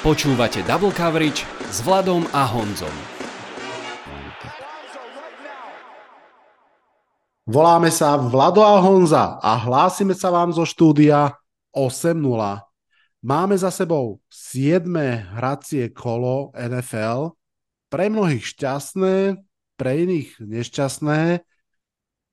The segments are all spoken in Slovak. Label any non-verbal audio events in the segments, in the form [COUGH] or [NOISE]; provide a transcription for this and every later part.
Počúvate Double Coverage s Vladom a Honzom. Voláme sa Vlado a Honza a hlásime sa vám zo štúdia 8.0. Máme za sebou 7. hracie kolo NFL, pre mnohých šťastné, pre iných nešťastné.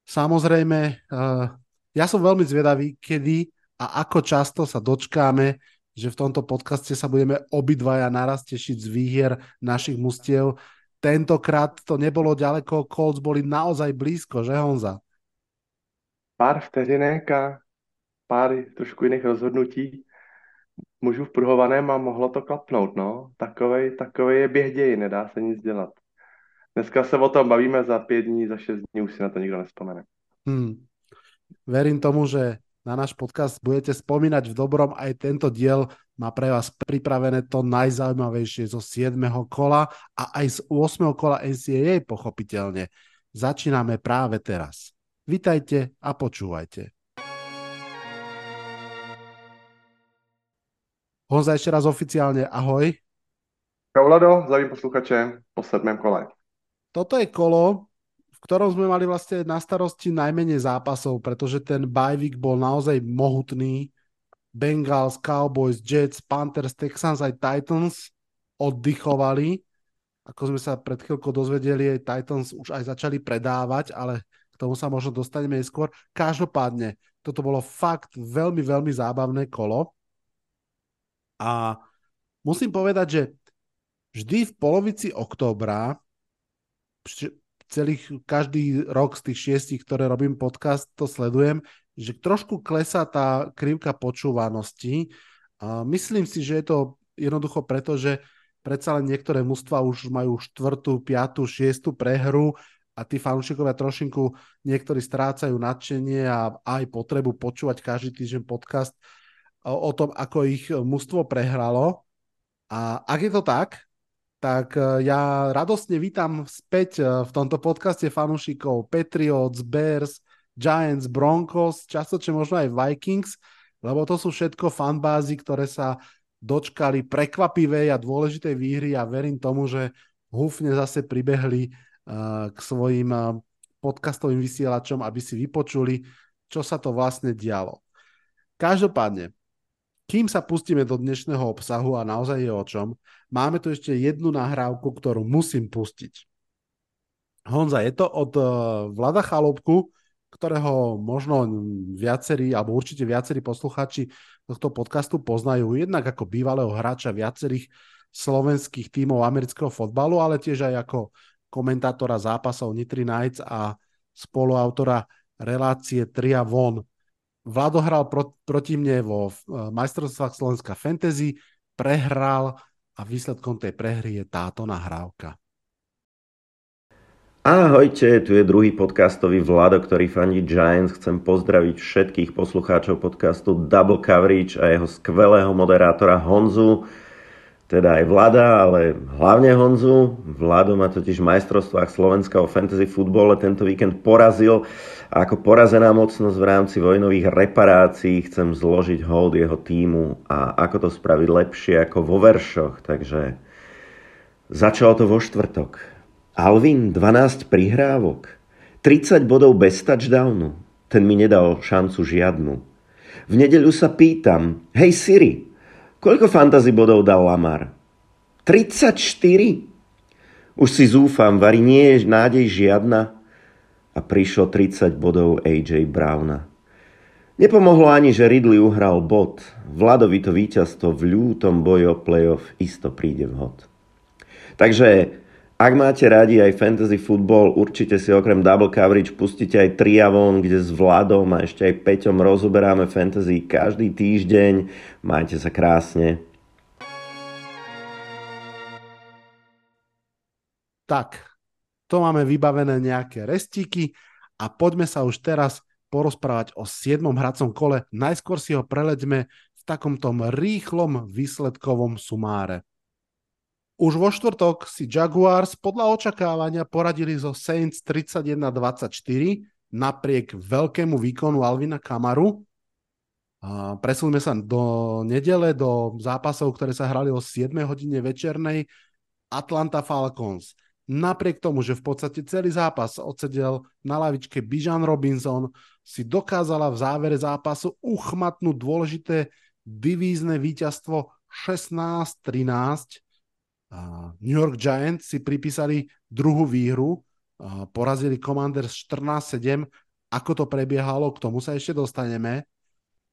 Samozrejme, eh, ja som veľmi zvedavý, kedy a ako často sa dočkáme že v tomto podcaste sa budeme obidvaja naraz tešiť z výhier našich mustiev. Tentokrát to nebolo ďaleko, Colts boli naozaj blízko, že Honza? Pár vteřinek a pár trošku jiných rozhodnutí mužů v pruhovaném a mohlo to klapnout, no. Takovej, takovej je běh ději, nedá se nic dělat. Dneska se o tom bavíme za pět dní, za šest dní, už si na to nikdo nespomene. Hmm. Verím tomu, že na náš podcast budete spomínať v dobrom. Aj tento diel má pre vás pripravené to najzaujímavejšie zo 7. kola a aj z 8. kola NCAA pochopiteľne. Začíname práve teraz. Vitajte a počúvajte. Honza, ešte raz oficiálne ahoj. Čau Vlado, zdravím posluchače po sedmém kole. Toto je kolo, v ktorom sme mali vlastne na starosti najmenej zápasov, pretože ten bajvik bol naozaj mohutný. Bengals, Cowboys, Jets, Panthers, Texans aj Titans oddychovali. Ako sme sa pred chvíľkou dozvedeli, aj Titans už aj začali predávať, ale k tomu sa možno dostaneme neskôr. Každopádne, toto bolo fakt veľmi, veľmi zábavné kolo. A musím povedať, že vždy v polovici októbra celých, každý rok z tých šiestich, ktoré robím podcast, to sledujem, že trošku klesá tá krivka počúvanosti. A myslím si, že je to jednoducho preto, že predsa len niektoré mužstva už majú štvrtú, piatú, šiestu prehru a tí fanúšikovia trošinku niektorí strácajú nadšenie a aj potrebu počúvať každý týždeň podcast o, tom, ako ich mužstvo prehralo. A ak je to tak, tak e, ja radostne vítam späť e, v tomto podcaste fanúšikov Patriots, Bears, Giants, Broncos, častočne možno aj Vikings, lebo to sú všetko fanbázy, ktoré sa dočkali prekvapivej a dôležitej výhry a verím tomu, že húfne zase pribehli uh, k svojim podcastovým vysielačom, aby si vypočuli, čo sa to vlastne dialo. Každopádne, kým sa pustíme do dnešného obsahu a naozaj je o čom, máme tu ešte jednu nahrávku, ktorú musím pustiť. Honza, je to od uh, Vlada Chalopku, ktorého možno viacerí, alebo určite viacerí posluchači tohto podcastu poznajú, jednak ako bývalého hráča viacerých slovenských tímov amerického fotbalu, ale tiež aj ako komentátora zápasov Nitry Knights a spoluautora relácie Tria Von. Vlado hral pro, proti mne vo uh, majstrovstvách Slovenska Fantasy, prehral a výsledkom tej prehry je táto nahrávka. Ahojte, tu je druhý podcastový Vlado, ktorý fandí Giants. Chcem pozdraviť všetkých poslucháčov podcastu Double Coverage a jeho skvelého moderátora Honzu teda aj Vlada, ale hlavne Honzu. Vlado ma totiž v majstrovstvách Slovenska o fantasy futbole tento víkend porazil a ako porazená mocnosť v rámci vojnových reparácií chcem zložiť hold jeho týmu a ako to spraviť lepšie ako vo veršoch. Takže začalo to vo štvrtok. Alvin 12 prihrávok, 30 bodov bez touchdownu. Ten mi nedal šancu žiadnu. V nedeľu sa pýtam, hej Siri, Koľko fantasy bodov dal Lamar? 34? Už si zúfam, vari nie je nádej žiadna. A prišlo 30 bodov AJ Browna. Nepomohlo ani, že Ridley uhral bod. Vladovi to víťazstvo v ľútom boji o playoff isto príde vhod. Takže ak máte radi aj fantasy football, určite si okrem double coverage pustite aj Triavon, kde s Vladom a ešte aj Peťom rozoberáme fantasy každý týždeň. Majte sa krásne. Tak, to máme vybavené nejaké restíky a poďme sa už teraz porozprávať o 7. hracom kole. Najskôr si ho preleďme v takomto rýchlom výsledkovom sumáre. Už vo štvrtok si Jaguars podľa očakávania poradili zo Saints 31-24 napriek veľkému výkonu Alvina Kamaru. Presuneme sa do nedele, do zápasov, ktoré sa hrali o 7 hodine večernej. Atlanta Falcons. Napriek tomu, že v podstate celý zápas odsedel na lavičke Bijan Robinson, si dokázala v závere zápasu uchmatnúť dôležité divízne víťazstvo 16-13. New York Giants si pripísali druhú výhru, porazili Commanders 14-7. Ako to prebiehalo, k tomu sa ešte dostaneme.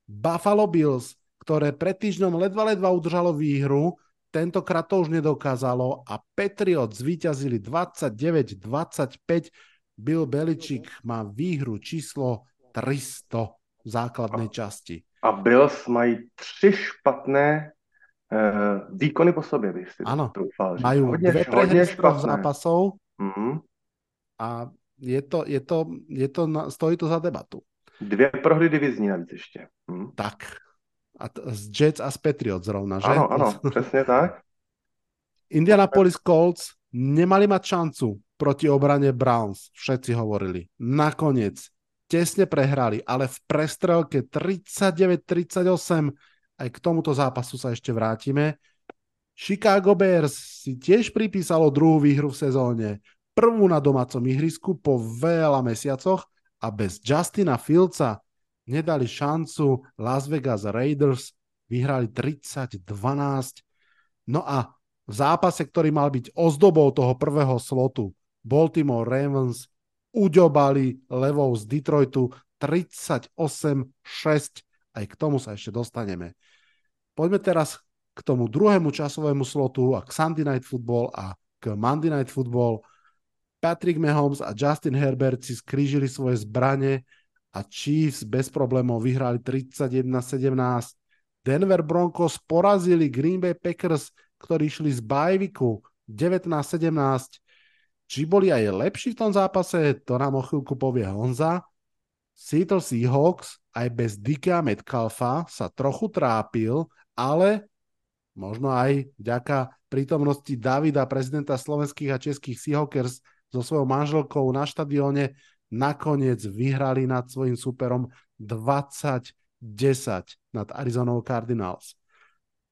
Buffalo Bills, ktoré pred týždňom ledva ledva udržalo výhru, tentokrát to už nedokázalo a Patriots zvíťazili 29-25. Bill Belichick má výhru číslo 300 v základnej časti. A Bills mají tři špatné uh, výkony po sobě, bych si Ano, majú hodně, dve prehry zápasov mm-hmm. a je to, je to, je to, stojí to za debatu. Dvě prohry divizní navíc ještě. Hm. Tak. A t- z Jets a z Patriots zrovna, že? Áno, áno, [LAUGHS] presne tak. Indianapolis Colts nemali mať šancu proti obrane Browns, všetci hovorili. Nakoniec tesne prehrali, ale v prestrelke 39-38, aj k tomuto zápasu sa ešte vrátime. Chicago Bears si tiež pripísalo druhú výhru v sezóne. Prvú na domácom ihrisku po veľa mesiacoch a bez Justina Fieldsa nedali šancu Las Vegas Raiders, vyhrali 30-12. No a v zápase, ktorý mal byť ozdobou toho prvého slotu, Baltimore Ravens uďobali levou z Detroitu 38-6. Aj k tomu sa ešte dostaneme. Poďme teraz k tomu druhému časovému slotu a k Sunday Night Football a k Monday Night Football. Patrick Mahomes a Justin Herbert si skrížili svoje zbranie a Chiefs bez problémov vyhrali 31-17. Denver Broncos porazili Green Bay Packers, ktorí išli z bajviku 19-17. Či boli aj lepší v tom zápase, to nám o chvíľku povie Honza. Seattle Seahawks aj bez Dicka Metcalfa sa trochu trápil, ale možno aj vďaka prítomnosti Davida, prezidenta slovenských a českých Seahawkers, so svojou manželkou na štadióne nakoniec vyhrali nad svojim superom 20-10 nad Arizona Cardinals.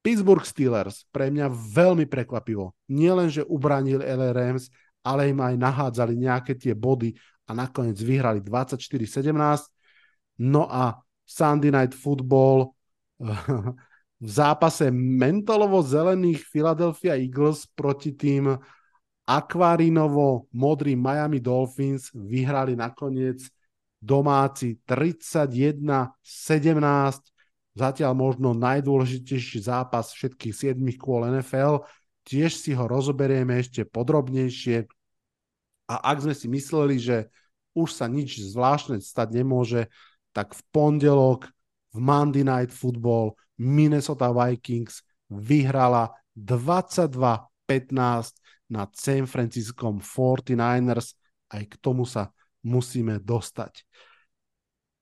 Pittsburgh Steelers pre mňa veľmi prekvapivo. Nielen, že ubranil LA Rams, ale im aj nahádzali nejaké tie body a nakoniec vyhrali 24-17. No a Sunday Night Football v zápase mentolovo-zelených Philadelphia Eagles proti tým akvarinovo modrý Miami Dolphins vyhrali nakoniec domáci 31-17, zatiaľ možno najdôležitejší zápas všetkých 7 kôl NFL. Tiež si ho rozoberieme ešte podrobnejšie. A ak sme si mysleli, že už sa nič zvláštne stať nemôže, tak v pondelok v Monday Night Football Minnesota Vikings vyhrala 22-15 nad San Franciscom 49ers. Aj k tomu sa musíme dostať.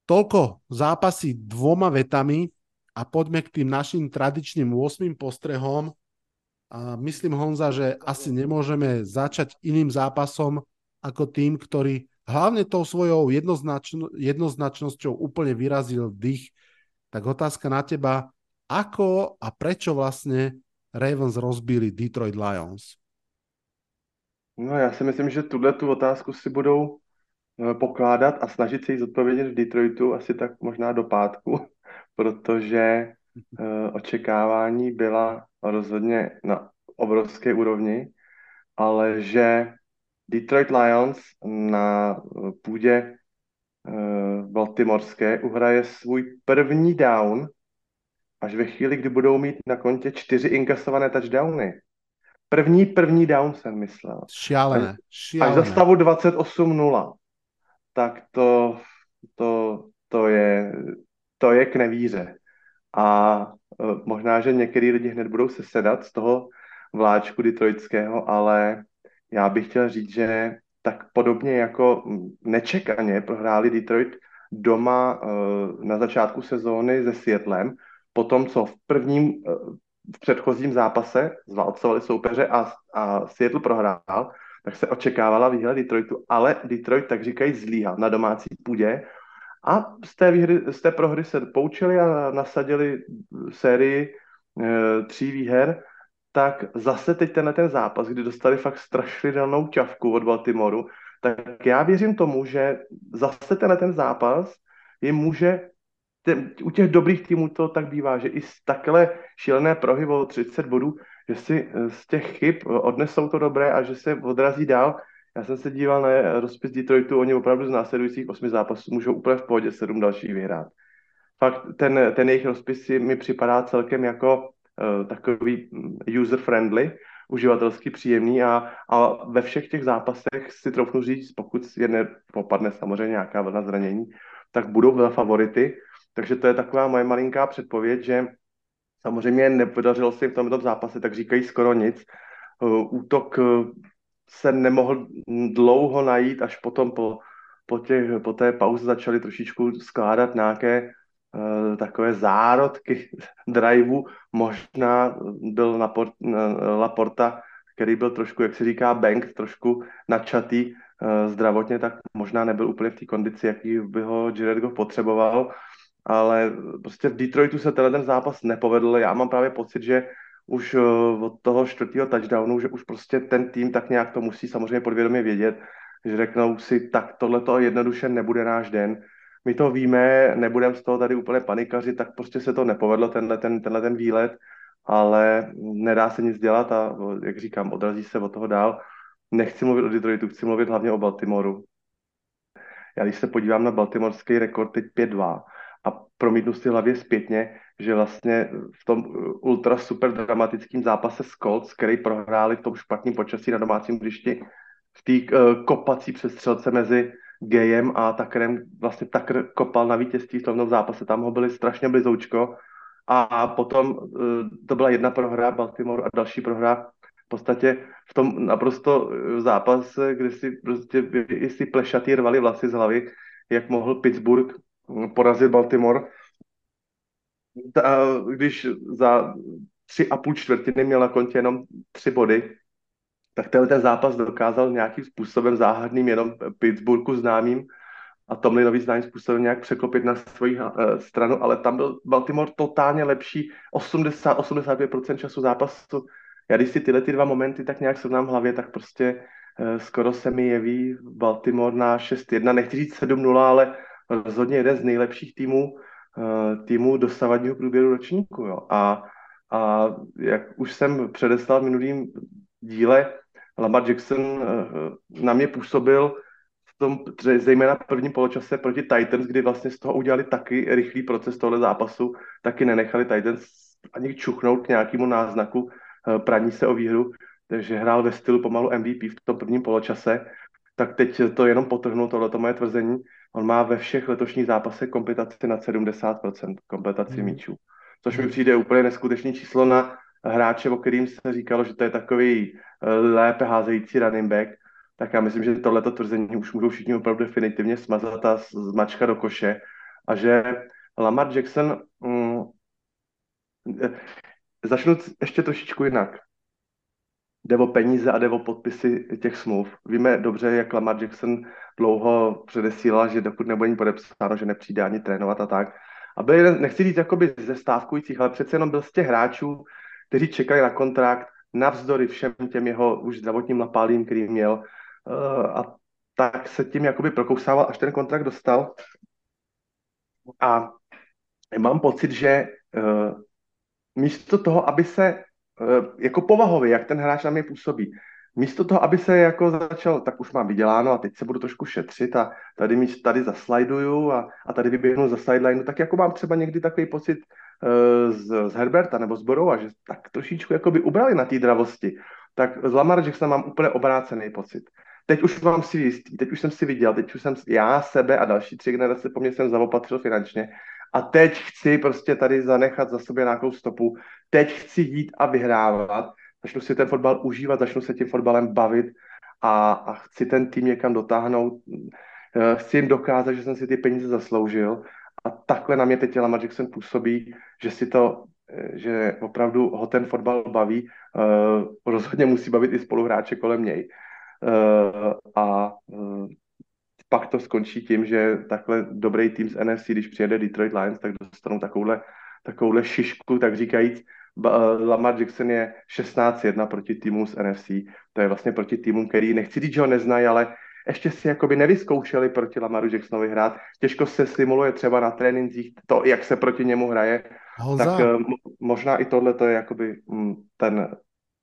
Toľko zápasy dvoma vetami a poďme k tým našim tradičným 8 postrehom. A myslím, Honza, že asi nemôžeme začať iným zápasom ako tým, ktorý hlavne tou svojou jednoznačno, jednoznačnosťou úplne vyrazil dých. Tak otázka na teba, ako a prečo vlastne Ravens rozbili Detroit Lions? No já si myslím, že tuhle tu otázku si budou eh, pokládat a snažit se jí zodpovědět v Detroitu asi tak možná do pátku, [LAUGHS] protože uh, očekávání byla rozhodně na obrovské úrovni, ale že Detroit Lions na půdě uh, Baltimorské uhraje svůj první down až ve chvíli, kdy budou mít na kontě čtyři inkasované touchdowny. První, první down jsem myslel. Šialené, šialené. Až za stavu 28-0. Tak to, to, to, je, to je k nevíře. A uh, možná, že některý lidi hned budou se sedat z toho vláčku detroitského, ale já bych chtěl říct, že tak podobně jako nečekaně prohráli Detroit doma uh, na začátku sezóny se Seattlem, potom co v prvním uh, v předchozím zápase zválcovali soupeře a, a Seattle prohrál, tak se očekávala výhra Detroitu, ale Detroit, tak říkají, zlíhal na domácí půdě a z té, výhry, z té prohry se poučili a nasadili sérii e, tří výher, tak zase teď tenhle ten zápas, kdy dostali fakt strašidelnou ťavku od Baltimoru, tak já věřím tomu, že zase tenhle ten zápas jim může ten, u těch dobrých týmů to tak bývá, že i z takhle šílené prohy o 30 bodů, že si eh, z těch chyb odnesou to dobré a že se odrazí dál. Já jsem se díval na rozpis Detroitu, oni opravdu z následujících osmi zápasů můžou úplně v pohodě sedm dalších vyhrát. Fakt ten, ten jejich rozpis mi připadá celkem jako takový mm, user-friendly, uživatelsky příjemný a, a ve všech těch zápasech si troufnu říct, pokud je nepopadne samozřejmě nějaká vlna zranění, tak budou za favority takže to je taková moje malinká předpověď, že samozřejmě nepodařilo se jim v tomto zápase, tak říkají skoro nic. Uh, útok uh, se nemohl dlouho najít, až potom po, po, těch, po té pauze začali trošičku skládat nějaké takové zárodky [LAUGHS] driveu. Možná byl na port, Laporta, který byl trošku, jak se říká, bank, trošku načatý zdravotně, tak možná nebyl úplně v té kondici, jaký by ho Jared Goff potřeboval ale prostě v Detroitu se tenhle ten zápas nepovedl. Já mám právě pocit, že už eh, od toho čtvrtého touchdownu, že už prostě ten tým tak nějak to musí samozřejmě podvědomě vědět, že řeknou si, tak tohle to jednoduše nebude náš den. My to víme, nebudeme z toho tady úplně panikaři, tak prostě se to nepovedlo, tenhle ten, tenhle ten výlet, ale nedá se nic dělat a jak říkám, odrazí se od toho dál. Nechci mluvit o Detroitu, chci mluvit hlavně o Baltimoru. Já když se podívám na baltimorský rekord teď a promítnu si hlavě zpětně, že vlastně v tom ultra super dramatickém zápase s Colts, který prohráli v tom špatném počasí na domácím hřišti, v té uh, kopací přestřelce mezi Gejem a Takrem, vlastně Takr kopal na vítězství v tomto zápase, tam ho byli strašně blizoučko. A potom uh, to byla jedna prohra Baltimore a další prohra. V podstatě v tom naprosto eh, zápase, kde si prostě si plešatý rvali vlasy z hlavy, jak mohl Pittsburgh porazit Baltimore, ta, když za tři a půl čtvrtiny měl na kontě jenom tři body, tak tenhle ten zápas dokázal nějakým způsobem záhadným jenom Pittsburghu známým a Tomlinovi známým způsobem nějak překlopit na svoji uh, stranu, ale tam byl Baltimore totálně lepší 80-85% času zápasu. Já když si tyhle ty dva momenty tak nějak srovnám v hlavě, tak prostě uh, skoro se mi jeví Baltimore na 6-1, nechci říct 7-0, ale rozhodně jeden z nejlepších týmů, uh, týmů dosavadního průběhu ročníku. Jo. A, a jak už jsem předeslal v minulým díle, Lamar Jackson uh, na mě působil v tom, zejména v prvním poločase proti Titans, kdy vlastně z toho udělali taky rychlý proces tohle zápasu, taky nenechali Titans ani čuchnout k nějakému náznaku uh, praní se o výhru, takže hrál ve stylu pomalu MVP v tom prvním poločase, tak teď to jenom potrhnu tohleto moje tvrzení on má ve všech letošních zápasech kompletaci na 70% kompletaci mm. míčů. Což mi přijde úplně neskutečné číslo na hráče, o kterým se říkalo, že to je takový eh, lépe házející running back, tak já myslím, že tohleto tvrzení už můžou všichni opravdu definitivně smazat a zmačka do koše a že Lamar Jackson mm, eh, začnu ještě trošičku jinak jde o peníze a jde o podpisy těch smluv. Víme dobře, jak Lamar Jackson dlouho předesílal, že dokud nebude ní podepsáno, že nepřijde ani trénovat a tak. A byl nechci říct jakoby ze stávkujících, ale přece jenom byl z těch hráčů, kteří čekali na kontrakt navzdory všem těm jeho už zdravotním lapálím, který měl. Uh, a tak se tím jakoby prokousával, až ten kontrakt dostal. A mám pocit, že uh, místo toho, aby se Eh, jako povahově, jak ten hráč na mě působí. Místo toho, aby se jako začal, tak už mám vyděláno a teď se budu trošku šetřit a tady mi tady zaslajduju a, a tady vyběhnu za sideline, tak jako mám třeba někdy takový pocit z, z Herberta nebo z Borova, že tak trošičku jako by ubrali na té dravosti. Tak z Lamar Jacksona mám úplně obrácený pocit. Teď už mám si jistý, teď už jsem si viděl, teď už jsem já, sebe a další tři generace po mně jsem zaopatřil finančně a teď chci prostě tady zanechat za sobě nějakou stopu, teď chci jít a vyhrávat, začnu si ten fotbal užívat, začnu se tím fotbalem bavit a, a chci ten tým někam dotáhnout, eh, chci jim dokázat, že jsem si ty peníze zasloužil a takhle na mě teď Lamar Jackson působí, že si to, eh, že opravdu ho ten fotbal baví, uh, rozhodně musí bavit i spoluhráče kolem něj. Uh, a uh, pak to skončí tím, že takhle dobrý tým z NFC, když přijede Detroit Lions, tak dostanou takovouhle, takovouhle šišku, tak říkajíc, Lamar Jackson je 16-1 proti týmu z NFC. To je vlastně proti týmům, který nechci říct, že ho neznají, ale ještě si jakoby nevyzkoušeli proti Lamaru Jacksonovi hrát. Těžko se simuluje třeba na trénincích to, jak se proti němu hraje. Honza. Tak uh, možná i tohle to je jakoby mm, ten,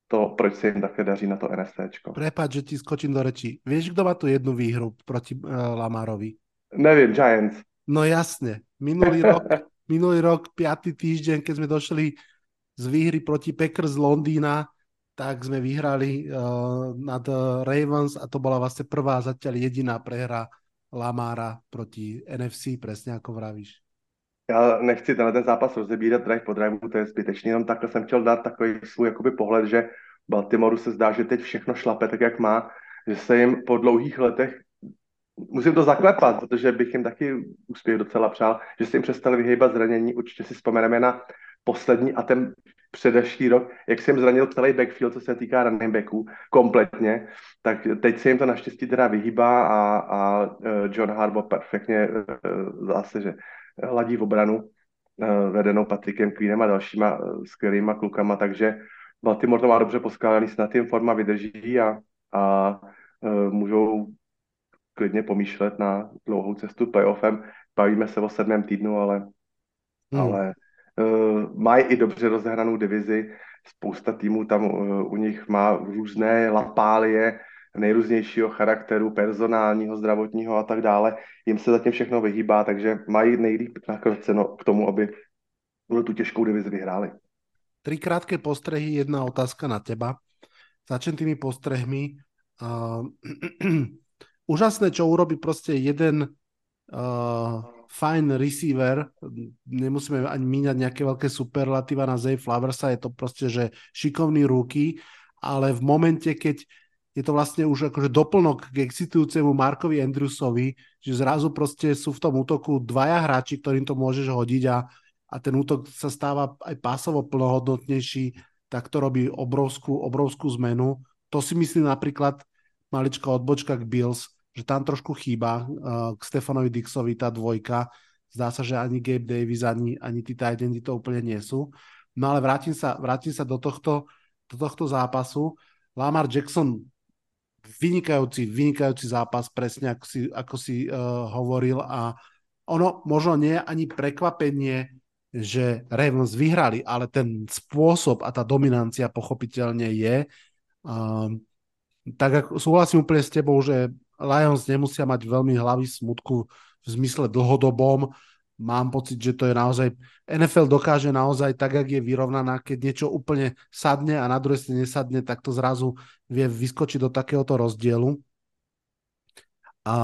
to, proč se jim také daří na to NSTčko. Prepač, že ti skočím do rečí. Vieš, kto má tu jednu výhru proti uh, Lamarovi? Nevím, Giants. No jasne. Minulý rok, [LAUGHS] minulý rok, piatý týždeň, keď sme došli z výhry proti Packers z Londýna, tak sme vyhrali uh, nad Ravens a to bola vlastne prvá zatiaľ jediná prehra Lamára proti NFC, presne ako vravíš. Já nechci tenhle ten zápas rozebírat drive po drive, to je zbytečný, jenom takhle jsem chtěl dát takový svůj jakoby pohled, že Baltimoru se zdá, že teď všechno šlape tak, jak má, že se jim po dlouhých letech musím to zaklepat, protože bych jim taky úspěch docela přál, že se jim přestali vyhýbat zranění. Určitě si vzpomeneme na poslední a ten předešlý rok, jak jsem zranil celý backfield, co se týká running backů, kompletně, tak teď se jim to naštěstí teda vyhýbá a, a e, John Harbaugh perfektně e, zase, že ladí v obranu, e, vedenou Patrikem Queenem a dalšíma skvělýma klukama, takže Baltimore to má dobře poskálený, snad jim forma vydrží a, a můžou klidně pomýšlet na dlouhou cestu playoffem. Bavíme se o sedmém týdnu, ale, hmm. ale mají i dobře rozehranou divizi. Spousta týmů tam uh, u nich má různé lapálie nejrůznějšího charakteru, personálního, zdravotního a tak dále. Jim se zatím všechno vyhýbá, takže mají nejlíp nakročeno k tomu, aby tu těžkou divizi vyhráli. Tri krátké postrehy, jedna otázka na teba. Začnem tými postrehmi. Uh, [CLEARS THROAT] úžasné, čo urobí proste jeden uh, fajn receiver, nemusíme ani míňať nejaké veľké superlatíva na Zay Flowersa, je to proste, že šikovný ruky, ale v momente, keď je to vlastne už akože doplnok k excitujúcemu Markovi Andrewsovi, že zrazu proste sú v tom útoku dvaja hráči, ktorým to môžeš hodiť a, a ten útok sa stáva aj pásovo plnohodnotnejší, tak to robí obrovskú, obrovskú zmenu. To si myslím napríklad maličká odbočka k Bills, že tam trošku chýba uh, k Stefanovi Dixovi tá dvojka. Zdá sa, že ani Gabe Davis, ani, ani tí Titans to úplne nie sú. No ale vrátim sa, vrátim sa do, tohto, do tohto zápasu. Lamar Jackson vynikajúci, vynikajúci zápas, presne ako si, ako si uh, hovoril a ono možno nie je ani prekvapenie, že Ravens vyhrali, ale ten spôsob a tá dominancia pochopiteľne je. Um, tak ako súhlasím úplne s tebou, že Lions nemusia mať veľmi hlavy smutku v zmysle dlhodobom. Mám pocit, že to je naozaj... NFL dokáže naozaj tak, ak je vyrovnaná, keď niečo úplne sadne a na druhej strane nesadne, tak to zrazu vie vyskočiť do takéhoto rozdielu. A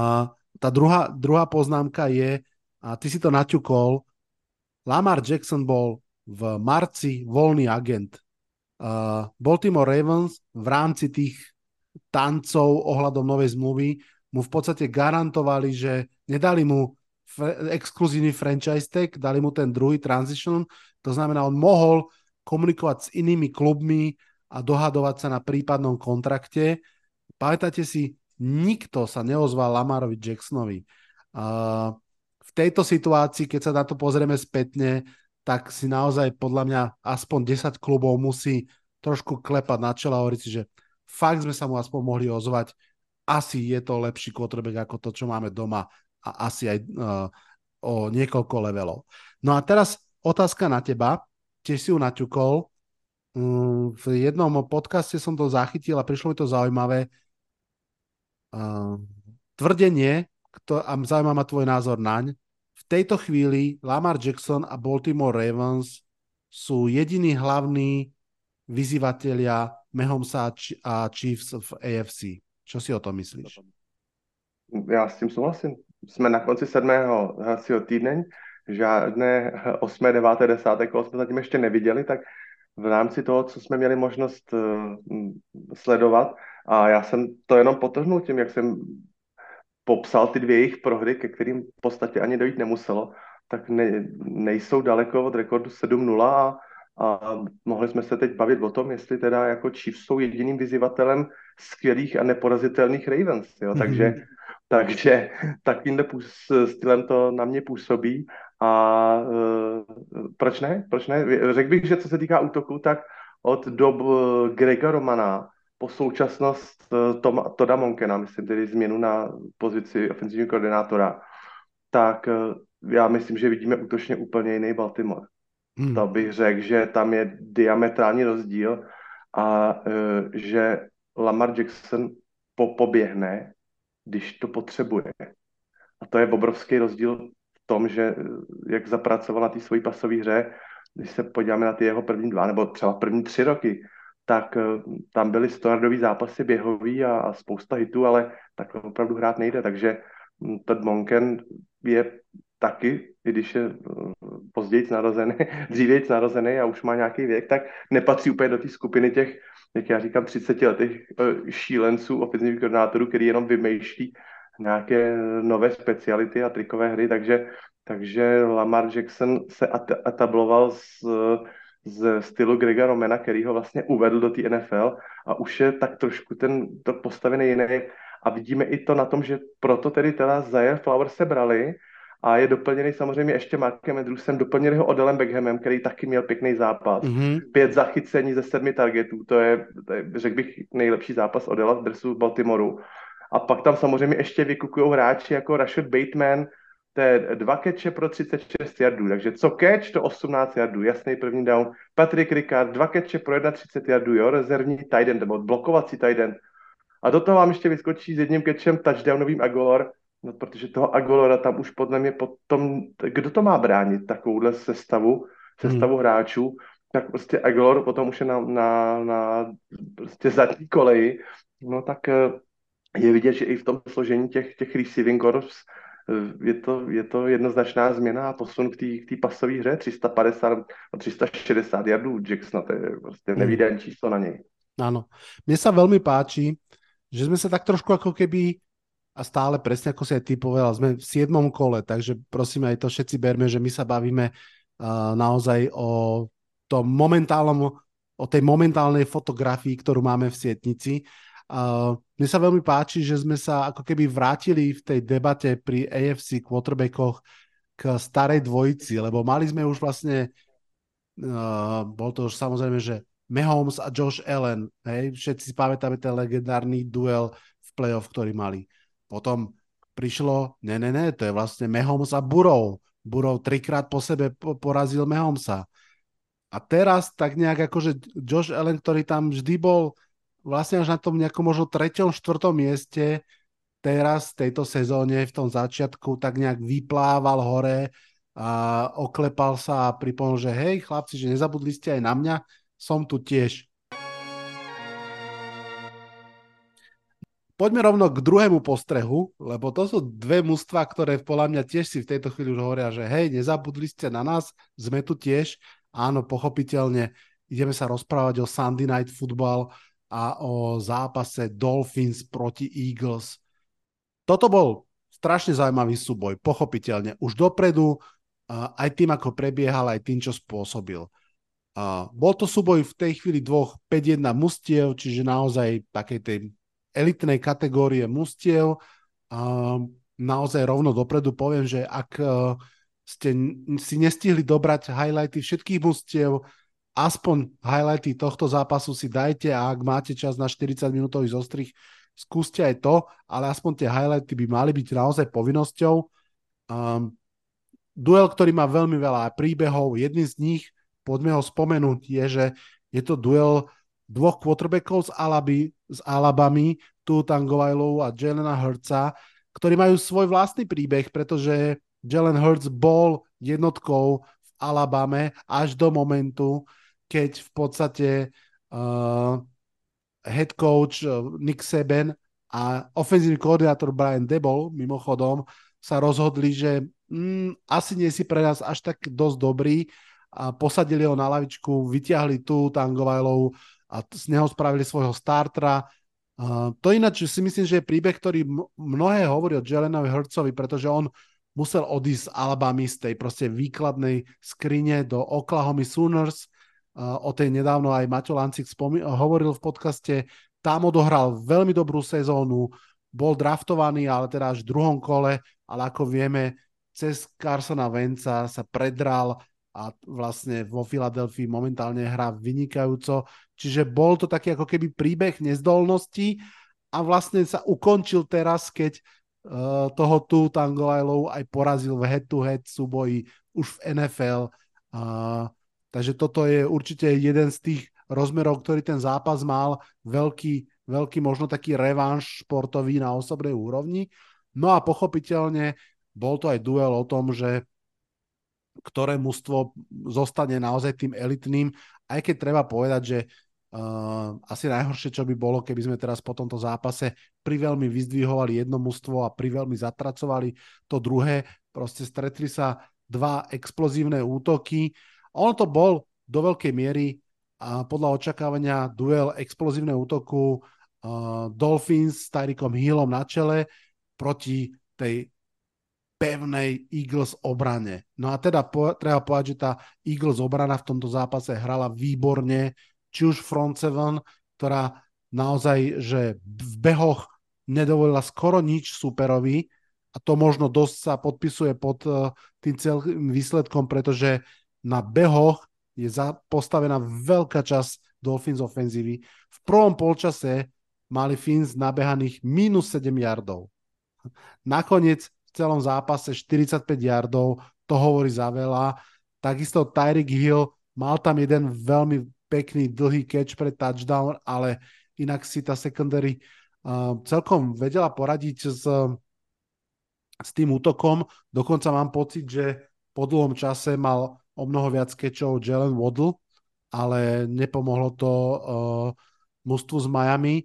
tá druhá, druhá poznámka je, a ty si to naťukol, Lamar Jackson bol v marci voľný agent. Uh, Baltimore Ravens v rámci tých tancov ohľadom novej zmluvy mu v podstate garantovali, že nedali mu fr- exkluzívny franchise tag, dali mu ten druhý transition, to znamená, on mohol komunikovať s inými klubmi a dohadovať sa na prípadnom kontrakte. Pamätáte si, nikto sa neozval Lamarovi Jacksonovi. Uh, v tejto situácii, keď sa na to pozrieme spätne, tak si naozaj podľa mňa aspoň 10 klubov musí trošku klepať na čela a hovoriť si, že fakt sme sa mu aspoň mohli ozvať. Asi je to lepší quarterback ako to, čo máme doma a asi aj uh, o niekoľko levelov. No a teraz otázka na teba, tiež si ju naťukol. Um, v jednom podcaste som to zachytil a prišlo mi to zaujímavé. Uh, tvrdenie, kto, a zaujíma ma tvoj názor naň, v tejto chvíli Lamar Jackson a Baltimore Ravens sú jediní hlavní vyzývatelia Mahomesa a Chiefs v AFC. Čo si o tom myslíš? Já s tím souhlasím. Jsme na konci sedmého hracího týdne, žádné 8., 9., 10. kolo jsme zatím ještě neviděli, tak v rámci toho, co jsme měli možnost uh, sledovat, a já jsem to jenom potrhnul tím, jak jsem popsal ty dvě jejich prohry, ke kterým v podstatě ani dojít nemuselo, tak ne, nejsou daleko od rekordu 7-0 a a mohli jsme se teď bavit o tom, jestli teda jako Chiefs jsou jediným vyzývatelem skvělých a neporazitelných Ravens. Jo? Takže Takže takovýmhle stylem to na mě působí a uh, proč ne? Proč ne? Řekl bych, že co se týká útoku, tak od dob Grega Romana po současnost Tom, Toda Monkena, myslím tedy změnu na pozici ofenzivního koordinátora, tak já myslím, že vidíme útočně úplně jiný Baltimore. Hmm. To bych řekl, že tam je diametrální rozdíl a uh, že Lamar Jackson po, poběhne, když to potřebuje. A to je obrovský rozdíl v tom, že jak zapracoval na té svojí pasové hře, když se podíváme na ty jeho první dva, nebo třeba první tři roky, tak uh, tam byly stojardový zápasy běhový a, a spousta hitů, ale tak opravdu hrát nejde, takže Todd Monken je taky, i když je eh, později narozený, [LAUGHS] dřívěji narozený a už má nějaký věk, tak nepatří úplně do té skupiny těch, jak já říkám, 30 letých eh, šílenců ofenzivních koordinátorů, který jenom vymýšlí nějaké nové speciality a trikové hry, takže, takže Lamar Jackson se etabloval z, z stylu Grega Romena, který ho vlastně uvedl do té NFL a už je tak trošku ten to postavený jiný a vidíme i to na tom, že proto tedy teda Zaire Flower se brali, a je doplněný samozřejmě ještě Markem Andrewsem, doplněný ho Odelem Beckhamem, který taky měl pěkný zápas. Mm-hmm. Pět zachycení ze sedmi targetů, to je, to je řekl bych, nejlepší zápas Odela v dresu Baltimoru. A pak tam samozřejmě ještě vykukují hráči jako Rashad Bateman, to je dva keče pro 36 jardů, takže co catch, to 18 jardů, jasný první down. Patrick Ricard, dva keče pro 31 jardů, jo, rezervní tight end, nebo blokovací tight end. A do toho vám ještě vyskočí s jedním catchem touchdownovým Agolor, No, protože toho Agolora tam už podle mě potom, kdo to má bránit takovouhle sestavu, sestavu hmm. hráčů, tak prostě Agolor potom už je na, na, na prostě zadní koleji, no tak eh, je vidět, že i v tom složení těch, těch receiving corps eh, je to, je to jednoznačná změna a posun k té pasové hře 350 360 jardů Jacksona, to je prostě hmm. nevídaný číslo na něj. Áno. Mne sa veľmi páči, že sme sa tak trošku ako keby a stále presne ako si aj ty povedal, sme v siedmom kole, takže prosím aj to všetci berme, že my sa bavíme uh, naozaj o tom momentálnom, o tej momentálnej fotografii, ktorú máme v Sietnici. Uh, mne sa veľmi páči, že sme sa ako keby vrátili v tej debate pri AFC quarterbackoch k starej dvojici, lebo mali sme už vlastne, uh, bol to už samozrejme, že Mahomes a Josh Allen, hej, všetci si pamätáme ten legendárny duel v playoff, ktorý mali. Potom prišlo, ne, ne, ne, to je vlastne Mahomes a Burov. Burov trikrát po sebe porazil Mahomesa. A teraz tak nejak akože Josh Allen, ktorý tam vždy bol vlastne až na tom nejakom možno treťom, štvrtom mieste, teraz v tejto sezóne, v tom začiatku, tak nejak vyplával hore a oklepal sa a pripomol, že hej chlapci, že nezabudli ste aj na mňa, som tu tiež. Poďme rovno k druhému postrehu, lebo to sú dve mužstva, ktoré podľa mňa tiež si v tejto chvíli už hovoria, že hej, nezabudli ste na nás, sme tu tiež. Áno, pochopiteľne ideme sa rozprávať o Sunday Night Football a o zápase Dolphins proti Eagles. Toto bol strašne zaujímavý súboj, pochopiteľne. Už dopredu, aj tým, ako prebiehal, aj tým, čo spôsobil. Bol to súboj v tej chvíli dvoch 5-1 mustiev, čiže naozaj takej tej elitnej kategórie mustiev. A naozaj rovno dopredu poviem, že ak e, ste si nestihli dobrať highlighty všetkých mustiev, aspoň highlighty tohto zápasu si dajte a ak máte čas na 40 minútový zostrih, skúste aj to, ale aspoň tie highlighty by mali byť naozaj povinnosťou. Um, duel, ktorý má veľmi veľa príbehov, jedný z nich, poďme ho spomenúť, je, že je to duel dvoch quarterbackov z, Alaby, z Alabamy, tu Tangovajlov a Jelena Hurtsa, ktorí majú svoj vlastný príbeh, pretože Jalen Hurts bol jednotkou v Alabame až do momentu, keď v podstate uh, head coach uh, Nick Seben a ofenzívny koordinátor Brian Debol, mimochodom, sa rozhodli, že mm, asi nie si pre nás až tak dosť dobrý a posadili ho na lavičku, vyťahli tu Tangovajlov a z neho spravili svojho startra. Uh, to ináč si myslím, že je príbeh, ktorý mnohé hovorí o Jelenovi Hurtsovi, pretože on musel odísť z Alabama z tej proste výkladnej skrine do Oklahoma Sooners. Uh, o tej nedávno aj Maťo Lancik spomí- hovoril v podcaste. Tam odohral veľmi dobrú sezónu, bol draftovaný, ale teda až v druhom kole, ale ako vieme, cez Carsona Venca sa predral a vlastne vo Filadelfii momentálne hrá vynikajúco. Čiže bol to taký ako keby príbeh nezdolnosti a vlastne sa ukončil teraz, keď uh, toho tu Tangolajlov aj porazil v head-to-head súboji už v NFL. Takže toto je určite jeden z tých rozmerov, ktorý ten zápas mal. Veľký, veľký možno taký revanš športový na osobnej úrovni. No a pochopiteľne bol to aj duel o tom, že ktoré mužstvo zostane naozaj tým elitným, aj keď treba povedať, že uh, asi najhoršie, čo by bolo, keby sme teraz po tomto zápase pri veľmi vyzdvihovali jedno mužstvo a pri veľmi zatracovali to druhé, proste stretli sa dva explozívne útoky. Ono to bol do veľkej miery a podľa očakávania duel explozívneho útoku uh, Dolphins s Tyrikom Hillom na čele proti tej pevnej Eagles obrane. No a teda po, treba povedať, že tá Eagles obrana v tomto zápase hrala výborne, či už front seven, ktorá naozaj, že v behoch nedovolila skoro nič superovi a to možno dosť sa podpisuje pod uh, tým celým výsledkom, pretože na behoch je postavená veľká časť Dolphins ofenzívy. V prvom polčase mali Fins nabehaných minus 7 yardov. Nakoniec celom zápase 45 yardov, to hovorí za veľa. Takisto Tyreek Hill mal tam jeden veľmi pekný dlhý catch pre touchdown, ale inak si tá secondary uh, celkom vedela poradiť s, s tým útokom. Dokonca mám pocit, že po dlhom čase mal o mnoho viac catchov Jalen Waddle, ale nepomohlo to uh, mužstvu z Miami.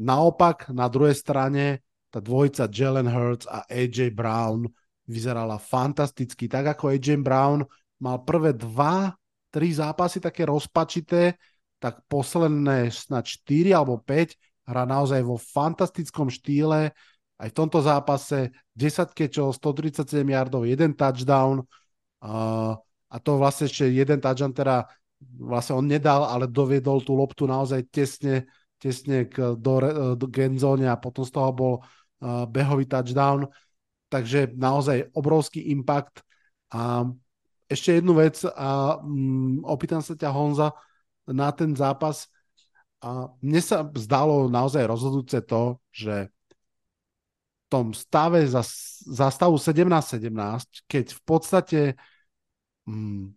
Naopak, na druhej strane tá dvojica Jalen Hurts a AJ Brown vyzerala fantasticky. Tak ako AJ Brown mal prvé dva, tri zápasy také rozpačité, tak posledné snad 4 alebo 5 hrá naozaj vo fantastickom štýle. Aj v tomto zápase 10 kečov, 137 yardov, jeden touchdown uh, a to vlastne ešte jeden touchdown teda vlastne on nedal, ale doviedol tú loptu naozaj tesne, tesne k, do, do genzóne a potom z toho bol behový touchdown, takže naozaj obrovský impact. A ešte jednu vec, a um, opýtam sa ťa Honza na ten zápas. A mne sa zdalo naozaj rozhodujúce to, že v tom stave za, za stavu 17-17, keď v podstate um,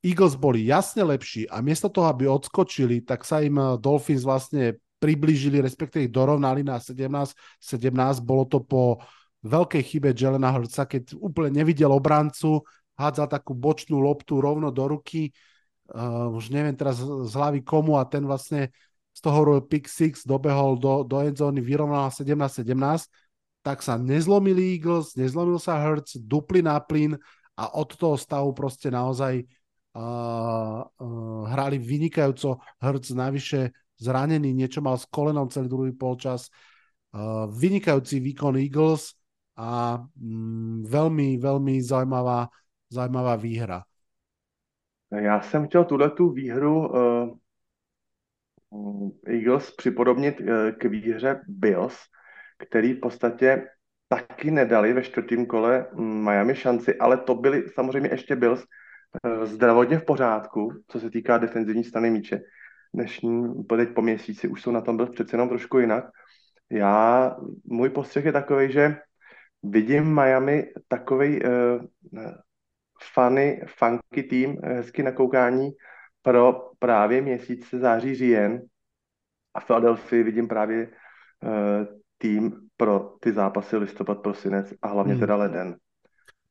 Eagles boli jasne lepší a miesto toho, aby odskočili, tak sa im Dolphins vlastne priblížili, respektíve ich dorovnali na 17-17. Bolo to po veľkej chybe Jelena Hrca, keď úplne nevidel obrancu, hádzal takú bočnú loptu rovno do ruky, uh, už neviem teraz z hlavy komu a ten vlastne z toho robil pick six, dobehol do, do endzóny, vyrovnal 17-17, tak sa nezlomili Eagles, nezlomil sa Hurts, dupli na plyn a od toho stavu proste naozaj uh, uh, hrali vynikajúco. Hurts navyše zranený, niečo mal s kolenom celý druhý polčas. Uh, vynikajúci výkon Eagles a mm, veľmi, veľmi zaujímavá, zaujímavá výhra. Já jsem chtěl tuhle tu výhru uh, Eagles připodobnit uh, k výhře Bills, který v podstatě taky nedali ve čtvrtém kole Miami šanci, ale to byly samozřejmě ještě Bills zdravotně v pořádku, co se týká defenzivní strany míče dnešní, teď po měsíci už jsou na tom byl přece jenom trošku jinak. Já, můj postřeh je takový, že vidím Miami takový uh, funny, funky tým, hezky na koukání pro právě měsíc září, říjen. A v Philadelphia vidím právě uh, tým pro ty zápasy listopad, prosinec a hlavně hmm. teda leden.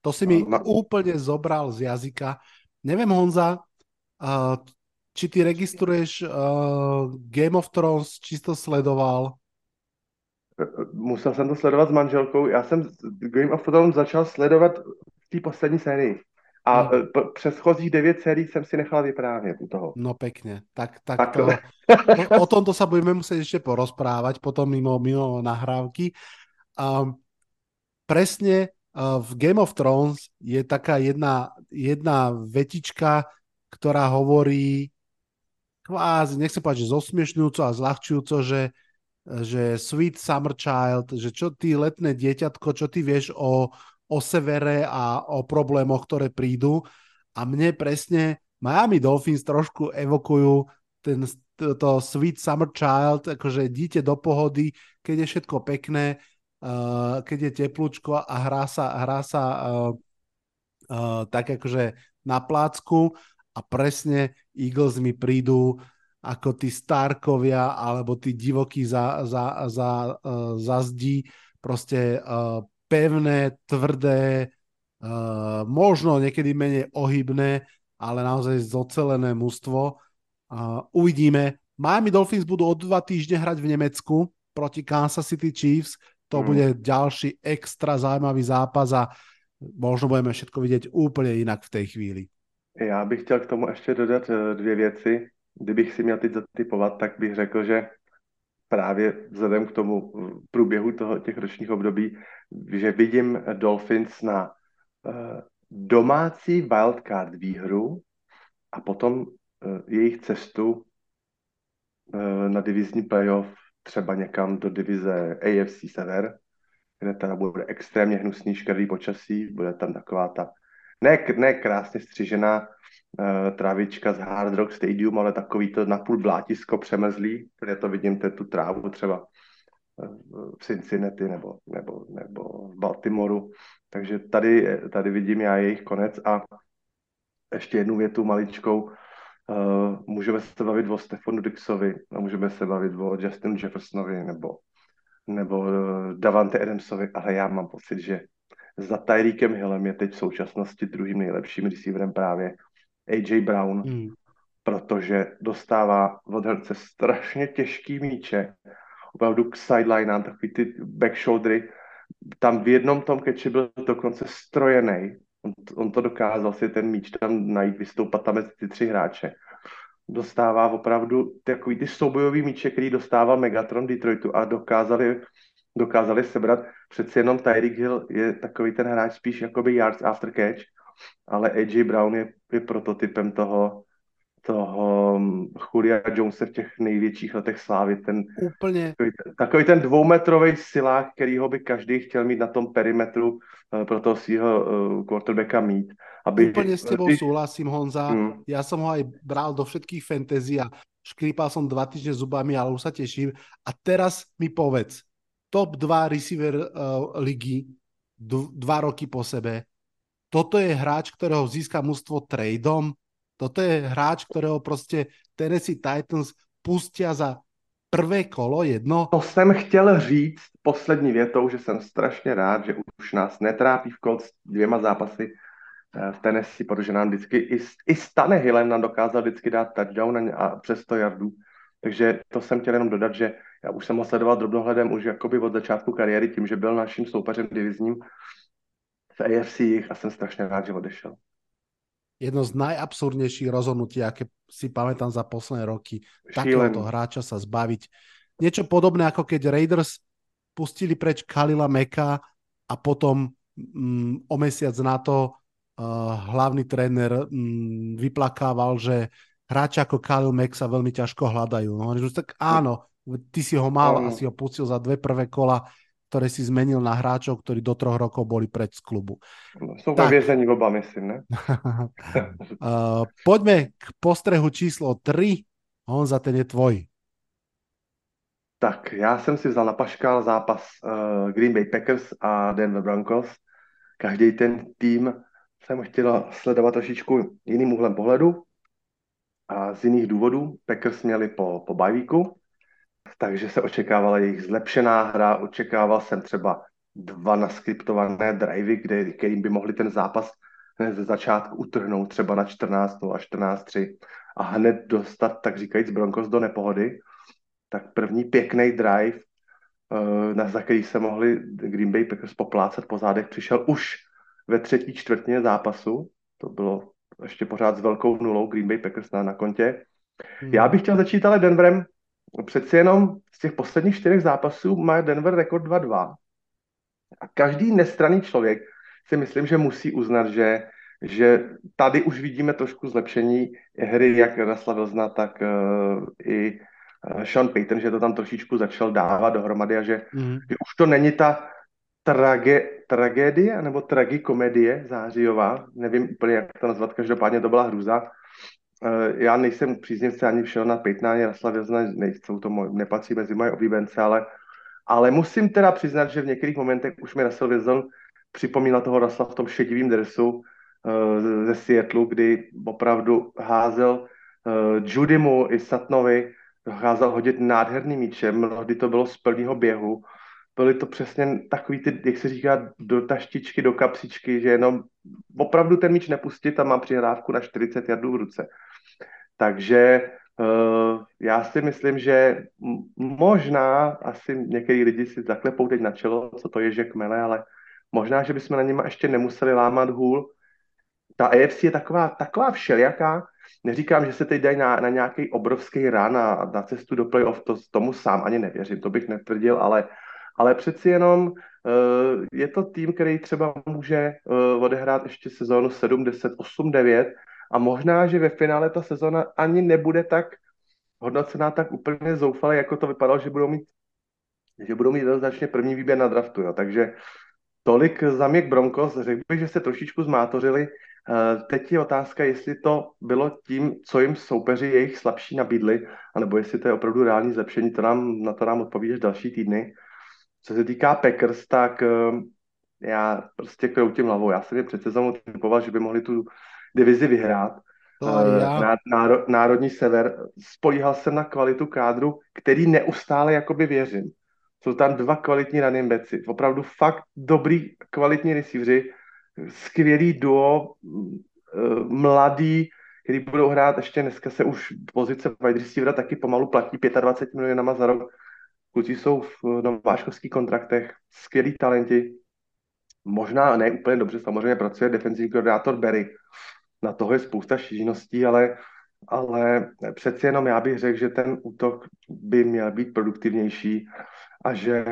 To si mi Ma... úplně zobral z jazyka. Nevím, Honza, uh, či ty registruješ uh, Game of Thrones, či to sledoval? Musel jsem to sledovat s manželkou. Já jsem Game of Thrones začal sledovat v té poslední sérii. A no. p- předchozích devět sérií jsem si nechal vyprávět u toho. No pekne. Tak, tak, tak to, to, o tomto sa budeme musieť ešte porozprávať potom mimo, mimo nahrávky. Um, presne uh, v Game of Thrones je taká jedna, jedna vetička, ktorá hovorí kvázi, nechcem povedať, že zosmiešňujúco a zľahčujúco, že že Sweet Summer Child, že čo ty letné dieťatko, čo ty vieš o, o severe a o problémoch, ktoré prídu. A mne presne Miami Dolphins trošku evokujú ten, to Sweet Summer Child, akože dieťa do pohody, keď je všetko pekné, uh, keď je teplúčko a hrá sa, hrá sa uh, uh, tak akože na plácku a presne Eagles mi prídu ako tí Starkovia alebo tí divokí za, za, za, uh, za zdí, proste uh, pevné, tvrdé, uh, možno niekedy menej ohybné, ale naozaj zocelené mužstvo. Uh, uvidíme. Miami Dolphins budú o dva týždne hrať v Nemecku proti Kansas City Chiefs. To mm. bude ďalší extra zaujímavý zápas a možno budeme všetko vidieť úplne inak v tej chvíli. Já bych chtěl k tomu ještě dodat eh, dvě věci. Kdybych si měl teď zatypovat, tak bych řekl, že právě vzhledem k tomu průběhu toho, těch ročních období, že vidím Dolphins na uh, domácí wildcard výhru a potom jejich cestu na divizní playoff třeba někam do divize AFC Sever, kde teda bude extrémně hnusný škrdý počasí, bude tam taková ta ne, ne krásně střižená uh, trávička z Hard Rock Stadium, ale takový to napůl blátisko přemezlý, kde to vidím tu trávu třeba eh, v Cincinnati nebo, nebo, nebo v Baltimoru. Takže tady, tady vidím já jejich konec a ještě jednu větu maličkou. Uh, můžeme se bavit o Stefanu Dixovi a můžeme se bavit o Justin Jeffersonovi nebo, nebo Davante Adamsovi, ale já mám pocit, že za Tyreekem Hillem je teď v současnosti druhým nejlepším receiverem právě AJ Brown, hmm. protože dostává od herce strašně těžký míče, opravdu k sidelinám, takový ty back shouldery. Tam v jednom tom keči byl dokonce strojený. On, on to dokázal si ten míč tam najít, vystoupat tam mezi ty tři hráče. Dostává opravdu takový ty soubojový míče, který dostával Megatron Detroitu a dokázali dokázali sebrat. Přeci jenom Tyreek Hill je takový ten hráč spíš jakoby yards after catch, ale AJ Brown je, je prototypem toho, toho mm, Julia Jonesa v těch největších letech slávy. Ten, Úplně. Takový, takový ten dvoumetrový silák, ho by každý chtěl mít na tom perimetru uh, pro toho svého uh, quarterbacka mít. Aby... Úplně s tebou súhlasím, Honza. Hmm. Ja som ho aj bral do všetkých fantasy a škrípal som dva týždne zubami, ale už sa teším. A teraz mi povedz, top 2 receiver uh, ligy d- dva roky po sebe. Toto je hráč, ktorého získa mužstvo tradeom. Toto je hráč, ktorého prostě Tennessee Titans pustia za prvé kolo jedno. To jsem chtěl říct poslední větou, že jsem strašně rád, že už nás netrápí v Colts dvěma zápasy eh, v Tennessee, protože nám vždycky i, i Stane Hillem nám dokázal vždycky dát touchdown a přes 100 jardů. Takže to jsem chtěl jenom dodat, že já už jsem ho sledoval drobnohledem už jakoby od začátku kariéry tím, že byl naším soupeřem divizním v AFC a jsem strašně rád, že odešel. Jedno z najabsurdnejších rozhodnutí, aké si pamätám za posledné roky, takéhoto hráča sa zbaviť. Niečo podobné, ako keď Raiders pustili preč Kalila Meka a potom mm, o mesiac na to uh, hlavný tréner mm, vyplakával, že hráči ako Khalil Mack sa veľmi ťažko hľadajú. No, tak áno, ty si ho mal a si ho pustil za dve prvé kola, ktoré si zmenil na hráčov, ktorí do troch rokov boli preč z klubu. Sú tak. viezení oba, myslím, ne? uh, [LAUGHS] poďme k postrehu číslo 3. Honza, ten je tvoj. Tak, já jsem si vzal na paškal zápas uh, Green Bay Packers a Denver Broncos. Každý ten tým jsem chtěl sledovat trošičku jiným úhlem pohledu a z jiných důvodů. Packers měli po, po bajvíku, takže se očekávala jejich zlepšená hra, očekával jsem třeba dva naskriptované drivey, kde, kterým by mohli ten zápas ze začátku utrhnout třeba na 14 a 14-3 a hned dostat, tak říkajíc, Broncos do nepohody. Tak první pěkný drive, eh, na za který se mohli Green Bay Packers poplácat po zádech, přišel už ve třetí čtvrtině zápasu. To bylo ještě pořád s velkou nulou Green Bay Packers na, na kontě. Hmm. Já bych chtěl začít ale Denverem. Přeci jenom z těch posledních čtyřech zápasů má Denver rekord 2-2. A každý nestraný člověk si myslím, že musí uznat, že, že tady už vidíme trošku zlepšení hry, jak Rasla Vilzna, tak uh, i Sean Payton, že to tam trošičku začal dávat dohromady a že, mm. že už to není ta trage, tragédie nebo tragikomedie zářijová, nevím úplně, jak to nazvat, každopádně to byla hruza. Já nejsem příznivce ani Shona Paytona, ani Rasla Vězna, nejsou to moj, nepatří mezi moje oblíbence, ale, ale musím teda přiznat, že v některých momentech už mi Russell Wilson připomínal toho Rasla v tom šedivém dresu, Eh, ze Seattleu, kdy opravdu házel eh, Judymu i Satnovi, dokázal hodit nádherný míčem, mnohdy to bylo z plného běhu. Byly to přesně takový ty, jak se říká, do taštičky, do kapsičky, že jenom opravdu ten míč nepustit a mám přihrávku na 40 jardů v ruce. Takže uh, já si myslím, že možná asi některý lidi si zaklepou teď na čelo, co to je, že kmele, ale možná, že bychom na něm ještě nemuseli lámat hůl, ta AFC je taková, taková všelijaká. Neříkám, že se teď dají na, na nějaký obrovský run a na cestu do playoff, to, tomu sám ani nevěřím, to bych netvrdil, ale, ale přeci jenom uh, je to tým, který třeba může uh, odehrát ještě sezónu 7, 10, 8, 9 a možná, že ve finále ta sezóna ani nebude tak hodnocená tak úplně zoufale, jako to vypadalo, že budou mít že budou mít jednoznačně první výběr na draftu. Jo. Takže tolik za mě k Broncos. Řekl bych, že se trošičku zmátořili. Eh, teď je otázka, jestli to bylo tím, co jim soupeři jejich slabší nabídli, anebo jestli to je opravdu reální zlepšení, to nám, na to nám odpovíš další týdny. Co se týká Packers, tak eh, já prostě kroutím hlavou. Já jsem je před sezónou typoval, že by mohli tu divizi vyhrát. já. Náro, národní sever. Spolíhal jsem na kvalitu kádru, který neustále jakoby věřím. Jsou tam dva kvalitní running backi. Opravdu fakt dobrý, kvalitní receivři skvělý duo, eh, mladý, který budou hrát ještě dneska se už pozice wide receivera taky pomalu platí 25 milionama za rok. Kluci jsou v nováčkovských kontraktech, skvělí talenti. Možná ne úplně dobře, samozřejmě pracuje defenzivní koordinátor Berry. Na toho je spousta šířností, ale, ale přeci jenom já bych řekl, že ten útok by měl být produktivnější a že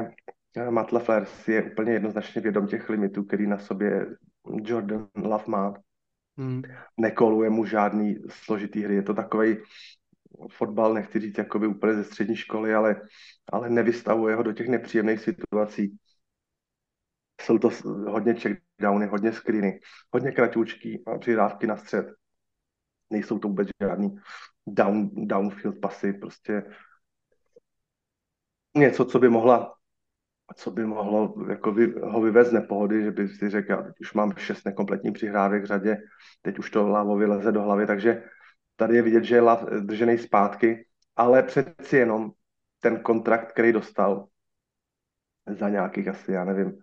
Matt LaFleur si je úplně jednoznačně vědom těch limitů, který na sobě Jordan Love má. Hmm. Nekoluje mu žádný složitý hry. Je to takový fotbal, nechci říct jakoby úplně ze střední školy, ale, ale nevystavuje ho do těch nepříjemných situací. Jsou to hodně checkdowny, hodně screeny, hodně kratoučky a přidávky na střed. Nejsou to vůbec žádný down, downfield pasy, prostě něco, co by mohla co by mohlo jako by, ho vyvést z nepohody, že by si řekl, já teď už mám šest nekompletní přihrávek v řadě, teď už to Lavovi leze do hlavy, takže tady je vidět, že je držený zpátky, ale přeci jenom ten kontrakt, který dostal za nějakých asi, já nevím,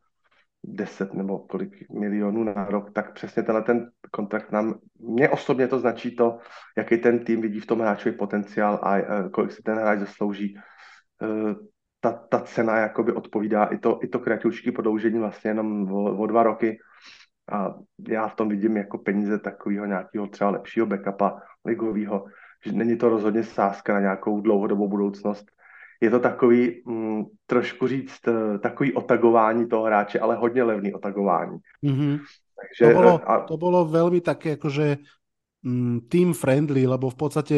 10 nebo kolik milionů na rok, tak přesně tenhle ten kontrakt nám, mě osobně to značí to, jaký ten tým vidí v tom hráčový potenciál a kolik si ten hráč zaslouží. Eh, ta, ta cena jakoby odpovídá i to, i to kreativní prodloužení vlastně jenom o, o dva roky. A já v tom vidím jako peníze takového nějakého třeba lepšího backupa ligového, že není to rozhodně sázka na nějakou dlouhodobou budoucnost. Je to takový, mm, trošku říct, eh, takový otagování toho hráče, ale hodně levný otagování. Mm-hmm. Takže, to, bolo, a... to bolo veľmi také akože mm, team friendly, lebo v podstate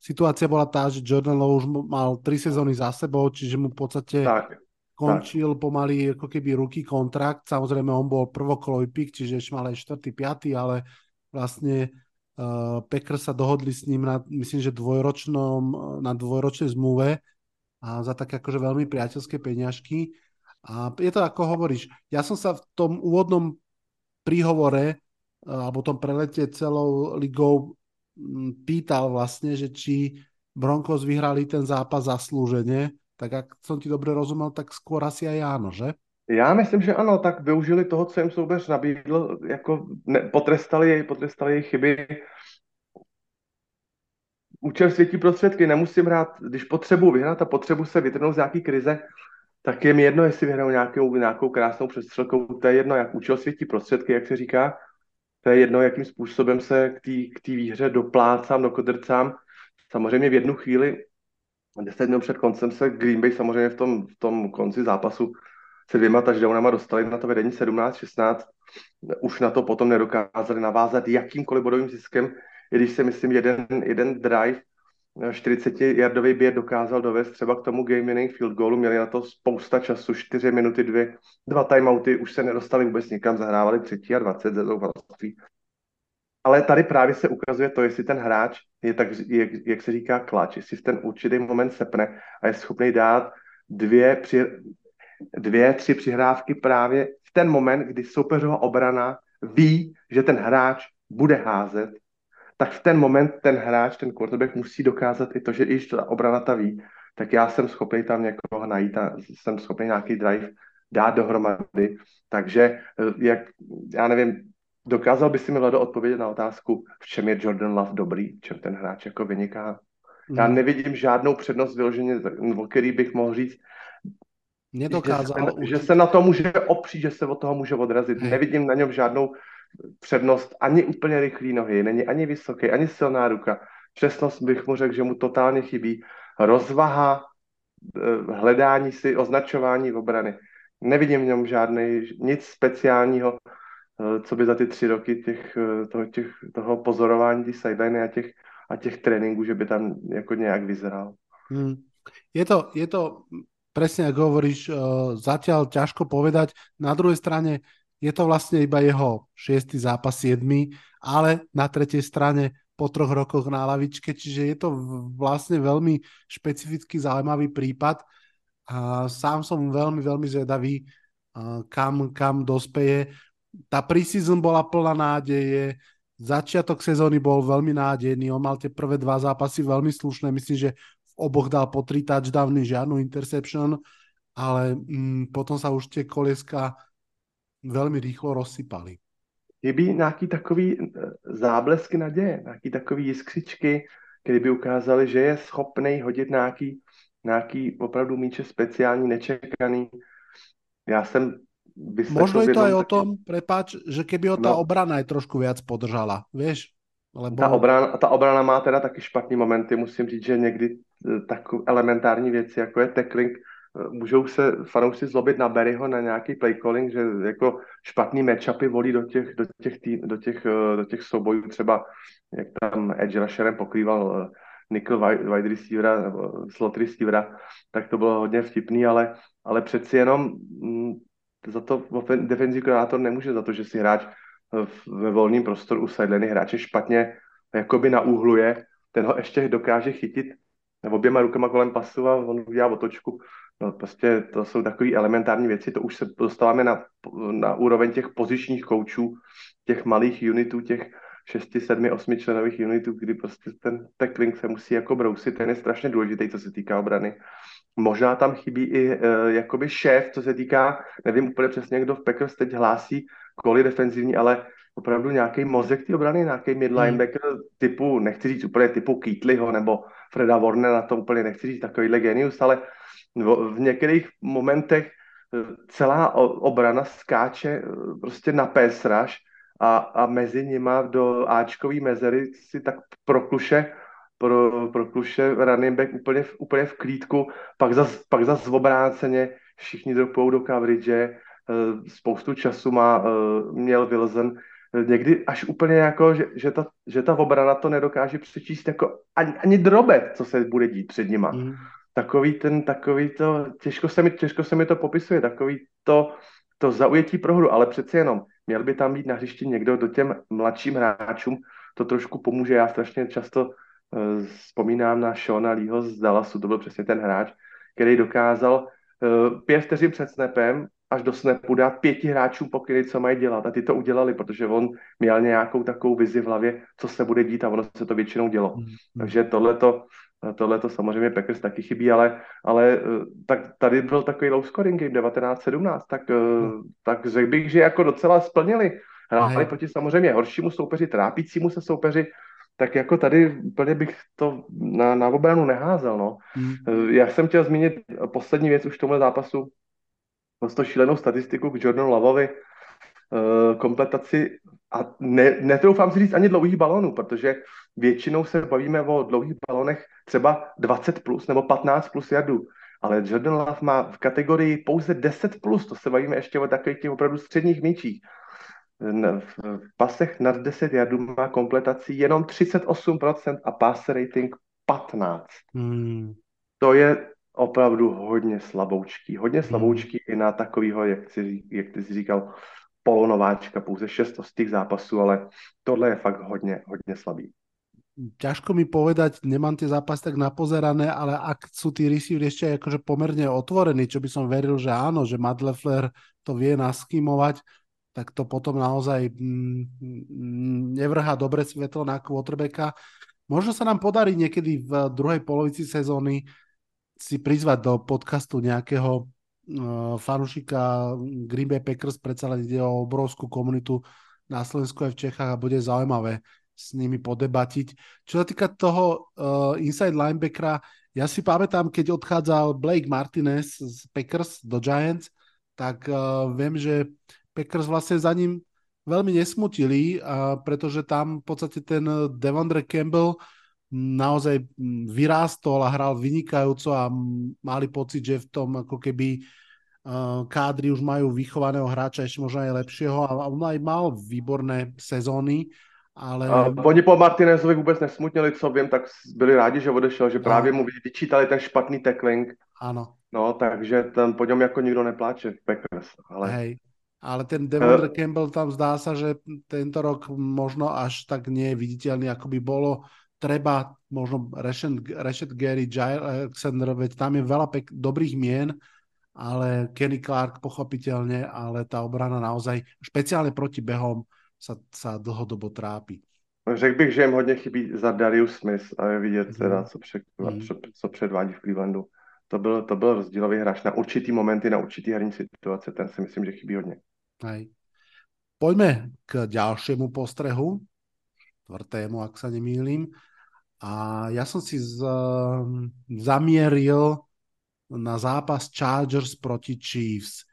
situácia bola tá, že Jordan Lowe už mal tri sezóny za sebou, čiže mu v podstate tak, končil tak. pomaly ako keby ruky kontrakt. Samozrejme, on bol prvokolový pik, čiže ešte mal aj štvrtý, piatý, ale vlastne uh, Packers sa dohodli s ním na, myslím, že dvojročnom, na dvojročnej zmluve a za také akože veľmi priateľské peňažky. A je to ako hovoríš, ja som sa v tom úvodnom príhovore alebo tom prelete celou ligou pýtal vlastne, že či Broncos vyhrali ten zápas zaslúžene, tak ak som ti dobre rozumel, tak skôr asi aj áno, že? Já myslím, že ano, tak využili toho, co jim soubeř nabídl, jako ne, potrestali jej, potrestali jej chyby. Účel světí prostředky, nemusím hrát, když potřebuji vyhrát a potřebuji se vytrhnout z nějaký krize, tak je mi jedno, jestli vyhraju nějakou, nějakou krásnou přestřelkou, to je jedno, jak účel světí prostředky, jak se říká, to je jedno, jakým způsobem se k té výhře doplácám, dokodrcám. Samozřejmě v jednu chvíli, deset minut před koncem se Green Bay samozřejmě v tom, v tom konci zápasu se dvěma touchdownama dostali na to vedení 17-16. Už na to potom nedokázali navázat jakýmkoliv bodovým ziskem, i když si myslím, jeden, jeden drive 40-jardový běh dokázal dovést třeba k tomu game winning field goalu, měli na to spousta času, 4 minuty, dvě, dva timeouty, už se nedostali vůbec nikam, zahrávali třetí a 20 ze zoufalství. Ale tady právě se ukazuje to, jestli ten hráč je tak, jak, jak se říká, klač, jestli v ten určitý moment sepne a je schopný dát dvě, při, dvě, tři přihrávky právě v ten moment, kdy soupeřová obrana ví, že ten hráč bude házet tak v ten moment ten hráč, ten quarterback musí dokázat i to, že když ta obrana ta ví, tak já jsem schopný tam někoho najít a jsem schopný nějaký drive dát dohromady. Takže eh, jak, já nevím, dokázal by si mi Vlado odpovědět na otázku, v čem je Jordan Love dobrý, v čem ten hráč jako vyniká? Já hmm. nevidím žádnou přednost vyloženě, o který bych mohl říct, Nedokázal. Že se, že se na to může opřít, že se od toho může odrazit. Nevidím na něm žádnou přednost, ani úplně rychlý nohy, není ani vysoký, ani silná ruka. Přesnost bych mu řekl, že mu totálně chybí. Rozvaha, eh, hledání si, označování obrany. Nevidím v něm žádný, nic speciálního, co by za ty tři roky těch, eh, toho, těch, toho pozorování ty sideliny a těch, a těch tréninků, že by tam jako nějak vyzeral. Hmm. Je to, je to presne ako hovoríš, zatiaľ ťažko povedať. Na druhej strane je to vlastne iba jeho šiestý zápas, siedmy, ale na tretej strane po troch rokoch na lavičke, čiže je to vlastne veľmi špecifický zaujímavý prípad. A sám som veľmi, veľmi zvedavý, kam, kam dospeje. Tá preseason bola plná nádeje, začiatok sezóny bol veľmi nádejný, on mal tie prvé dva zápasy veľmi slušné, myslím, že v oboch dal po tri touchdowny, žiadnu interception, ale mm, potom sa už tie kolieska velmi rýchlo rozsypali. Chybí nějaký takový eh, záblesky naděje, nějaký takový jiskřičky, které by ukázaly, že je schopný hodit nějaký, nějaký opravdu míče speciální, nečekaný. Já jsem Možno je to aj o tom, prepáč, že keby ho tá no. obrana aj trošku viac podržala, vieš? Lebo... Ta, obrana, ta obrana má teda taky špatný momenty, musím říct, že někdy eh, takové elementární věci, jako je tackling, můžou se fanoušci zlobit na Berryho na nějaký play calling, že jako špatný matchupy volí do těch, do těch, tý, do těch, eh, do těch soubojů, třeba jak tam Edge Rusherem pokrýval nickel wide receivera slot receivera, tak to bylo hodně vtipný, ale, ale přeci jenom mm, za to defenzivní koordinátor nemůže za to, že si hráč ve volném prostoru u sideliny hráče špatně jakoby na úhlu je, ten ho ještě dokáže chytit oběma rukama kolem pasu a on udělá otočku. No, prostě to jsou takové elementární věci, to už se dostáváme na, na úroveň těch pozičních koučů, těch malých unitů, těch 6, 7, 8 členových unitů, kdy prostě ten tackling se musí jako brousit, ten je strašně důležitý, co se týká obrany. Možná tam chybí i e, jakoby šéf, co se týká, nevím úplně přesně, kdo v Packers teď hlásí kvůli defenzivní, ale opravdu nějaký mozek té obrany, nějaký mid hmm. typu, nechci říct úplně typu Keatleyho nebo Freda Warnera, to úplně nechci říct takovýhle genius, ale v některých momentech eh, celá obrana skáče eh, prostě na pésraž a, a mezi nima do Ačkový mezery si tak prokluše pro, prokluše running back úplně, v, úplně v klídku, pak zas, pak zas obráceně všichni dropou do coverage, eh, spoustu času má, měl Wilson, někdy až úplně jako, že, že, ta, že ta obrana to nedokáže přečíst jako ani, ani drobet, co se bude dít před nima. Mm takový ten, takový to, těžko se mi, těžko se mi to popisuje, takový to, to zaujetí pro hru, ale přeci jenom měl by tam být na hřišti někdo, do těm mladším hráčům to trošku pomůže. Já strašně často vzpomínám na Shona Leeho z Dallasu, to byl přesně ten hráč, který dokázal uh, pět vteřin před snapem až do snapu dát pěti hráčům pokyny, co mají dělat. A ty to udělali, protože on měl nějakou takovou vizi v hlavě, co se bude dít a ono se to většinou dělo. Mm. Takže tohle to Tohle to samozřejmě Packers taky chybí, ale, ale eh, tak tady byl takový low scoring game 19-17, tak, hmm. tak řekl bych, že jako docela splnili. Hráli proti samozřejmě horšímu soupeři, trápícímu se soupeři, tak jako tady úplně bych to na, na obranu neházel. No. Hmm. Já jsem chtěl zmínit poslední věc už v tomhle zápasu, to šílenou statistiku k Jordanu Lavovi, kompletaci a ne, netroufám si říct ani dlouhých balonů, protože většinou se bavíme o dlouhých balonech třeba 20 plus nebo 15 plus jardů, ale Jordan Love má v kategorii pouze 10 plus, to se bavíme ještě o takových těch opravdu středních míčích. V pasech nad 10 jardů má kompletací jenom 38% a pass rating 15. Hmm. To je opravdu hodně slaboučký. Hodně Hmm. slaboučký i na takovýho, jak, si, jak ty jsi říkal, polonováčka, pouze 6 z těch zápasů, ale tohle je fakt hodně, hodně slabý. ťažko mi povedať, nemám tie zápasy tak napozerané, ale ak sú tí receivery ešte akože pomerne otvorení, čo by som veril, že áno, že Matt Leffler to vie naskimovať, tak to potom naozaj mm, mm, nevrhá dobre svetlo na quarterbacka. Možno sa nám podarí niekedy v druhej polovici sezóny si prizvať do podcastu nejakého uh, fanušika Green Bay Packers, predsa len ide o obrovskú komunitu na Slovensku aj v Čechách a bude zaujímavé s nimi podebatiť. Čo sa týka toho uh, inside linebackera, ja si pamätám, keď odchádzal Blake Martinez z Packers do Giants, tak uh, viem, že Packers vlastne za ním veľmi nesmutili, uh, pretože tam v podstate ten Devondre Campbell naozaj vyrástol a hral vynikajúco a mali pocit, že v tom ako keby uh, kádri už majú vychovaného hráča ešte možno aj lepšieho a on aj mal výborné sezóny, ale... A oni po Martinezovi vůbec nesmutnili, co vím, tak byli rádi, že odešel, že právě mu vyčítali ten špatný tackling. Áno. No, takže ten po něm jako nikdo nepláče Packers. Ale... Hej. Ale ten Devondre uh, Campbell tam zdá sa, že tento rok možno až tak nie je viditeľný, ako by bolo treba, možno Rashad Gary, Jair Alexander, veď tam je veľa pek- dobrých mien, ale Kenny Clark pochopiteľne, ale tá obrana naozaj, špeciálne proti behom, sa, sa dlhodobo trápi. Řekl bych, že jim hodně chybí za Darius Smith a je vidět teda, co, před, mm. co předvádí v Clevelandu. To byl, to byl rozdílový hráč na určitý momenty, na určitý herní situace. Ten si myslím, že chybí hodně. Hej. Poďme k ďalšiemu postrehu, štvrtému, ak sa nemýlim. A ja som si z, zamieril na zápas Chargers proti Chiefs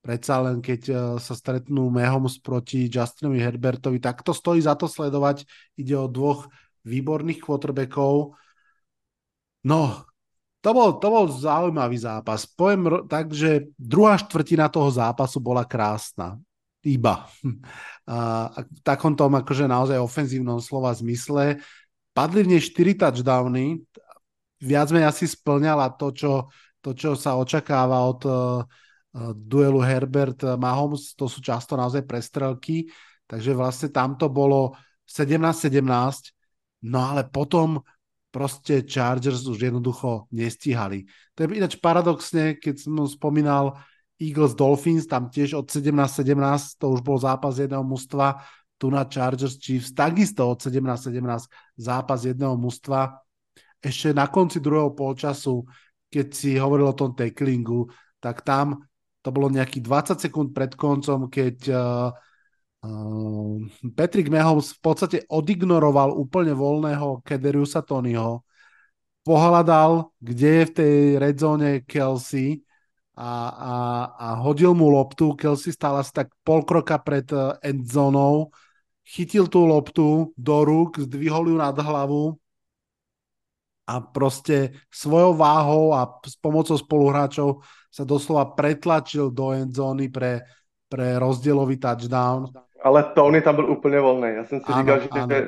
predsa len keď uh, sa stretnú Mahomes proti Justinovi Herbertovi, tak to stojí za to sledovať. Ide o dvoch výborných quarterbackov. No, to bol, to bol zaujímavý zápas. Poviem tak, že druhá štvrtina toho zápasu bola krásna. Iba. [LAUGHS] A v takom tom akože naozaj ofenzívnom slova zmysle. Padli v nej 4 touchdowny. Viac menej asi splňala to, čo, to, čo sa očakáva od uh, duelu Herbert Mahomes, to sú často naozaj prestrelky, takže vlastne tam to bolo 17-17, no ale potom proste Chargers už jednoducho nestíhali. To je ináč paradoxne, keď som spomínal Eagles Dolphins, tam tiež od 17-17, to už bol zápas jedného mužstva, tu na Chargers Chiefs, takisto od 17-17 zápas jedného mužstva. Ešte na konci druhého polčasu, keď si hovoril o tom tacklingu, tak tam to bolo nejakých 20 sekúnd pred koncom, keď uh, Patrick Mahomes v podstate odignoroval úplne voľného Kederiusa Tonyho, pohľadal, kde je v tej red zone Kelsey a, a, a hodil mu loptu. Kelsey stál asi tak pol kroka pred uh, endzónou, chytil tú loptu do rúk, zdvihol ju nad hlavu a proste svojou váhou a s pomocou spoluhráčov sa doslova pretlačil do endzóny pre, pre rozdielový touchdown. Ale Tony tam byl úplně volný. Já jsem si ano, říkal, že ano.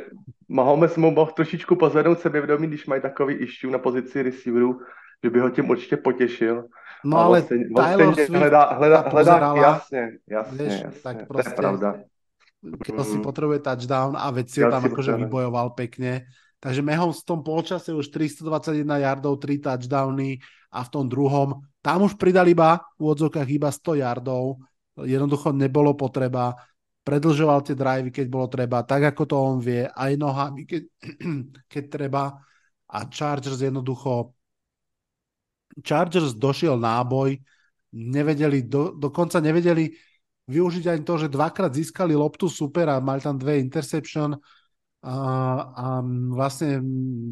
Mahomes mu mohl trošičku pozvednout sebevědomí, když mají takový issue na pozici receiverů, že by ho tím určitě potěšil. No ale vlastně, Tyler vlastně Swift hledá, hledá, hledá, jasně, jasně, vieš, jasně, tak to je proste- pravda. Kelsey Mm. potrebuje touchdown a veď si ho tam akože vybojoval pekne. Takže Mahomes v tom polčase už 321 yardov, 3 touchdowny a v tom druhom tam už pridali iba v úvodzovkách iba 100 yardov. Jednoducho nebolo potreba. Predlžoval tie drivey, keď bolo treba, tak ako to on vie, aj nohami, keď, [CLEARS THROAT] keď treba. A Chargers jednoducho Chargers došiel náboj, nevedeli, do, dokonca nevedeli využiť ani to, že dvakrát získali loptu super a mali tam dve interception a, a vlastne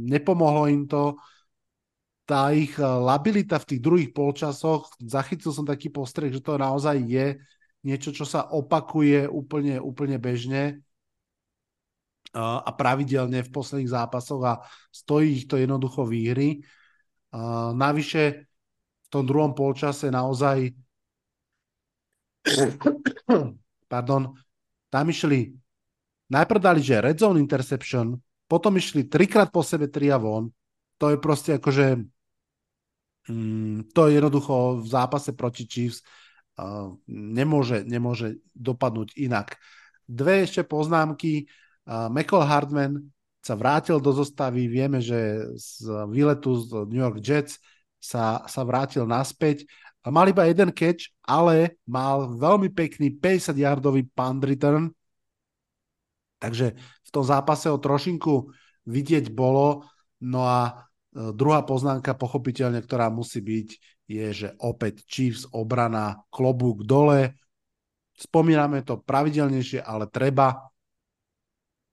nepomohlo im to tá ich labilita v tých druhých polčasoch, zachytil som taký postreh, že to naozaj je niečo, čo sa opakuje úplne, úplne bežne a pravidelne v posledných zápasoch a stojí ich to jednoducho výhry. Navyše v tom druhom polčase naozaj [COUGHS] pardon, tam išli najprv dali, že red zone interception, potom išli trikrát po sebe tri a von, to je proste akože mm, to je jednoducho v zápase proti Chiefs nemôže, nemôže dopadnúť inak. Dve ešte poznámky. Michael Hardman sa vrátil do zostavy, vieme, že z výletu z New York Jets sa, sa vrátil naspäť. Mal iba jeden catch, ale mal veľmi pekný 50-yardový punt return, takže v tom zápase ho trošinku vidieť bolo. No a e, druhá poznámka, pochopiteľne, ktorá musí byť, je, že opäť Chiefs obrana klobúk dole. Spomíname to pravidelnejšie, ale treba.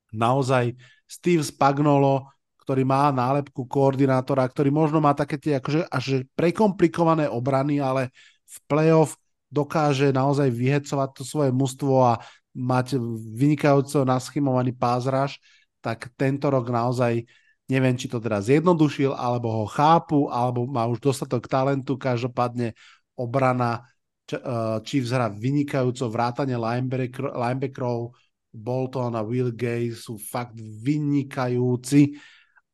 Naozaj Steve Spagnolo, ktorý má nálepku koordinátora, ktorý možno má také tie akože až prekomplikované obrany, ale v playoff dokáže naozaj vyhecovať to svoje mužstvo a mať vynikajúco naschymovaný pázraž, tak tento rok naozaj neviem, či to teda zjednodušil, alebo ho chápu, alebo má už dostatok talentu, každopádne obrana eh, Chiefs hra vynikajúco, vrátanie linebacker, linebackerov, Bolton a Will Gay sú fakt vynikajúci.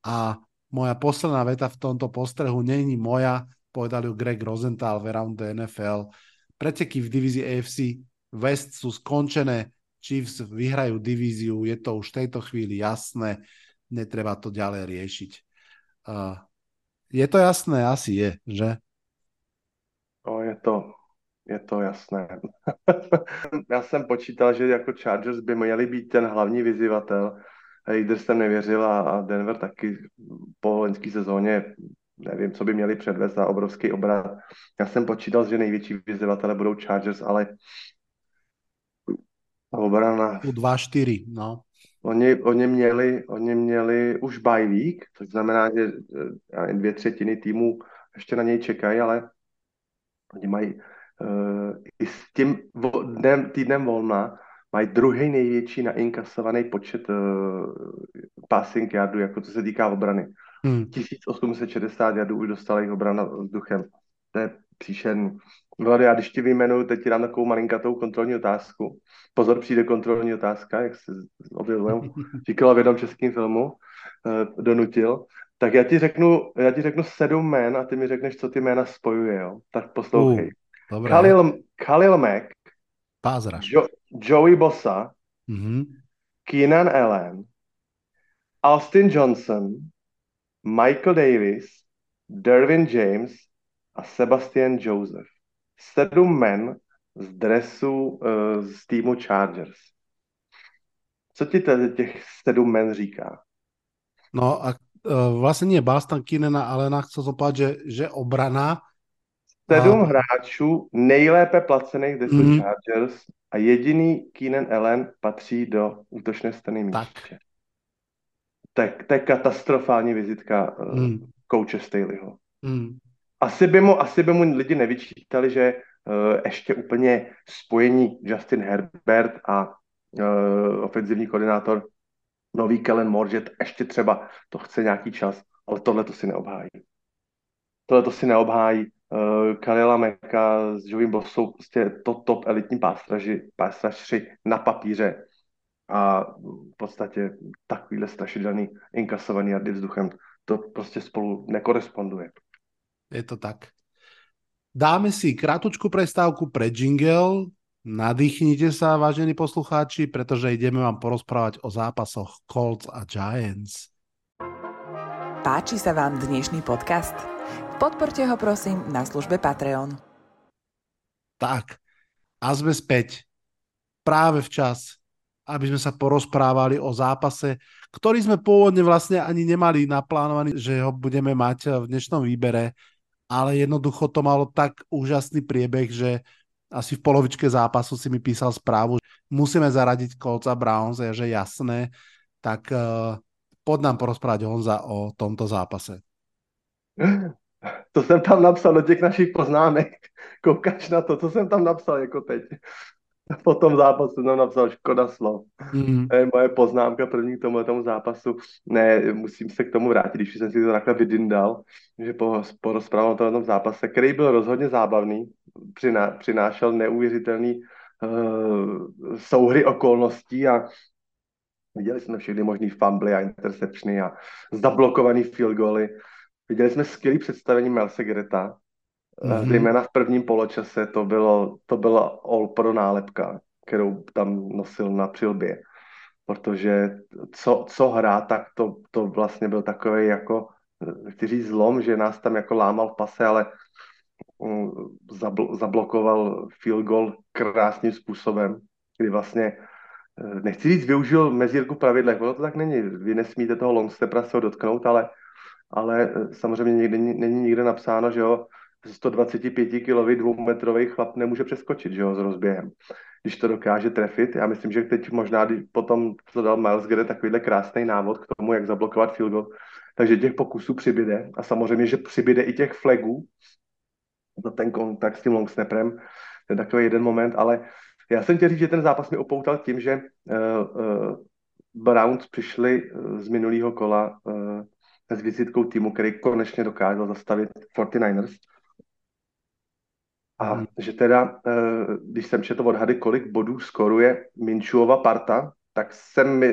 A moja posledná veta v tomto postrehu není moja, povedal ju Greg Rosenthal v Around the NFL. Preteky v divízii AFC West sú skončené, Chiefs vyhrajú divíziu, je to už v tejto chvíli jasné, netreba to ďalej riešiť. Uh, je to jasné? Asi je, že? O, je to, je to jasné. [LAUGHS] Já jsem počítal, že jako Chargers by měli být ten hlavní vyzývatel. Raiders jsem nevěřil a Denver taky po loňské sezóně nevím, co by měli předvést za obrovský obrat. Já jsem počítal, že největší vyzývatele budou Chargers, ale obrana... 2-4, no. Oni, oni, měli, oni měli už bye week, což znamená, že dvě třetiny týmu ještě na něj čekají, ale oni mají uh, i s tím dnem, týdnem volna mají druhý největší nainkasovaný počet uh, passing yardů, jako co se týká obrany. Hmm. 1860 yardů už dostala jich obrana vzduchem. To je příšerný. Vlady, já když ti vyjmenuju, teď ti dám takovou malinkatou kontrolní otázku. Pozor, přijde kontrolní otázka, jak se objevil, [LAUGHS] říkala v jednom českém filmu, uh, donutil. Tak já ti řeknu, já ti řeknu sedm jmén a ty mi řekneš, co ty jména spojuje, jo? Tak poslouchej. Uh. Khalil, Khalil Mack, Pázraš. Jo, Joey Bossa, mm-hmm. Keenan Allen, Austin Johnson, Michael Davis, Dervin James a Sebastian Joseph. Sedm men z dresu uh, z týmu Chargers. Co ti tedy těch sedm men říká? No a vlastne nie Boston Kinena, ale chcel som povedať, že, že obrana sedm a... hráčů nejlépe placených The mm. Chargers a jediný Keenan Allen patří do útočné strany míče. Tak. To je katastrofální vizitka mm. kouče Staleyho. Mm. Asi, by mu, asi by mu lidi nevyčítali, že uh, ještě úplně spojení Justin Herbert a uh, ofenzivní koordinátor nový Kellen Moore, že ještě třeba to chce nějaký čas, ale tohle to si neobhájí. Tohle to si neobhájí uh, Kalila Meka s Joey Boss jsou prostě to top elitní pástraži, pástražři na papíře a v podstatě takovýhle strašidelný inkasovaný jardy vzduchem, to prostě spolu nekoresponduje. Je to tak. Dáme si krátku prestávku pre jingle. Nadýchnite sa, vážení poslucháči, pretože ideme vám porozprávať o zápasoch Colts a Giants. Páči sa vám dnešný podcast? Podporte ho prosím na službe Patreon. Tak, a sme späť. Práve včas, aby sme sa porozprávali o zápase, ktorý sme pôvodne vlastne ani nemali naplánovaný, že ho budeme mať v dnešnom výbere, ale jednoducho to malo tak úžasný priebeh, že asi v polovičke zápasu si mi písal správu, že musíme zaradiť Colts a Browns, je že jasné, tak uh, pod nám porozprávať Honza o tomto zápase. To jsem tam napsal do těch našich poznámek. Koukáš na to, co jsem tam napsal jako teď. [LAUGHS] Po tom zápasu jsem tam napsal škoda slov. Mm. To je moje poznámka první k tomu, tomu zápasu. Ne, musím se k tomu vrátit, když jsem si to takhle vydindal, že po, po rozprávu o tom zápase, který byl rozhodně zábavný, přiná, přinášel neuvěřitelný uh, souhry okolností a viděli jsme všechny možný fumbly a interceptiony a zablokovaný field goaly viděli jsme skvělé představení Milese Greta, Mhm. zejména v prvním poločase to bylo, to byla all pro nálepka, kterou tam nosil na přilbě. Protože co, co hrá, tak to, to vlastně byl takový jako, chci říct zlom, že nás tam jako lámal v pase, ale zabl- zablokoval field goal krásným způsobem, kdy vlastně eh, nechci říct, využil mezírku pravidlech, ono to tak není, vy nesmíte toho long steppera se ho dotknout, ale, ale eh, samozřejmě někde, není nikde napsáno, že jo, 125 kilový dvoumetrový chlap nemůže přeskočit, že jo, s rozběhem. Když to dokáže trefit, já myslím, že teď možná když potom, co dal Miles Garrett, takovýhle krásný návod k tomu, jak zablokovat field goal, takže těch pokusů přibyde. A samozřejmě, že přibyde i těch flagů. Za ten kontakt s tím long snapperem, to je takový jeden moment, ale já jsem chtěl říct, že ten zápas mi opoutal tím, že uh, uh, Browns přišli uh, z minulého kola uh, s vizitkou týmu, který konečně dokázal zastavit 49ers a hmm. že teda, eh, když jsem četl odhady, kolik bodů skoruje Minčuova parta, tak jsem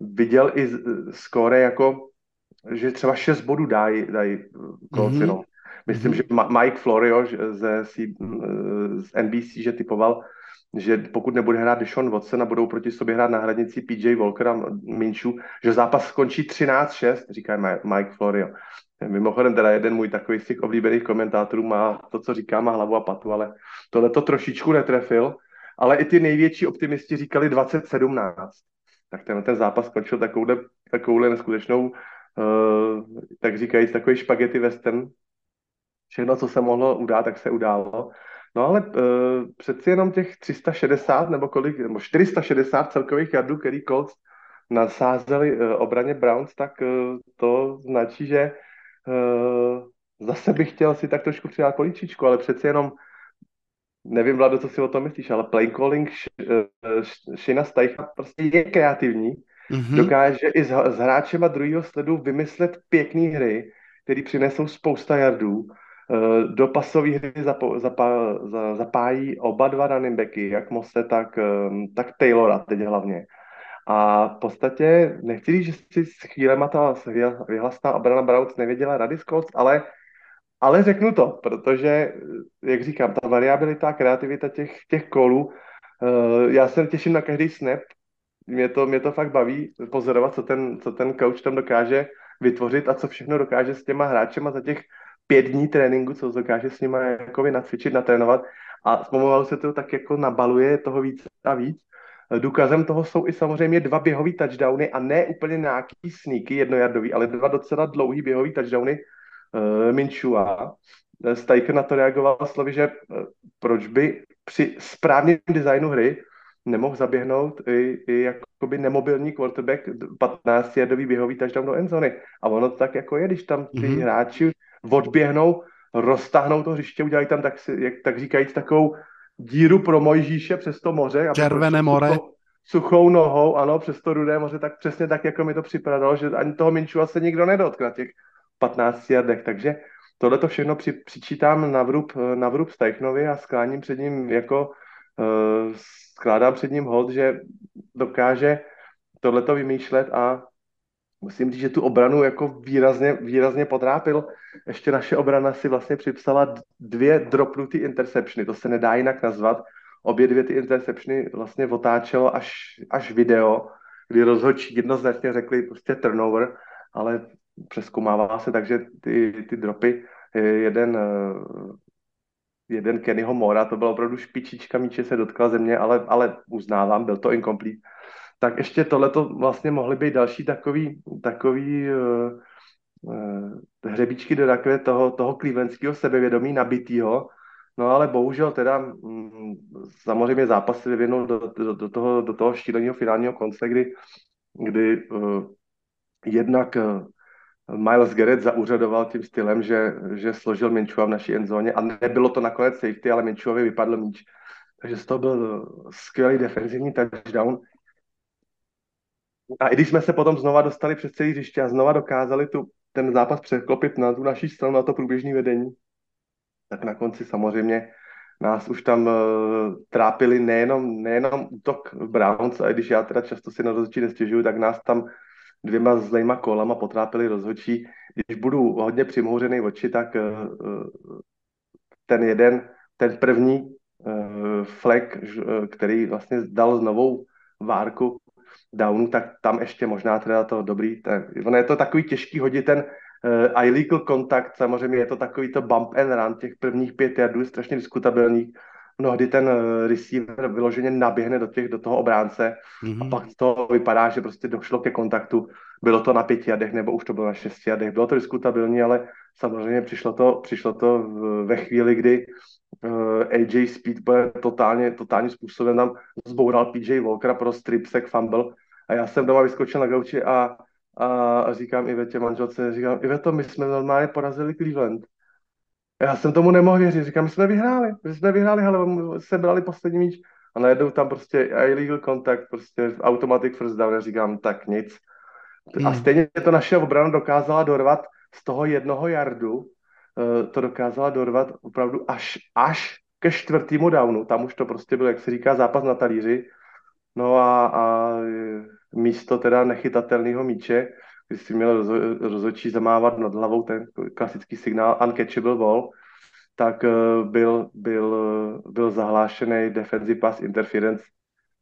viděl i skóre jako, že třeba 6 bodů dají, dají Colts mm-hmm. Myslím, mm-hmm. že Mike Florio ze, z NBC, že typoval, že pokud nebude hrát Deshaun Watson a budou proti sobě hrát na hradnici PJ Walker a Minchu, že zápas skončí 13-6, říká Mike Florio. Mimochodem teda jeden můj takový z těch oblíbených komentátorů má to, co říká, má hlavu a patu, ale tohle to trošičku netrefil, ale i ty největší optimisti říkali 2017. Tak ten, ten zápas skončil takovouhle, takovouhle neskutečnou, uh, tak říkajíc, takový špagety western. Všechno, co se mohlo udát, tak se událo. No ale uh, přeci jenom těch 360 nebo kolik, nebo 460 celkových jardů, který Colts nasázeli uh, obraně Browns, tak uh, to značí, že zase bych chtěl si tak trošku přidat políčičku, ale přeci jenom nevím, Vlado, co si o tom myslíš, ale play calling Shina Steicha prostě je kreativní, mm-hmm. dokáže i s, s hráčema druhého sledu vymyslet pěkné hry, které přinesou spousta jardů, do pasové hry zapo, zapa, za, zapájí oba dva running backy, jak Mose, tak, tak Taylora teď hlavně. A v podstatě nechci že si s chvílema ta vyhlasná obrana Browns nevěděla rady Scott, ale, ale řeknu to, protože, jak říkám, ta variabilita, kreativita těch, těch kolů, uh, já se těším na každý snap, mě to, mě to fakt baví pozorovat, co ten, co ten coach tam dokáže vytvořit a co všechno dokáže s těma hráčema za těch pět dní tréninku, co dokáže s nimi jako nacvičit, natrénovat. A pomalu se to tak jako nabaluje toho víc a víc Důkazem toho jsou i samozřejmě dva běhové touchdowny a ne úplně nějaký sníky jednojardový, ale dva docela dlouhý běhový touchdowny uh, Minchua. Stajker na to reagoval slovy, že uh, proč by při správném designu hry nemohl zaběhnout i, i jakoby nemobilní quarterback 15-jardový běhový touchdown do endzony. A ono to tak jako je, když tam ty mm-hmm. hráči odběhnou, roztáhnou to hřiště, udělají tam tak, jak, tak říkajíc takovou díru pro Mojžíše přes to moře. Červené more. Suchou, suchou nohou, ano, přes to rudé moře, tak přesně tak, jako mi to připadalo, že ani toho Minčua se nikdo nedotkl na těch 15 jardech, takže tohle to všechno při, přičítám na vrub, na vrub Steichnovi a skláním před ním jako uh, skládám před ním hold, že dokáže tohleto vymýšlet a musím říct, že tu obranu jako výrazně, výrazně potrápil. Ještě naše obrana si vlastně připsala dvě dropnutý interceptiony, to se nedá jinak nazvat. Obě dvě ty interceptiony vlastně otáčelo až, až video, kdy rozhodčí jednoznačně řekli prostě turnover, ale přeskumává se, takže ty, ty dropy, jeden, jeden Kennyho Mora, to byla opravdu špičička míče se dotkla země, ale, ale uznávám, byl to incomplete tak ještě tohleto vlastně mohly být další takový, takový uh, uh, hřebíčky do takové toho, toho klívenského sebevědomí nabitýho, no ale bohužel teda mm, samozřejmě zápas se vyvinul do, do, do, toho, do toho šíleného finálního konce, kdy, kdy uh, jednak uh, Miles Garrett zaúřadoval tím stylem, že, že složil Minčua v naší endzóně a nebylo to nakonec safety, ale Minčuovi vypadl míč. Takže z toho byl skvělý defenzivní touchdown. A i když jsme se potom znova dostali přes celý hřiště a znova dokázali tu, ten zápas překlopit na tu naší stranu, na to průběžné vedení, tak na konci samozřejmě nás už tam uh, trápili nejenom, nejenom útok Browns, a když já teda často si na rozhodčí nestěžuju, tak nás tam dvěma zlejma kolama potrápili rozhodčí. Když budu hodně přimhouřený oči, tak ten jeden, ten první flek, který vlastně dal novou várku downu, tak tam ještě možná teda to dobrý. Tak, ono je to takový těžký hodit ten uh, illegal kontakt, samozřejmě je to takový to bump and run těch prvních pět jardů, strašně diskutabilní. Mnohdy ten uh, receiver vyloženě naběhne do, těch, do toho obránce mm-hmm. a pak to vypadá, že prostě došlo ke kontaktu. Bylo to na pěti jadech nebo už to bylo na šesti jadech. Bylo to diskutabilní, ale samozřejmě přišlo to, přišlo to v, ve chvíli, kdy uh, eh, AJ Speed bude totálně, totálně způsobem tam zboural PJ Walkera pro strip sack fumble a já jsem doma vyskočil na gauči a, a říkám Ivetě manželce, říkám, Iveto, my jsme normálně porazili Cleveland. Já jsem tomu nemohl věřit, říkám, my jsme vyhráli, my jsme vyhráli, ale se brali poslední míč. A najednou tam prostě illegal contact, prostě automatic first down, říkám, tak nic. A hmm. stejně to naše obrana dokázala dorvat z toho jednoho jardu, eh, to dokázala dorvat opravdu až, až ke čtvrtému downu, tam už to prostě byl, jak se říká, zápas na talíři, No a, a místo teda nechytatelného míče, když si měl rozhodčí zamávat nad hlavou ten klasický signál uncatchable ball, tak uh, byl, byl, byl zahlášený defensive pass interference.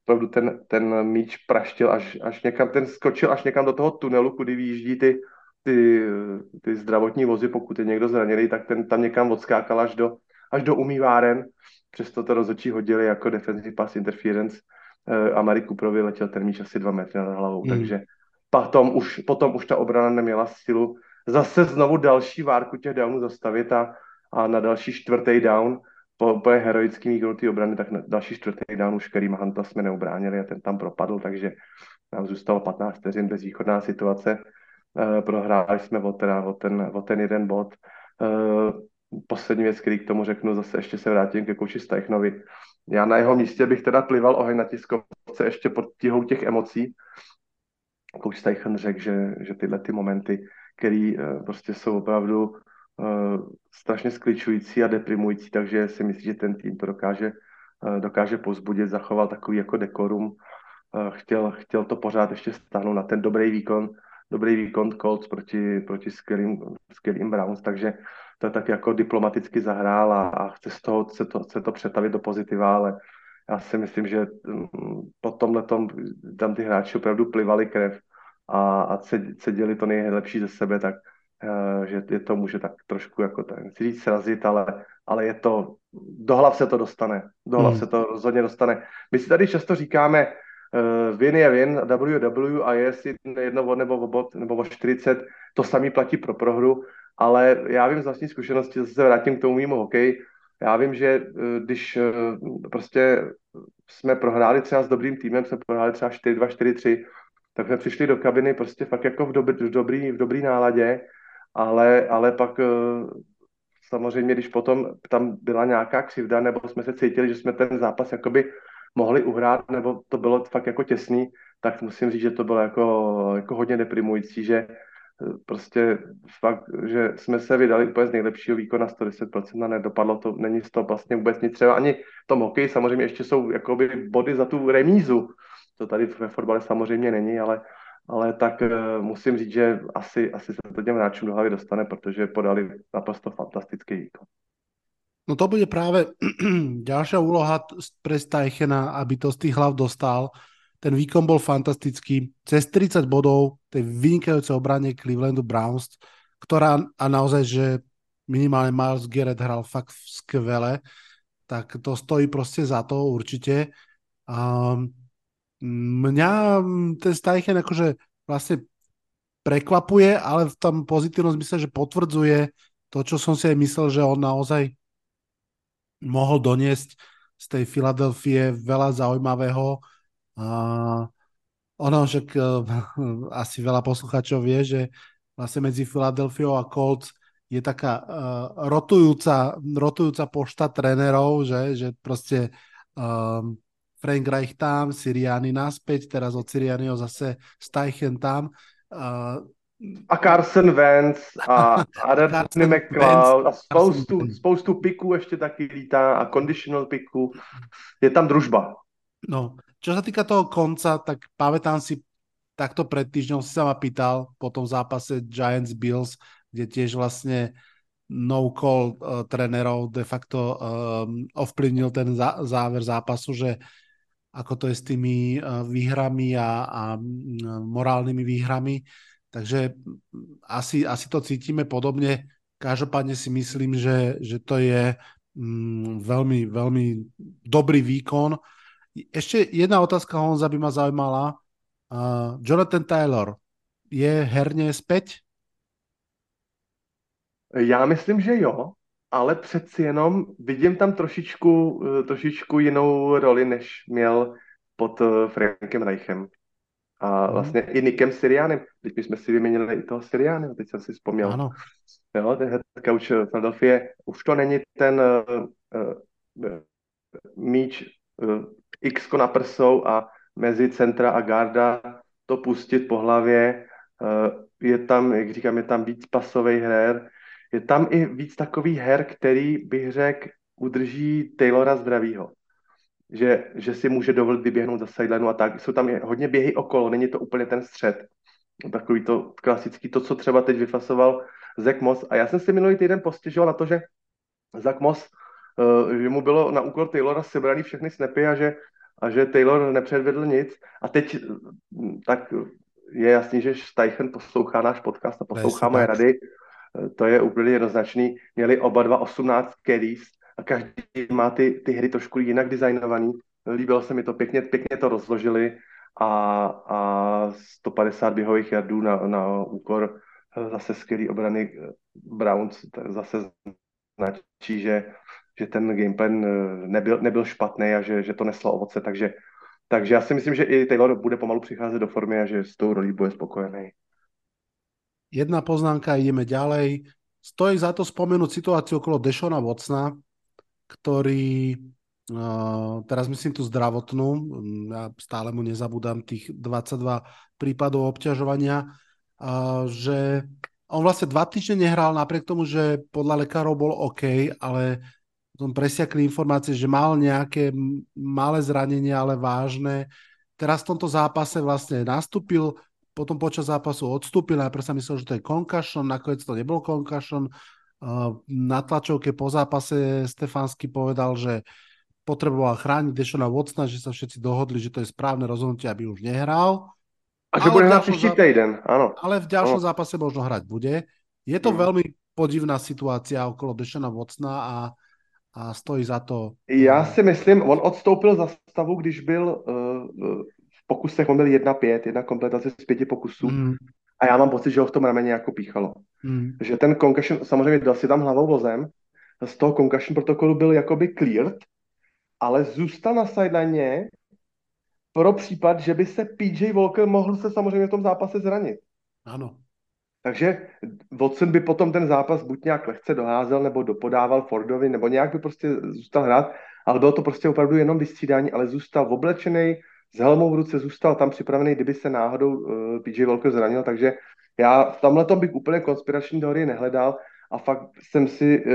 Opravdu ten, ten míč praštil až, až někam, ten skočil až někam do toho tunelu, kudy vyjíždí ty, ty, ty zdravotní vozy, pokud je někdo zraněný, tak ten tam někam odskákal až do, až do umýváren. Přesto to rozhodčí hodili jako defensive pass interference Eh, a Mary Cooperovi letěl ten míč asi dva metry nad hlavou, mm. takže potom už, potom už ta obrana neměla sílu zase znovu další várku těch downů zastavit a, a na další čtvrtý down po, po heroický výkonu obrany, tak na další čtvrtý down už Kerry Hanta jsme neubránili a ten tam propadl, takže nám zůstalo 15 vteřin bezvýchodná situace. E, prohráli jsme o, teda, o, ten, o ten jeden bod. E, poslední věc, který k tomu řeknu, zase ještě se vrátím ke kouči Stajchnovi já na jeho místě bych teda plival oheň na tiskovce ještě pod tíhou těch emocí. Coach Steichen řekl, že, že tyhle ty momenty, které uh, prostě jsou opravdu uh, strašně skličující a deprimující, takže si myslím, že ten tým to dokáže, uh, dokáže pozbudit, zachoval takový jako dekorum. Uh, chtěl, chtěl to pořád ještě stáhnout na ten dobrý výkon, dobrý výkon Colts proti, proti skvělým, skvělým Browns, takže to tak jako diplomaticky zahrál a, a chce, z toho, chce, to, chce to přetavit do pozitiva, ale já si myslím, že mm, po tomhle tam ty hráči opravdu plivali krev a, a cedili to nejlepší ze sebe, tak uh, že je to může tak trošku jako tak, nechci říct srazit, ale, ale je to, do hlav se to dostane, do hlav hmm. se to rozhodně dostane. My si tady často říkáme, uh, win je win, WW a je si jedno bod nebo o bod nebo o 40, to samý platí pro prohru ale já vím z vlastní zkušenosti, zase se vrátím k tomu mimo hokej, já vím, že eh, když eh, prostě jsme prohráli třeba s dobrým týmem, jsme prohráli třeba 4-2, 4-3, tak jsme přišli do kabiny prostě fakt jako v, dobrý, v, dobrý, v dobrý náladě, ale, ale pak eh, samozřejmě, když potom tam byla nějaká křivda, nebo jsme se cítili, že jsme ten zápas jakoby mohli uhrát, nebo to bylo fakt jako těsný, tak musím říct, že to bylo jako, jako hodně deprimující, že prostě fakt, že jsme se vydali úplně z nejlepšího výkona 110% a nedopadlo to, není z toho vlastně vůbec nic. Třeba ani v tom hokeji samozřejmě ještě jsou jakoby body za tu remízu. To tady ve fotbale samozřejmě není, ale, ale tak uh, musím říct, že asi, asi se to těm hráčům do hlavy dostane, protože podali naprosto fantastický výkon. No to bude práve [CLEARS THROAT] ďalšia úloha pre Steichena, aby to z tých hlav dostal ten výkon bol fantastický. Cez 30 bodov tej vynikajúcej obrane Clevelandu Browns, ktorá a naozaj, že minimálne Miles Garrett hral fakt skvele, tak to stojí proste za to určite. Um, mňa ten Steichen akože vlastne prekvapuje, ale v tom pozitívnom zmysle, že potvrdzuje to, čo som si aj myslel, že on naozaj mohol doniesť z tej Filadelfie veľa zaujímavého a ono, však [LAUGHS] asi veľa poslucháčov vie, že vlastne medzi Filadelfiou a Colts je taká uh, rotujúca, rotujúca pošta trénerov, že, že proste um, Frank Reich tam, Siriani naspäť, teraz od Sirianiho zase Steichen tam. Uh, a Carson Wentz a [LAUGHS] Rodney McLeod a spoustu, spoustu piků ještě taky lítá a conditional piků. Je tam družba. No, čo sa týka toho konca, tak pamätám si takto pred týždňom si sa ma pýtal po tom zápase Giants Bills, kde tiež vlastne no call uh, trénerov de facto um, ovplyvnil ten zá, záver zápasu, že ako to je s tými uh, výhrami a, a uh, morálnymi výhrami. Takže asi, asi to cítime podobne. Každopádne si myslím, že, že to je um, veľmi, veľmi dobrý výkon. Ešte jedna otázka, Honza, by ma zaujímala. Uh, Jonathan Taylor je herne späť? Já myslím, že jo, ale přeci jenom vidím tam trošičku, eh, trošičku jinou roli, než měl pod eh, Frankem Reichem. A mhm. vlastně i Nikem Sirianem. Teď my jsme si vyměnili i toho Siriana, teď jsem si vzpomněl. Ano. Jo, ten head coach Philadelphia, už to není ten uh, uh, míč uh, x na prsou a mezi centra a garda to pustit po hlavě. Uh, je tam, jak říkám, je tam víc pasových her, je tam i víc takových her, který bych řekl udrží Taylora zdravýho. Že, že si může dovolit vyběhnout za sidelineu a tak. Jsou tam hodně běhy okolo, není to úplně ten střed. Takový to klasický, to, co třeba teď vyfasoval Zach Moss. A já jsem si minulý týden postěžoval na to, že Zach Moss, uh, že mu bylo na úkol Taylora sebraný všechny snapy a že, a že Taylor nepředvedl nic. A teď tak je jasný, že Steichen poslouchá náš podcast a poslouchá moje rady to je úplně jednoznačný. Měli oba dva 18 carries a každý má ty, ty hry trošku jinak designovaný. Líbilo se mi to, pěkně, pěkně to rozložili a, a 150 běhových jardů na, na úkor zase skvělý obrany Browns zase značí, že, že ten gameplan nebyl, nebyl špatný a že, že to neslo ovoce, takže, takže já si myslím, že i Taylor bude pomalu přicházet do formy a že s tou rolí bude spokojený. Jedna poznámka, ideme ďalej. Stojí za to spomenúť situáciu okolo Dešona Vocna, ktorý uh, teraz myslím tú zdravotnú, ja stále mu nezabudám tých 22 prípadov obťažovania, uh, že on vlastne dva týždne nehral napriek tomu, že podľa lekárov bol OK, ale potom presiakli informácie, že mal nejaké malé zranenie, ale vážne. Teraz v tomto zápase vlastne nastúpil, potom počas zápasu odstúpil, najprv sa myslel, že to je concussion, nakoniec to nebol concussion. Na tlačovke po zápase Stefansky povedal, že potreboval chrániť Dešona Watsona, že sa všetci dohodli, že to je správne rozhodnutie, aby už nehral. A že bude hrať příští týden, áno. Ale v ďalšom ano. zápase možno hrať bude. Je to hmm. veľmi podivná situácia okolo Dešona Watsona a, a stojí za to. Já si myslím, on odstoupil za stavu, když byl uh, pokusech on byl 1-5, jedna kompletace z pěti pokusů. Mm. A já mám pocit, že ho v tom rameni jako píchalo. Mm. Že ten concussion, samozřejmě dal si tam hlavou vozem, z toho concussion protokolu byl jakoby cleared, ale zůstal na sideline pro případ, že by se PJ Walker mohl se samozřejmě v tom zápase zranit. Ano. Takže Watson by potom ten zápas buď nějak lehce doházel, nebo dopodával Fordovi, nebo nějak by prostě zůstal hrát, ale bylo to prostě opravdu jenom vystřídání, ale zůstal oblečený, s helmou v ruce zůstal tam připravený, kdyby se náhodou uh, eh, PJ Walker zranil, takže já v tomhle tom bych úplně konspirační teorie nehledal. A fakt jsem si, uh,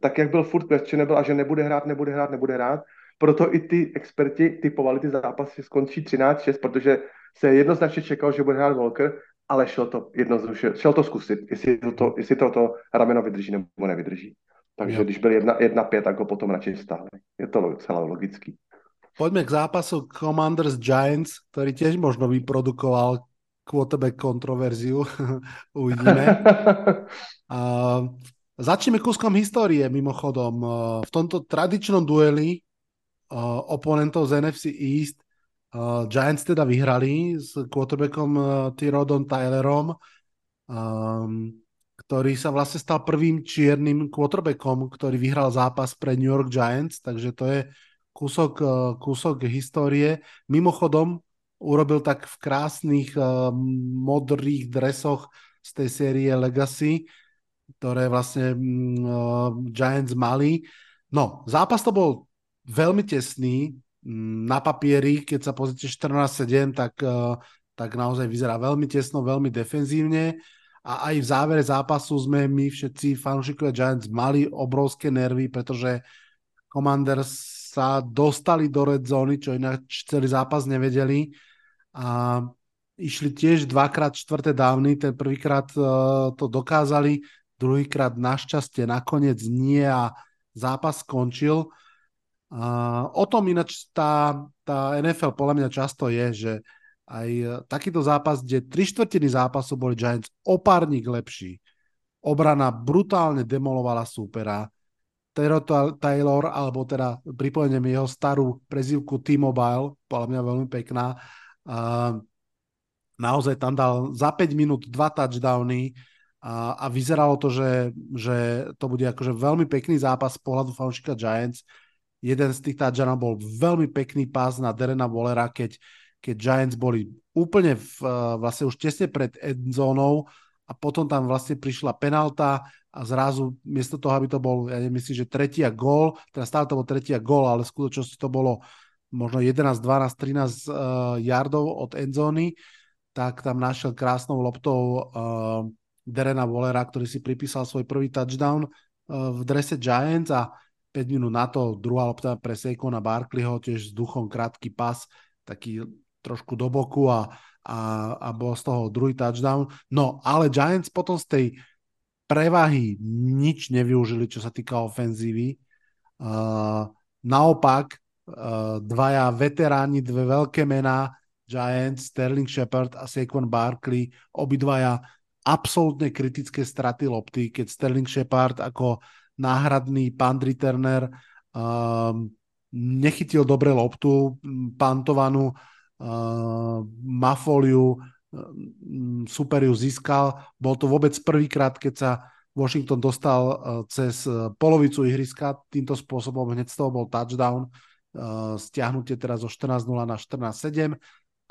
tak jak byl furt questionable a že nebude hrát, nebude hrát, nebude hrát, proto i ty experti typovali ty zápasy skončí 13-6, protože se jednoznačně čekal, že bude hrát Walker, ale šel to jednoznačně, šel to zkusit, jestli to, to, jestli to, to rameno vydrží nebo nevydrží. Takže jo. když byl 1-5, tak ho potom radši stáhli. Je to celá logický. Poďme k zápasu Commanders Giants, ktorý tiež možno vyprodukoval quarterback kontroverziu. [LAUGHS] Uvidíme. [LAUGHS] A začneme kúskom histórie mimochodom. V tomto tradičnom dueli oponentov z NFC East Giants teda vyhrali s quarterbackom Tyrodom Tylerom, ktorý sa vlastne stal prvým čiernym quarterbackom, ktorý vyhral zápas pre New York Giants, takže to je kúsok, eh, kúsok histórie. Mimochodom, urobil tak v krásnych uh, modrých dresoch z tej série Legacy, ktoré vlastne uh, Giants mali. No, zápas to bol veľmi tesný. Na papieri, keď sa pozrite 14-7, tak, uh, tak naozaj vyzerá veľmi tesno, veľmi defenzívne. A aj v závere zápasu sme my všetci fanúšikovia Giants mali obrovské nervy, pretože Commanders sa dostali do red zóny, čo ináč celý zápas nevedeli. A išli tiež dvakrát čtvrté dávny, ten prvýkrát uh, to dokázali, druhýkrát našťastie nakoniec nie a zápas skončil. O tom ináč tá, tá NFL podľa mňa často je, že aj takýto zápas, kde tri štvrtiny zápasu boli Giants o lepší. Obrana brutálne demolovala súpera. Taylor, alebo teda pripojeniem jeho starú prezivku T-Mobile, podľa mňa veľmi pekná, uh, naozaj tam dal za 5 minút dva touchdowny a, a vyzeralo to, že, že to bude akože veľmi pekný zápas z pohľadu fanšika Giants. Jeden z tých touchdownov bol veľmi pekný pás na Derena Wallera, keď, keď Giants boli úplne v, vlastne už tesne pred endzónou a potom tam vlastne prišla penalta a zrazu miesto toho, aby to bol, ja nemyslím, že tretia gól, teda stále to bol tretia gól, ale v skutočnosti to bolo možno 11, 12, 13 uh, yardov od endzóny, tak tam našiel krásnou loptou uh, Derena Wallera, ktorý si pripísal svoj prvý touchdown uh, v drese Giants a 5 minút na to druhá lopta pre Saquona Barkleyho, tiež s duchom krátky pas, taký trošku do boku a, a, a bol z toho druhý touchdown. No, ale Giants potom z tej prevahy nič nevyužili, čo sa týka ofenzívy. Uh, naopak, uh, dvaja veteráni, dve veľké mená, Giants, Sterling Shepard a Saquon Barkley, obidvaja absolútne kritické straty lopty, keď Sterling Shepard ako náhradný punt returner um, nechytil dobre loptu, pantovanú uh, Mafoliu, um, super ju získal. Bol to vôbec prvýkrát, keď sa Washington dostal uh, cez uh, polovicu ihriska, týmto spôsobom hneď z toho bol touchdown, uh, stiahnutie teraz zo 14-0 na 14-7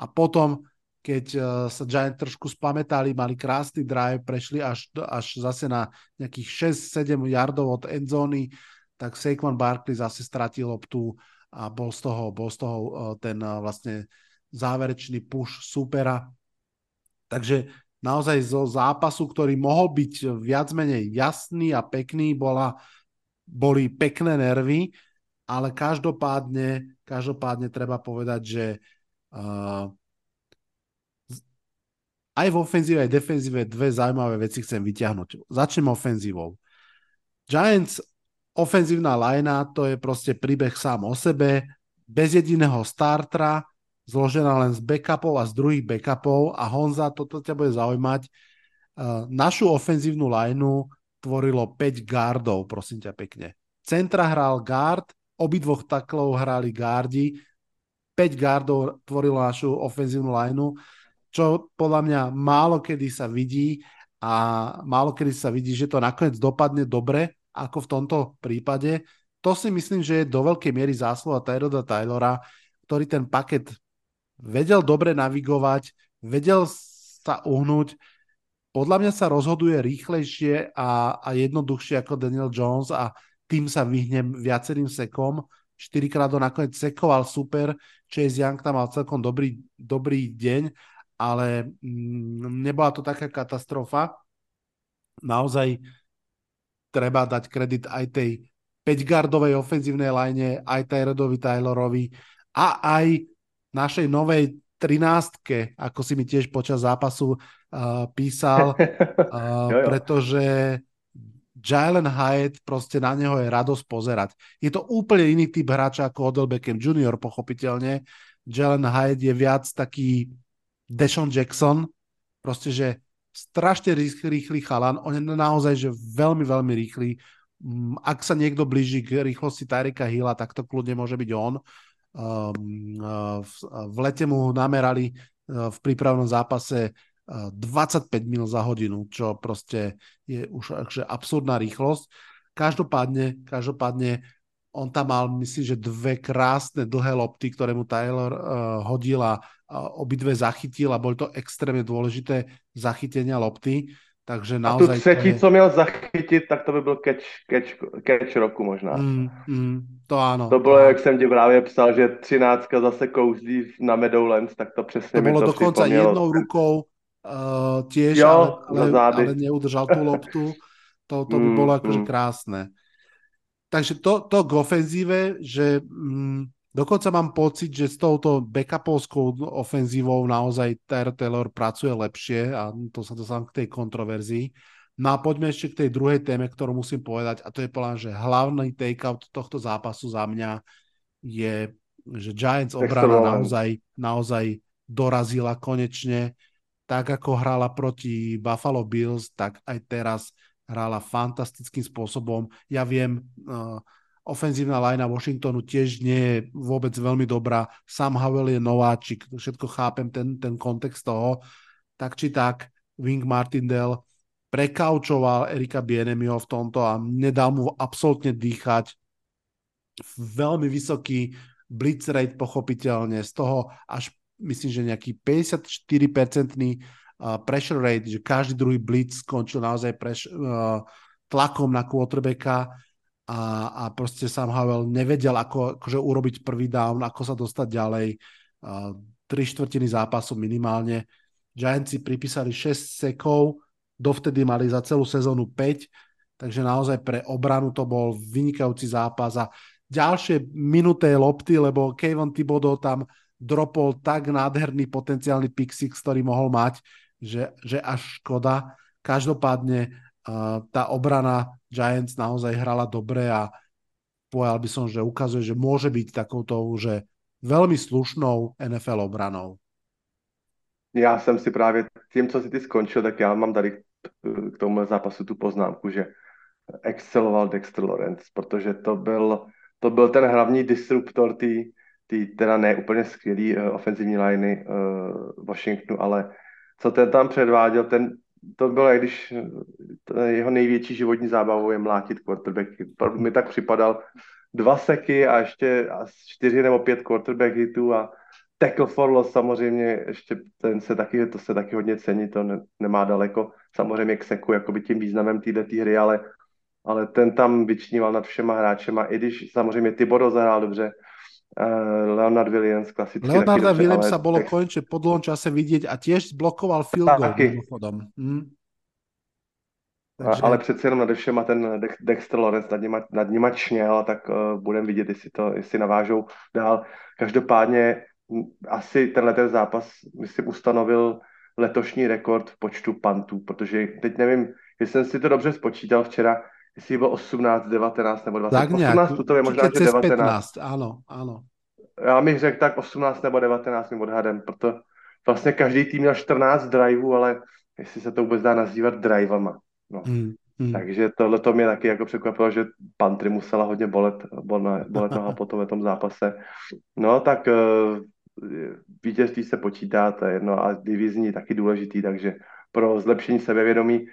a potom, keď uh, sa Giants trošku spametali, mali krásny drive, prešli až, až zase na nejakých 6-7 yardov od endzóny, tak Saquon Barkley zase stratil loptu a bol z toho, bol z toho uh, ten uh, vlastne záverečný push supera. Takže naozaj zo zápasu, ktorý mohol byť viac menej jasný a pekný, bola, boli pekné nervy, ale každopádne, každopádne treba povedať, že Uh, aj v ofenzíve, aj defenzíve dve zaujímavé veci chcem vyťahnuť. Začnem ofenzívou. Giants ofenzívna lajna, to je proste príbeh sám o sebe, bez jediného startra, zložená len z backupov a z druhých backupov a Honza, toto ťa bude zaujímať. Uh, našu ofenzívnu lajnu tvorilo 5 gardov, prosím ťa pekne. Centra hral guard, obidvoch taklov hrali gardi, 5 gardov tvorilo našu ofenzívnu lineu, čo podľa mňa málo kedy sa vidí a málo kedy sa vidí, že to nakoniec dopadne dobre, ako v tomto prípade. To si myslím, že je do veľkej miery zásluha Tyroda Taylora, ktorý ten paket vedel dobre navigovať, vedel sa uhnúť, podľa mňa sa rozhoduje rýchlejšie a, a jednoduchšie ako Daniel Jones a tým sa vyhnem viacerým sekom. 4 krát ho nakoniec sekoval super, Chase Young tam mal celkom dobrý, dobrý deň, ale mm, nebola to taká katastrofa. Naozaj treba dať kredit aj tej 5-gardovej ofenzívnej line, aj Tyrodovi Taylorovi a aj našej novej 13 ako si mi tiež počas zápasu uh, písal, [LAUGHS] uh, pretože Jalen Hyatt, proste na neho je radosť pozerať. Je to úplne iný typ hráča ako Odell Beckham Jr. pochopiteľne. Jalen Hyatt je viac taký Deshaun Jackson, proste, že strašne rýchly, chalan, on je naozaj, že veľmi, veľmi rýchly. Mm, ak sa niekto blíži k rýchlosti Tyreka Hilla, tak to kľudne môže byť on. Um, v lete mu namerali uh, v prípravnom zápase 25 mil za hodinu, čo proste je už absurdná rýchlosť. Každopádne, každopádne on tam mal, myslím, že dve krásne dlhé lopty, ktoré mu Taylor uh, hodil a uh, obidve zachytil a boli to extrémne dôležité zachytenia lopty. Takže naozaj... A tu třetí, je... co měl zachytit, tak to by byl catch, catch, catch roku možná. Mm, mm, to ano. To bylo, jak jsem ti právě psal, že třináctka zase kouzlí na Meadowlands, tak to přesně to mi to dokonca připomnělo. jednou rukou uh, tiež, jo, ale, ale, ale neudržal tú loptu. To, to by mm, bolo akože mm. krásne. Takže to, to k ofenzíve, že mm, Dokonca mám pocit, že s touto backupovskou ofenzívou naozaj Tyler Taylor pracuje lepšie a to sa dostávam k tej kontroverzii. No a poďme ešte k tej druhej téme, ktorú musím povedať a to je povedať, že hlavný takeout tohto zápasu za mňa je, že Giants obrana naozaj, naozaj dorazila konečne. Tak ako hrala proti Buffalo Bills, tak aj teraz hrala fantastickým spôsobom. Ja viem, uh, ofenzívna linea Washingtonu tiež nie je vôbec veľmi dobrá. Sam Howell je nováčik, všetko chápem, ten, ten kontext toho. Tak či tak, Wing Martindale prekaučoval Erika Bienemio v tomto a nedal mu absolútne dýchať. Veľmi vysoký blitz rate pochopiteľne, z toho až myslím, že nejaký 54-percentný pressure rate, že každý druhý blitz skončil naozaj preš, uh, tlakom na quarterbacka a, a proste Sam Howell nevedel, ako akože urobiť prvý down, ako sa dostať ďalej. Uh, tri štvrtiny zápasu minimálne. Giants si pripísali 6 sekov, dovtedy mali za celú sezónu 5, takže naozaj pre obranu to bol vynikajúci zápas a ďalšie minuté lopty, lebo Kevin Thibodeau tam dropol tak nádherný potenciálny pick six, ktorý mohol mať, že, že až škoda. Každopádne tá obrana Giants naozaj hrala dobre a povedal by som, že ukazuje, že môže byť takouto že veľmi slušnou NFL obranou. Já jsem si právě tím, co si ty skončil, tak já mám tady k tomu zápasu tu poznámku, že exceloval Dexter Lawrence, protože to byl, to byl ten hlavní disruptor té teda ne skvělý uh, ofenzivní liney uh, Washingtonu, ale co ten tam předváděl, ten to bylo, jak když jeho největší životní zábavou je mlátit quarterbacky. Mi tak připadal dva seky a ještě čtyři nebo pět quarterback hitů a tackle for loss samozřejmě, ještě ten se taky, to se taky hodně cení, to ne, nemá daleko samozřejmě k seku, jakoby tím významem této hry, ale, ale ten tam vyčníval nad všema hráčema, i když samozřejmě Tyboro zahrál dobře, Leonard Williams, klasicky. Leonarda Williamsa ale... bolo konečne po dlhom čase vidieť a tiež zblokoval field goal mimochodom. Hm. Takže... ale přece jenom nade všema ten Dexter Lawrence nad nima, nad nima čněl, tak uh, budeme vidět, jestli, to, jestli navážou dál. Každopádně asi tenhle ten zápas, myslím, ustanovil letošní rekord v počtu pantů, protože teď nevím, jestli jsem si to dobře spočítal včera, jestli bylo 18, 19 nebo 20. Tak nějak, 18 to je možná, že 19. 15, ano, ano. Já bych řekl tak 18 nebo 19 mým odhadem, proto vlastně každý tým měl 14 driveů, ale jestli se to vůbec dá nazývat drivama. No. Hmm, hmm. Takže tohle to mě taky jako překvapilo, že Pantry musela hodně bolet, bolet, bolet noha po tom, tom zápase. No tak uh, vítězství se počítá, to je jedno, a divizní taky důležitý, takže pro zlepšení sebevědomí Eh,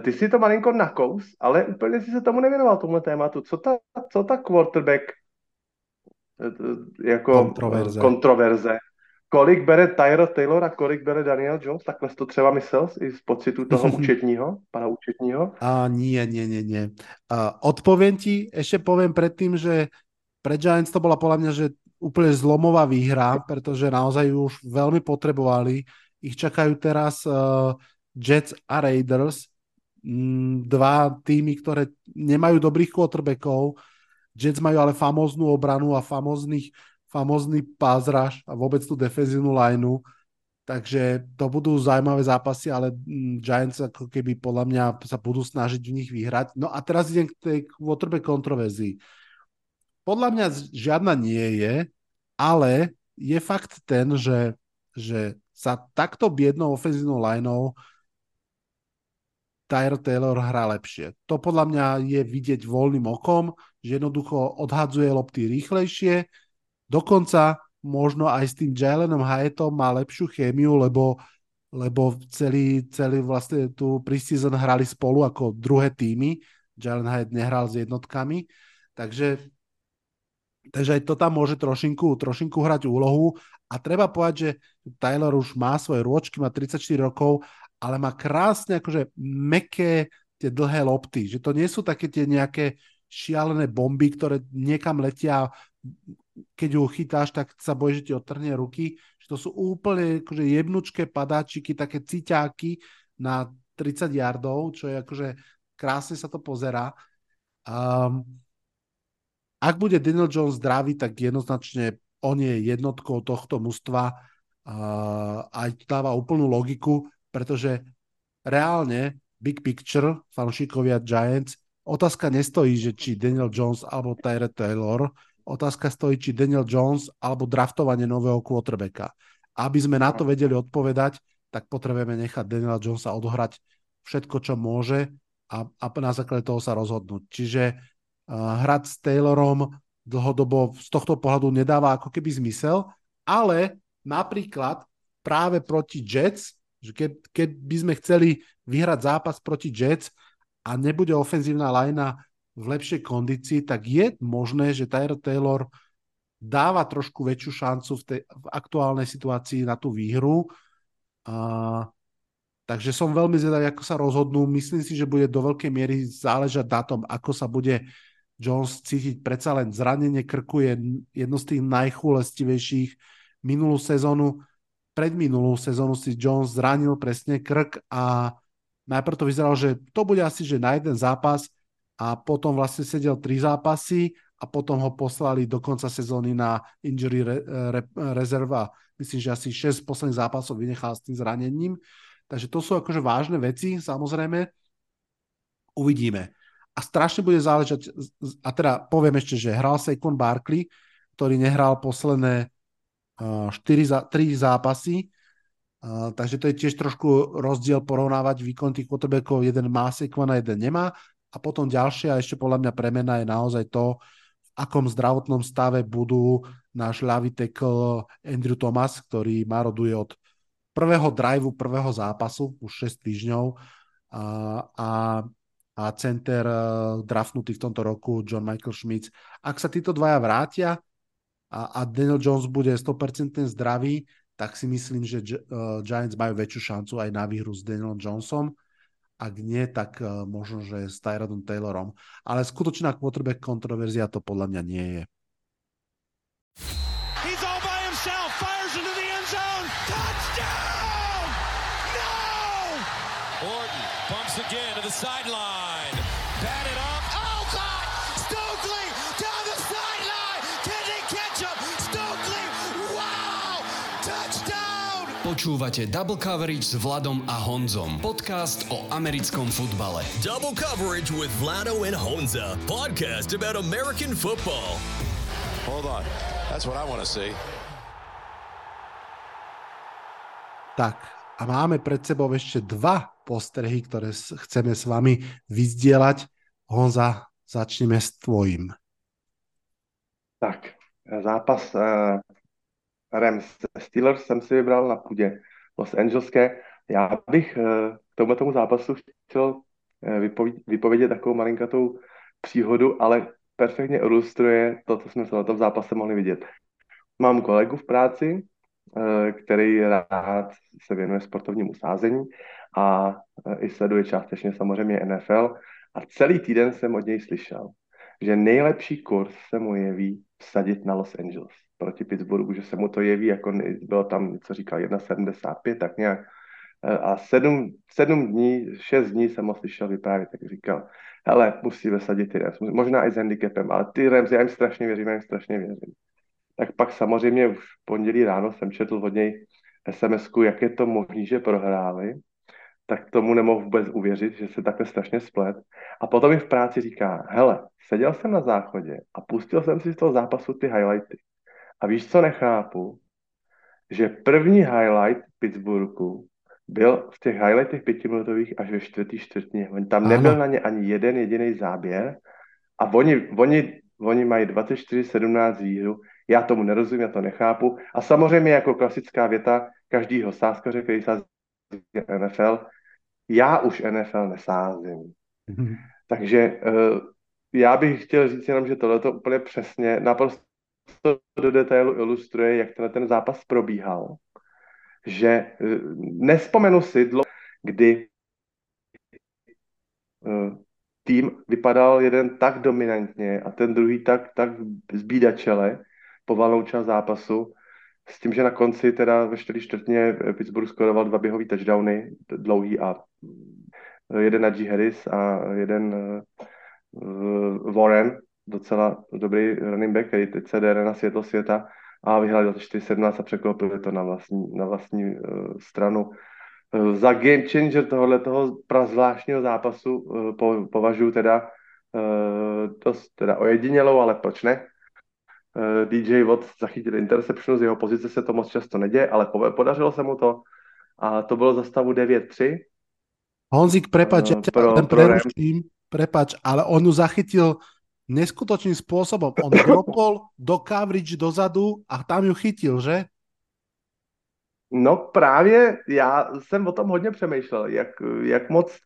ty si to malinko nakous, ale úplně si se tomu nevěnoval, tomu tématu. Co ta, co ta quarterback eh, jako kontroverze. kontroverze. Kolik bere Tyra Taylor a kolik bere Daniel Jones? Takhle to třeba myslel i z pocitu toho [LAUGHS] účetního, pana účetního? A nie, nie, nie, nie. A odpoviem ti, ešte poviem predtým, že pre Giants to bola podľa mňa, že úplne zlomová výhra, pretože naozaj už veľmi potrebovali. Ich čakajú teraz uh, Jets a Raiders dva týmy, ktoré nemajú dobrých quarterbackov. Jets majú ale famóznu obranu a famóznych, famózny pázraž a vôbec tú defenzívnu lineu. Takže to budú zaujímavé zápasy, ale mm, Giants ako keby podľa mňa sa budú snažiť v nich vyhrať. No a teraz idem k tej quarterback kontroverzii. Podľa mňa žiadna nie je, ale je fakt ten, že, že sa takto biednou ofenzívnou lineou Tyler Taylor hrá lepšie. To podľa mňa je vidieť voľným okom, že jednoducho odhadzuje lopty rýchlejšie, dokonca možno aj s tým Jalenom Hyatom má lepšiu chémiu, lebo, lebo celý, celý vlastne tu preseason hrali spolu ako druhé týmy. Jalen Hyatt nehral s jednotkami, takže, takže aj to tam môže trošinku, trošinku hrať úlohu a treba povedať, že Tyler už má svoje rôčky, má 34 rokov ale má krásne akože meké tie dlhé lopty, že to nie sú také tie nejaké šialené bomby, ktoré niekam letia, keď ju chytáš, tak sa bojíš, že ti odtrhne ruky, že to sú úplne akože jebnučké padáčiky, také ciťáky na 30 yardov, čo je akože krásne sa to pozerá. Um, ak bude Daniel Jones zdravý, tak jednoznačne on je jednotkou tohto mužstva a aj dáva úplnú logiku, pretože reálne big picture, fanšikovia Giants, otázka nestojí, že či Daniel Jones alebo Tyre Taylor, otázka stojí, či Daniel Jones alebo draftovanie nového quarterbacka. Aby sme na to vedeli odpovedať, tak potrebujeme nechať Daniela Jonesa odohrať všetko, čo môže a, a na základe toho sa rozhodnúť. Čiže uh, hrať s Taylorom dlhodobo z tohto pohľadu nedáva ako keby zmysel, ale napríklad práve proti Jets, že keď, keď by sme chceli vyhrať zápas proti Jets a nebude ofenzívna lajna v lepšej kondícii, tak je možné, že Tyler Taylor dáva trošku väčšiu šancu v, tej, v aktuálnej situácii na tú výhru. A, takže som veľmi zvedavý, ako sa rozhodnú. Myslím si, že bude do veľkej miery záležať na tom, ako sa bude Jones cítiť. Predsa len zranenie krku je jedno z tých najchulestivejších. Minulú sezónu, predminulú sezónu si Jones zranil presne krk a najprv to vyzeralo, že to bude asi že na jeden zápas a potom vlastne sedel tri zápasy a potom ho poslali do konca sezóny na injury re, re, rezerva. Myslím, že asi 6 posledných zápasov vynechal s tým zranením. Takže to sú akože vážne veci, samozrejme. Uvidíme. A strašne bude záležať, a teda poviem ešte, že hral Saquon Barkley, ktorý nehral posledné 4, 3 zápasy, takže to je tiež trošku rozdiel porovnávať výkon tých quarterbackov. Jeden má Saquon a jeden nemá. A potom ďalšia, ešte podľa mňa premena je naozaj to, akom zdravotnom stave budú náš ľavý tackle Andrew Thomas, ktorý maroduje od prvého driveu, prvého zápasu, už 6 týždňov a, a, a center uh, draftnutý v tomto roku John Michael Schmitz. Ak sa títo dvaja vrátia a, a Daniel Jones bude 100% zdravý, tak si myslím, že uh, Giants majú väčšiu šancu aj na výhru s Danielom Jonesom. Ak nie, tak uh, možno, že s Tyrodom Taylorom. Ale skutočná quarterback kontroverzia to podľa mňa nie je. All by himself, Počúvate Double Coverage s Vladom a Honzom. Podcast o americkom futbale. Double Coverage with Vlado and Honza. Podcast about American football. Hold on. That's what I want to see. Tak, a máme pred sebou ešte dva postrehy, ktoré chceme s vami vyzdielať. Honza, začneme s tvojím. Tak, zápas uh, Rams Steelers jsem si vybral na půdě Los Angeleské. Já bych eh, k tomuto tomu zápasu chtěl eh, vypovědět, vypovědět takovou malinkatou příhodu, ale perfektně ilustruje to, co jsme se na tom zápase mohli vidět. Mám kolegu v práci, eh, který rád se věnuje sportovnímu sázení a i sleduje částečně samozřejmě NFL a celý týden jsem od něj slyšel, že nejlepší kurz se mu jeví vsadit na Los Angeles proti Pittsburghu, že se mu to jeví, jako bylo tam, co říkal, 1,75, tak nějak. E, a sedm, sedm dní, šest dní jsem ho slyšel vyprávět, tak říkal, hele, musíme sadit ty Rams, možná i s handicapem, ale ty Rams, já jim strašně věřím, já jim strašně věřím. Tak pak samozřejmě už v pondělí ráno jsem četl od něj sms jak je to možné, že prohráli, tak tomu nemohu vůbec uvěřit, že se takhle strašně splet. A potom mi v práci říká, hele, seděl jsem na záchodě a pustil jsem si z toho zápasu ty highlighty. A víš, co nechápu? Že první highlight Pittsburghu byl v těch highlightech pětiminutových až ve čtvrtý čtvrtině. Tam ano. nebyl na ně ani jeden jediný záběr a oni, oni, oni mají 24-17 výhru. Já tomu nerozumím, já to nechápu. A samozřejmě jako klasická věta každýho sáskaře, který sází NFL, já už NFL nesázím. Mm-hmm. Takže uh, já bych chtěl říct jenom, že tohle to úplně přesně, naprosto do detailu ilustruje, jak ten, ten zápas probíhal. Že eh, nespomenu si, dlo, kdy uh, tým vypadal jeden tak dominantně a ten druhý tak, tak zbídačele po valnou část zápasu, s tím, že na konci teda ve čtvrtý čtvrtně Pittsburgh skoroval dva běhový touchdowny, dlouhý a jeden na G. Harris a jeden uh, Warren, docela dobrý running back, který teď se jde na světlo světa a vyhráli za 4-17 a překlopili to na vlastní, na vlastní uh, stranu. Uh, za game changer tohohle toho prazvláštního zápasu uh, po, považuji teda uh, dost teda ojedinělou, ale proč ne? Uh, DJ Watt zachytil interception, z jeho pozice se to moc často neděje, ale podařilo se mu to a to bylo za stavu 9-3. Honzik, prepač, uh, ja pro, preruším, prepač, ale on ju zachytil neskutočným spôsobom. On dropol do coverage dozadu a tam ju chytil, že? No právě já jsem o tom hodně přemýšlel, jak, jak moc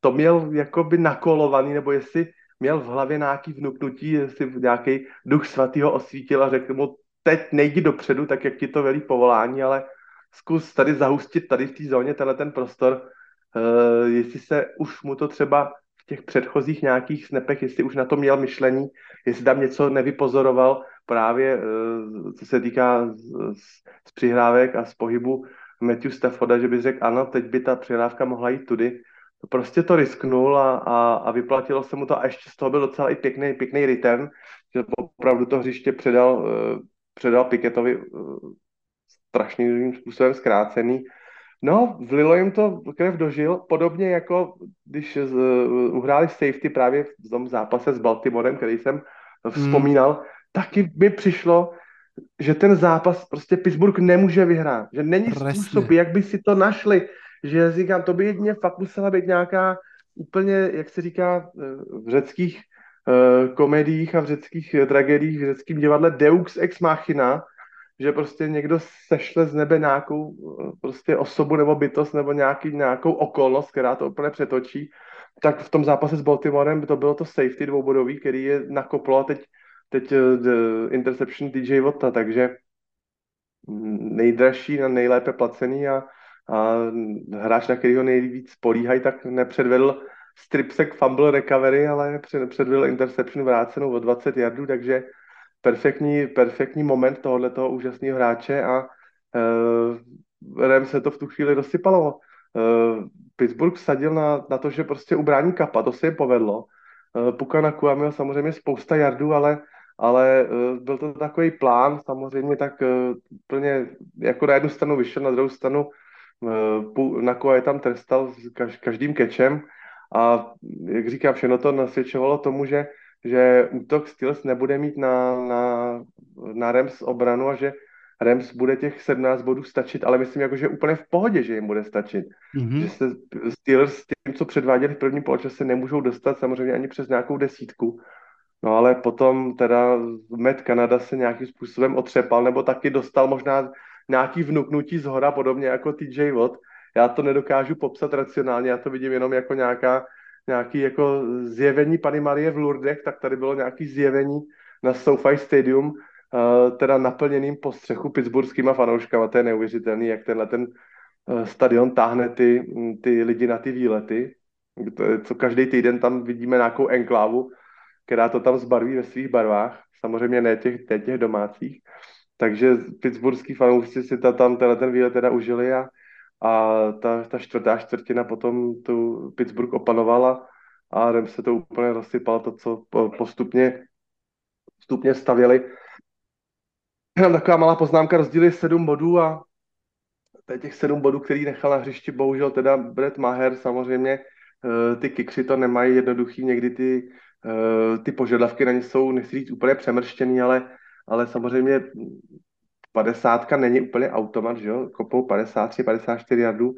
to měl jakoby nakolovaný, nebo jestli měl v hlavě nějaký vnuknutí, jestli nějaký duch svatýho osvítil a řekl mu, teď nejdi dopředu, tak jak ti to velí povolání, ale zkus tady zahustit tady v té zóně tenhle ten prostor, uh, jestli se už mu to třeba těch předchozích nějakých snepech, jestli už na to měl myšlení, jestli tam něco nevypozoroval právě, uh, co se týká z, z, z přihrávek a z pohybu Matthew Stafforda, že by řekl, ano, teď by ta přihrávka mohla jít tudy. Prostě to risknul a, a, a vyplatilo se mu to a ještě z toho byl docela i pěkný, pěkný return, že opravdu to hřiště předal, uh, předal Piketovi uh, strašným způsobem zkrácený No, vlilo jim to krev dožil, podobně jako když z, uh, uhráli safety právě v tom zápase s Baltimorem, který jsem vzpomínal, hmm. taky mi přišlo, že ten zápas prostě Pittsburgh nemůže vyhrát, že není Presně. způsob, jak by si to našli, že říkám, to by jedině fakt musela být nějaká úplně, jak se říká eh, v řeckých komediích a v řeckých tragédiích, v řeckém divadle Deux ex machina, že prostě někdo sešle z nebe nějakou eh, prostě osobu nebo bytost nebo nějaký, nějakou okolnost, která to úplně přetočí, tak v tom zápase s Baltimorem to bylo to safety dvoubodový, který je nakoplo a teď, teď uh, interception DJ Vota, takže nejdražší a nejlépe placený a, a hráč, na kterého nejvíc políhají, tak nepředvedl stripsek fumble recovery, ale předvedl interception vrácenou o 20 yardů, takže perfektní, perfektní moment toho úžasného hráče a uh, Rem se to v tu chvíli rozsypalo. Uh, Pittsburgh sadil na, na to, že prostě ubrání kapa, to se jim povedlo. Uh, Puka na měl samozřejmě spousta jardů, ale, ale uh, byl to takový plán, samozřejmě tak uh, plně jako na jednu stranu vyšel, na druhou stranu uh, Nakua je tam trestal s každým kečem a jak říkám, všechno to nasvědčovalo tomu, že že útok Steelers nebude mít na, na, na Rams obranu a že Rams bude těch 17 bodů stačit, ale myslím, jako, že úplně v pohodě, že jim bude stačit. Mm-hmm. Že se Steelers s tím, co předváděli v prvním poločase, nemůžou dostat samozřejmě ani přes nějakou desítku. No ale potom teda Met Kanada se nějakým způsobem otřepal, nebo taky dostal možná nějaký vnuknutí z hora, podobně jako TJ Watt. Já to nedokážu popsat racionálně, já to vidím jenom jako nějaká nějaký jako zjevení Pany Marie v Lourdech, tak tady bylo nějaký zjevení na SoFi Stadium, uh, teda naplněným po střechu pittsburghskýma fanouškama. To je neuvěřitelný, jak tenhle ten uh, stadion táhne ty, ty lidi na ty výlety. Co každý týden tam vidíme nějakou enklávu, která to tam zbarví ve svých barvách. Samozřejmě ne těch, ne těch domácích. Takže pittsburghský fanoušci si ta, tam tenhle ten výlet teda užili a a ta, ta čtvrtá čtvrtina potom tu Pittsburgh opanovala a Rams se to úplně rozsypalo, to, co postupně, postupně stavěli. Jenom taková malá poznámka, rozdíly 7 bodů a to těch 7 bodů, který nechal na hřišti, bohužel teda Brett Maher, samozřejmě eh, ty kikři to nemají jednoduchý, někdy ty, eh, ty požadavky na ně jsou, nechci říct úplně přemrštěný, ale, ale samozřejmě 50 není úplně automat, že jo? Kopou 53, 54 jardů,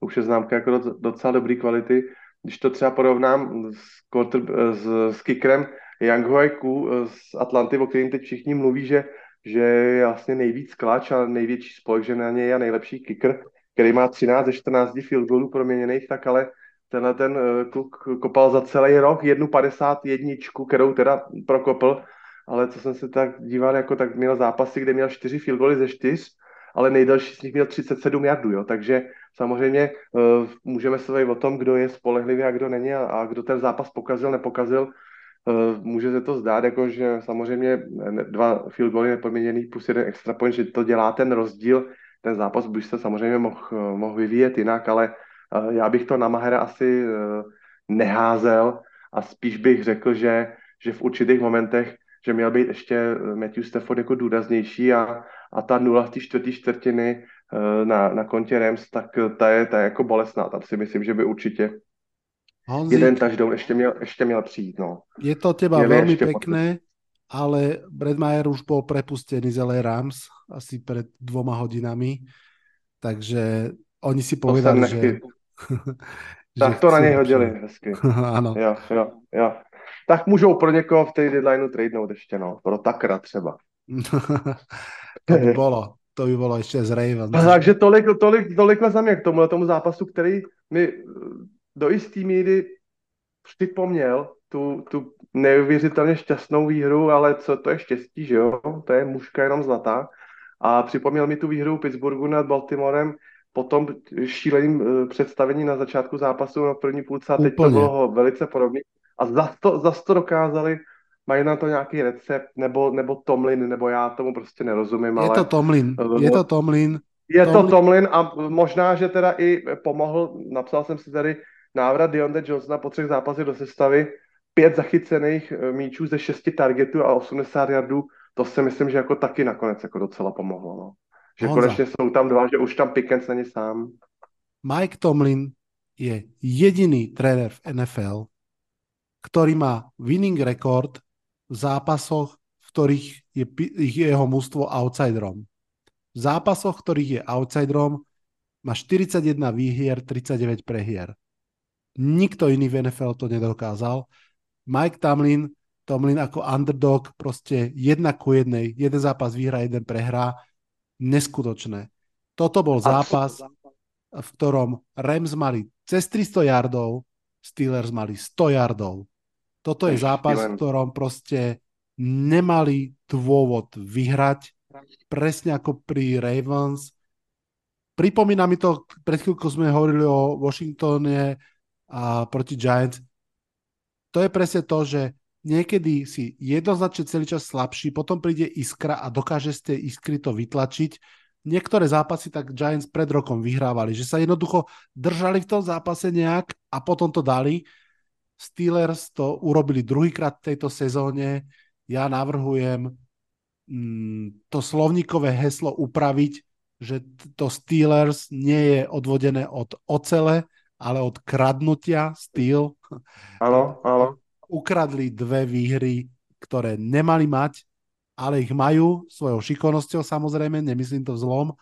to už je známka jako docela dobrý kvality. Když to třeba porovnám s, quarter, s, s kickerem Yang Ku z Atlanty, o kterým teď všichni mluví, že, že je vlastně nejvíc klač a největší spolek, že na něj je nejlepší kicker, který má 13 ze 14 field goalů proměněných, tak ale tenhle ten eh, kluk kopal za celý rok jednu 51, kterou teda prokopl ale co jsem se tak díval, jako tak měl zápasy, kde měl čtyři field goaly ze čtyř, ale nejdelší z nich měl 37 jardů, jo, takže samozřejmě uh, můžeme se o tom, kdo je spolehlivý a kdo není a, a kdo ten zápas pokazil, nepokazil, uh, může se to zdát, jako že samozřejmě dva field goaly nepoměněný plus jeden extra point, že to dělá ten rozdíl, ten zápas by se samozřejmě mohl, mohl vyvíjet jinak, ale uh, já bych to na Mahera asi uh, neházel a spíš bych řekl, že že v určitých momentech, že měl být ještě Matthew Stafford jako důraznější a, a ta nula v té čtvrtý čtvrtiny na, na kontě Rams, tak ta je, ta je jako bolestná. Tam si myslím, že by určitě Honzik, jeden touchdown ještě měl, ještě měl přijít. No. Je to teba Měli veľmi pekné, ale Brad Mayer už bol prepustený z LA Rams asi pred dvoma hodinami, takže oni si povedali, [LAUGHS] že... tak to na něj hodili hezky. [LAUGHS] ano. Jo, jo, jo. Tak můžou pro někoho v té deadlineu tradenout ještě, no. Pro Takra třeba. [LAUGHS] to by bolo. To by bolo ešte z Ravens. Takže tolik, tolik, tolik za mě k tomu, tomu zápasu, který mi do jistý míry připomněl tu, tu neuvěřitelně šťastnou výhru, ale co to je štěstí, že jo? To je mužka jenom zlatá. A připomněl mi tu výhru Pittsburghu nad Baltimorem po tom šíleným eh, představení na začátku zápasu na první půlce a teď Úplně. to bylo velice podobné. A zase to, zas to dokázali, mají na to nějaký recept, nebo, nebo Tomlin, nebo já tomu prostě nerozumím. Je ale, to Tomlin, je to Tomlin. Je Tomlin. to Tomlin a možná, že teda i pomohl, napsal jsem si tady návrat Deonte Johnsona po třech zápasech do sestavy, pět zachycených eh, míčů ze šesti targetů a 80 yardů, to si myslím, že jako taky nakonec jako docela pomohlo. No. Že Honza. konečně jsou tam dva, že už tam Pickens není sám. Mike Tomlin je jediný tréner v NFL, ktorý má winning record v zápasoch, v ktorých je, je jeho mústvo outsiderom. V zápasoch, v ktorých je outsiderom, má 41 výhier, 39 prehier. Nikto iný v NFL to nedokázal. Mike Tamlin, Tomlin ako underdog, proste jedna ku jednej, jeden zápas vyhrá, jeden prehrá. Neskutočné. Toto bol zápas, v ktorom Rams mali cez 300 yardov, Steelers mali 100 yardov. Toto je zápas, v ktorom proste nemali dôvod vyhrať, presne ako pri Ravens. Pripomína mi to, pred chvíľkou sme hovorili o Washingtone, a proti Giants. To je presne to, že niekedy si jednoznačne celý čas slabší, potom príde iskra a dokáže z tej iskry to vytlačiť. Niektoré zápasy tak Giants pred rokom vyhrávali, že sa jednoducho držali v tom zápase nejak a potom to dali. Steelers to urobili druhýkrát v tejto sezóne. Ja navrhujem mm, to slovníkové heslo upraviť, že to Steelers nie je odvodené od ocele, ale od kradnutia styl. Áno, áno. Ukradli dve výhry, ktoré nemali mať, ale ich majú svojou šikovnosťou samozrejme, nemyslím to zlom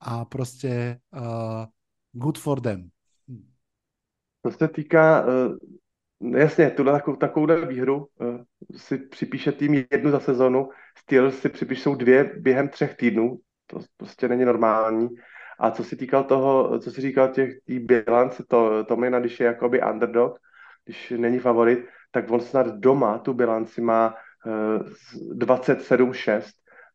a proste uh, good for them. To se týká, uh, jasně, tuhle takovou, takovouhle výhru uh, si připíše tým jednu za sezonu, Steelers si připíšou dvě během třech týdnů, to prostě není normální. A co si týkal toho, co si říkal těch tý bilance, to, Tomlina, když je jakoby underdog, když není favorit, tak on snad doma tu bilanci má 27-6.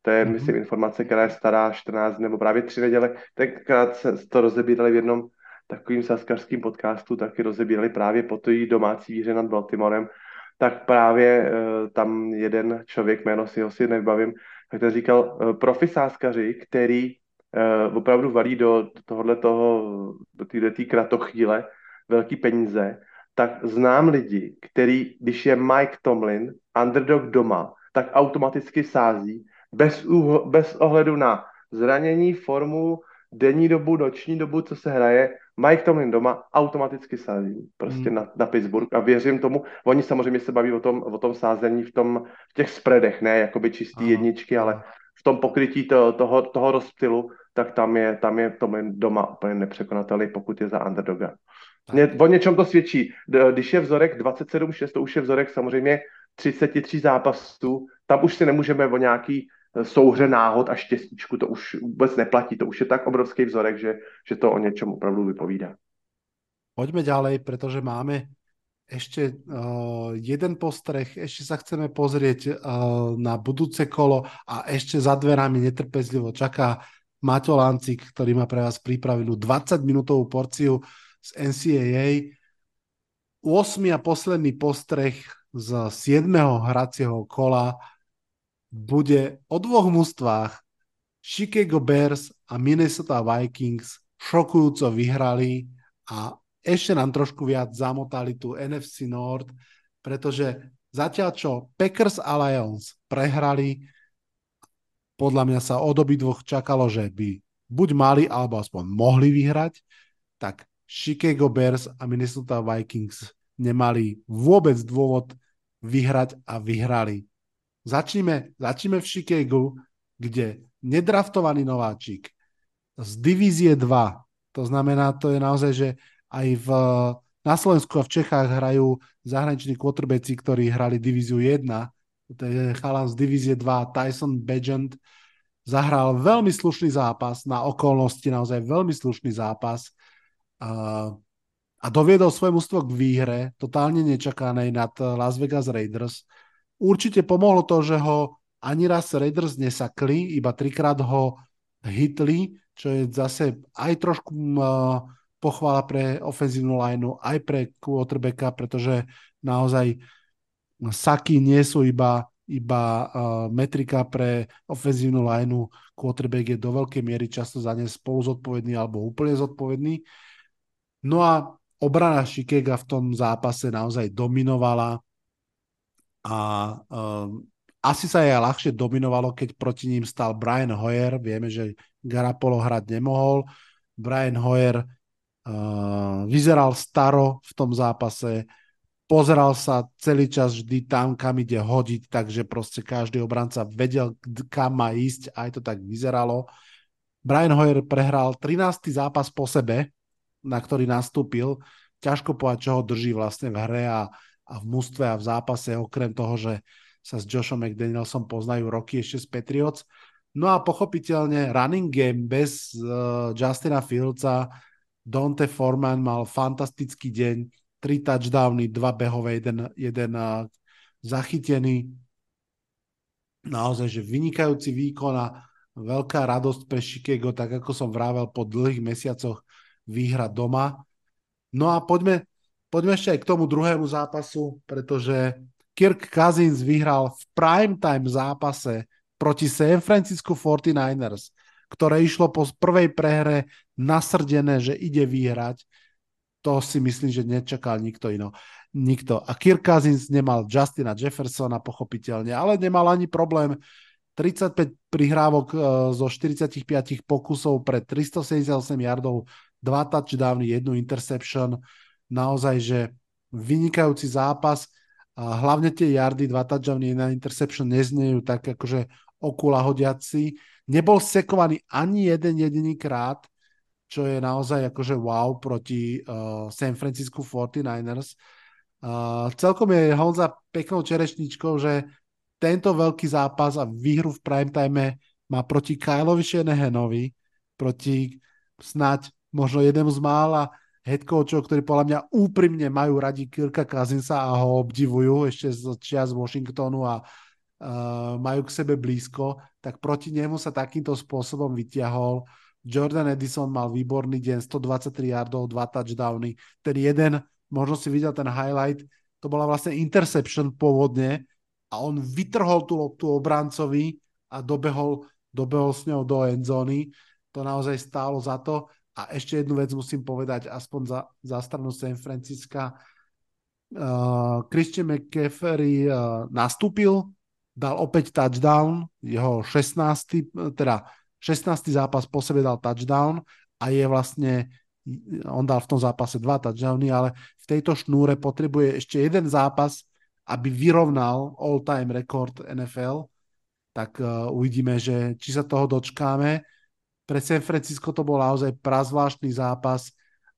To je, mm-hmm. myslím, informace, která je stará 14 nebo právě tři neděle. Tenkrát se to rozebírali v jednom takovým saskařským podcastu, taky rozebírali právě po té domácí výhře nad Baltimorem, tak právě uh, tam jeden člověk, jméno si ho si nebavím, tak ten říkal, uh, profi sáskaři, který uh, opravdu valí do tohohle toho, do této kratochvíle velký peníze, tak znám lidi, který, když je Mike Tomlin, underdog doma, tak automaticky sází bez, úho, bez ohledu na zranění, formu, denní dobu, noční dobu, co se hraje, Mike Tomlin doma automaticky sází prostě hmm. na, na Pittsburgh a věřím tomu, oni samozřejmě se baví o tom, o tom sázení v, tom, v těch spreadech, ne jakoby čistý Aha. jedničky, ale v tom pokrytí to, toho, toho rozptylu, tak tam je, tam je to doma úplně nepřekonatelný, pokud je za underdoga. Ně, o něčem to svědčí. Když je vzorek 27-6, to už je vzorek samozřejmě 33 zápasů, tam už si nemůžeme o nějaký e, souhře náhod a štěstíčku, to už vůbec neplatí, to už je tak obrovský vzorek, že, že to o něčem opravdu vypovídá. Poďme ďalej, pretože máme ešte uh, jeden postreh, ešte sa chceme pozrieť uh, na budúce kolo a ešte za dverami netrpezlivo čaká Maťo Lancik, ktorý má pre vás pripravenú 20-minútovú porciu z NCAA. 8. a posledný postreh z 7. hracieho kola bude o dvoch mústvách Chicago Bears a Minnesota Vikings šokujúco vyhrali a ešte nám trošku viac zamotali tu NFC Nord, pretože Zatiaľ čo Packers a Lions prehrali, podľa mňa sa od dvoch čakalo, že by buď mali, alebo aspoň mohli vyhrať, tak Chicago Bears a Minnesota Vikings nemali vôbec dôvod vyhrať a vyhrali. Začnime, začnime v Chicago, kde nedraftovaný nováčik z divízie 2, to znamená, to je naozaj, že aj v, na Slovensku a v Čechách hrajú zahraniční quarterbacki, ktorí hrali divíziu 1, to je chalan z divízie 2, Tyson Bagent, zahral veľmi slušný zápas, na okolnosti naozaj veľmi slušný zápas a, a doviedol svoje mužstvo k výhre, totálne nečakanej nad Las Vegas Raiders. Určite pomohlo to, že ho ani raz Raiders nesakli, iba trikrát ho hitli, čo je zase aj trošku uh, pochvála pre ofenzívnu lineu, aj pre quarterbacka, pretože naozaj saky nie sú iba, iba uh, metrika pre ofenzívnu lineu. Quarterback je do veľkej miery často za ne spolu zodpovedný alebo úplne zodpovedný. No a obrana Chicago v tom zápase naozaj dominovala a um, asi sa jej ľahšie dominovalo, keď proti ním stal Brian Hoyer. Vieme, že Garapolo hrať nemohol. Brian Hoyer uh, vyzeral staro v tom zápase, pozeral sa celý čas vždy tam, kam ide hodiť, takže proste každý obranca vedel, kam má ísť, aj to tak vyzeralo. Brian Hoyer prehral 13. zápas po sebe, na ktorý nastúpil. Ťažko povedať, čo ho drží vlastne v hre a, a v mústve a v zápase, okrem toho, že sa s Joshom McDanielsom poznajú roky ešte z Patriots. No a pochopiteľne running game bez uh, Justina Fieldsa, Dante Foreman mal fantastický deň, tri touchdowny, dva behové, jeden, jeden uh, zachytený. Naozaj, že vynikajúci výkon a veľká radosť pre Chicago, tak ako som vravel, po dlhých mesiacoch výhra doma. No a poďme, poďme ešte aj k tomu druhému zápasu, pretože Kirk Cousins vyhral v primetime zápase proti San Francisco 49ers, ktoré išlo po prvej prehre nasrdené, že ide vyhrať. To si myslím, že nečakal nikto ino. Nikto. A Kirk Cousins nemal Justina Jeffersona pochopiteľne, ale nemal ani problém 35 prihrávok e, zo 45 pokusov pre 378 yardov, dva touchdowny, jednu interception. Naozaj, že vynikajúci zápas a hlavne tie yardy, dva touchdowny, na interception neznejú tak akože okula. Nebol sekovaný ani jeden jediný krát, čo je naozaj akože wow proti uh, San Francisco 49ers. Uh, celkom je Honza peknou čerešničkou, že tento veľký zápas a výhru v primetime má proti Kyleovi Shanahanovi, proti snáď možno jednému z mála head coachov, ktorí podľa mňa úprimne majú radi Kirka Kazinsa a ho obdivujú ešte z čias Washingtonu a uh, majú k sebe blízko, tak proti nemu sa takýmto spôsobom vyťahol. Jordan Edison mal výborný deň, 123 yardov, 2 touchdowny. Ten jeden, možno si videl ten highlight, to bola vlastne interception pôvodne a on vytrhol tú loptu obrancovi a dobehol, dobehol s ňou do endzóny. To naozaj stálo za to. A ešte jednu vec musím povedať, aspoň za, za stranu San Francisca. Uh, Christian McCaffrey uh, nastúpil, dal opäť touchdown, jeho 16. teda 16. zápas po sebe dal touchdown a je vlastne on dal v tom zápase dva touchdowny, ale v tejto šnúre potrebuje ešte jeden zápas, aby vyrovnal all-time rekord NFL, tak uh, uvidíme, že či sa toho dočkáme. Pre San Francisco to bol naozaj prazvláštny zápas.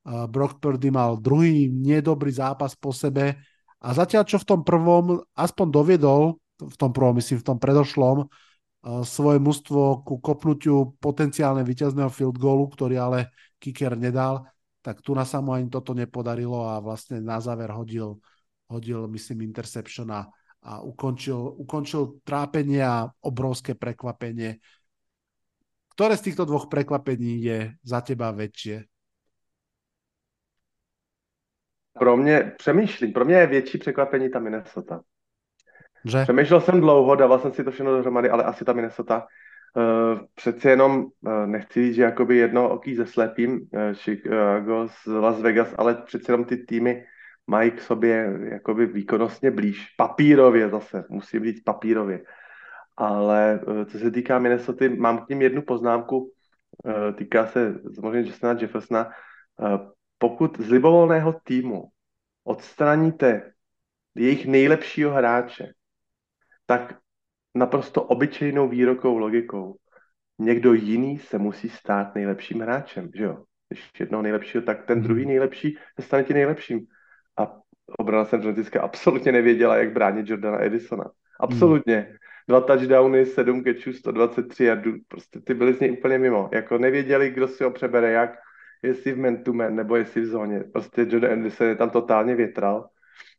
Brock Purdy mal druhý nedobrý zápas po sebe a zatiaľ, čo v tom prvom aspoň doviedol, v tom prvom, myslím, v tom predošlom, svoje mužstvo ku kopnutiu potenciálne víťazného field goalu, ktorý ale kicker nedal, tak tu na sa ani toto nepodarilo a vlastne na záver hodil, hodil myslím, interception a, a ukončil, ukončil trápenie a obrovské prekvapenie ktoré z týchto dvoch prekvapení je za teba väčšie? Pro mě, přemýšlím, pro mě je větší překvapení ta Minnesota. Že? Přemýšlel jsem dlouho, dával jsem si to všechno dohromady, ale asi ta Minnesota. Uh, přeci jenom, uh, nechci říct, že jakoby jedno oký ze slepým, uh, Chicago z Las Vegas, ale přeci jenom ty týmy mají k sobě jakoby výkonnostně blíž. Papírově zase, musím říct papírově. Ale eh, co se týká Minnesota, mám k ním jednu poznámku, eh, týká se samozřejmě Justina Jeffersona. Eh, pokud z libovolného týmu odstraníte jejich nejlepšího hráče, tak naprosto obyčejnou výrokou logikou někdo jiný se musí stát nejlepším hráčem, že jo? Když jednoho nejlepšího, tak ten druhý nejlepší se stane tím nejlepším. A obrana San Francisco absolutně nevěděla, jak bránit Jordana Edisona. Absolutně. Hmm. Dva touchdowny, sedm catchů, 123 yardů, prostě ty byly z něj úplně mimo. Jako nevěděli, kdo si ho přebere, jak, jestli v man to man, nebo jestli v zóně. Prostě Jordan Edison je tam totálně větral.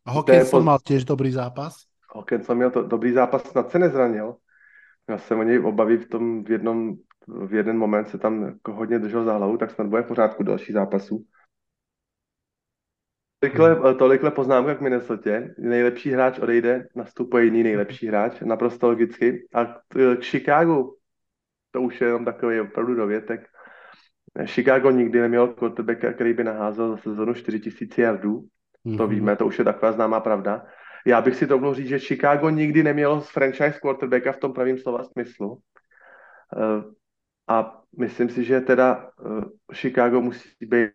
A Hawkinson mal tiež dobrý zápas? Hawkinson měl to, dobrý zápas, snad se nezranil. Já jsem o něj obavy v tom v jednom, v jeden moment se tam hodně držel za hlavu, tak snad bude v pořádku další zápasů. Tolikle, hmm. tolikle poznámka k Minnesota. Nejlepší hráč odejde, nastupuje jiný nejlepší hráč, naprosto logicky. A k Chicagu, to už je jenom takový opravdu dovětek. Chicago nikdy neměl quarterbacka, který by naházel za sezonu 4000 yardů. Mm-hmm. To mhm. víme, to už je taková známá pravda. Já bych si to mohl říct, že Chicago nikdy nemělo franchise quarterbacka v tom pravém slova smyslu. Eh, a myslím si, že teda eh, Chicago musí být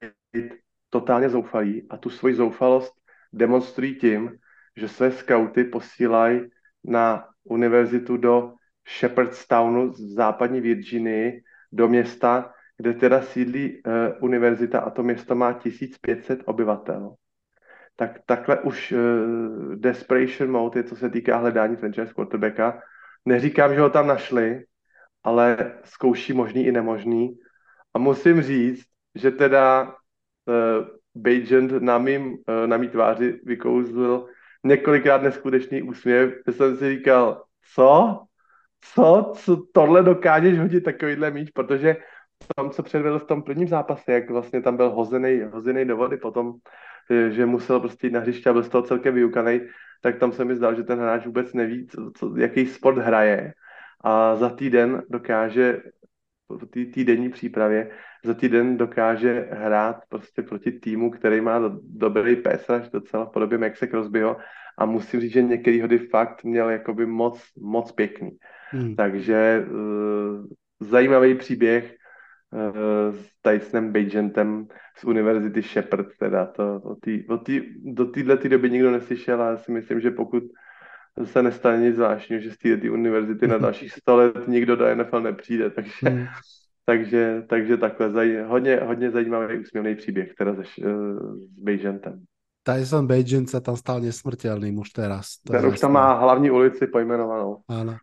totálně zoufalí a tu svoji zoufalost demonstrují tím, že své skauty posílají na univerzitu do Shepherdstownu z západní Virginii, do města, kde teda sídlí uh, univerzita a to město má 1500 obyvatel. Tak takhle už uh, desperation mode je, co se týká hledání franchise quarterbacka. Neříkám, že ho tam našli, ale zkouší možný i nemožný. A musím říct, že teda uh, Bajent na, mým, uh, na mý tváři vykouzlil několikrát neskutečný úsměv. Já jsem si říkal, co? Co? Co tohle dokážeš hodit takovýhle míč? Protože tom, co předvedl v tom prvním zápase, jak vlastně tam byl hozený, hozený do vody potom, že musel prostě jít na hřiště a byl z toho celkem vyukaný, tak tam se mi zdal, že ten hráč vůbec neví, co, co, jaký sport hraje a za týden dokáže v té týdenní přípravě za týden dokáže hrát prostě proti týmu, který má do, dobrý pesaž docela v podobě Maxe Crosbyho a musím říct, že některý hody fakt měl jakoby moc, moc pěkný. Hmm. Takže uh, zajímavý příběh uh, s Tysonem Bagentem z Univerzity Shepard, teda to, o tý, o tý, do téhle doby nikdo neslyšel a já si myslím, že pokud se nestane nic zvláštního, že z této univerzity na dalších 100 let nikdo do NFL nepřijde, takže, hmm. takže, takže takhle, zaj, hodně, hodně zajímavý úsměvný příběh teda se, uh, s Bagentem. Tyson Bagent sa tam stal nesmrteľným už teraz. To už tam má hlavní ulici pojmenovanou. Áno.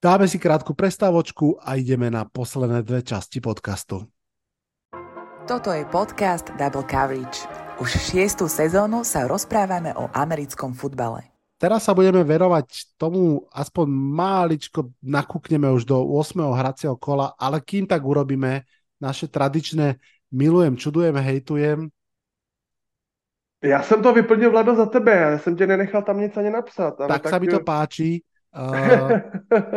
Dáme si krátku prestávočku a ideme na posledné dve časti podcastu. Toto je podcast Double Coverage. Už šiestu sezónu sa rozprávame o americkom futbale. Teraz sa budeme verovať tomu, aspoň máličko nakúkneme už do 8. hracieho kola, ale kým tak urobíme, naše tradičné milujem, čudujem, hejtujem. Já jsem to vyplnil, Vlado, za tebe. Já jsem tě nenechal tam nic ani napsat. Tak, tak sa mi to páči. Uh,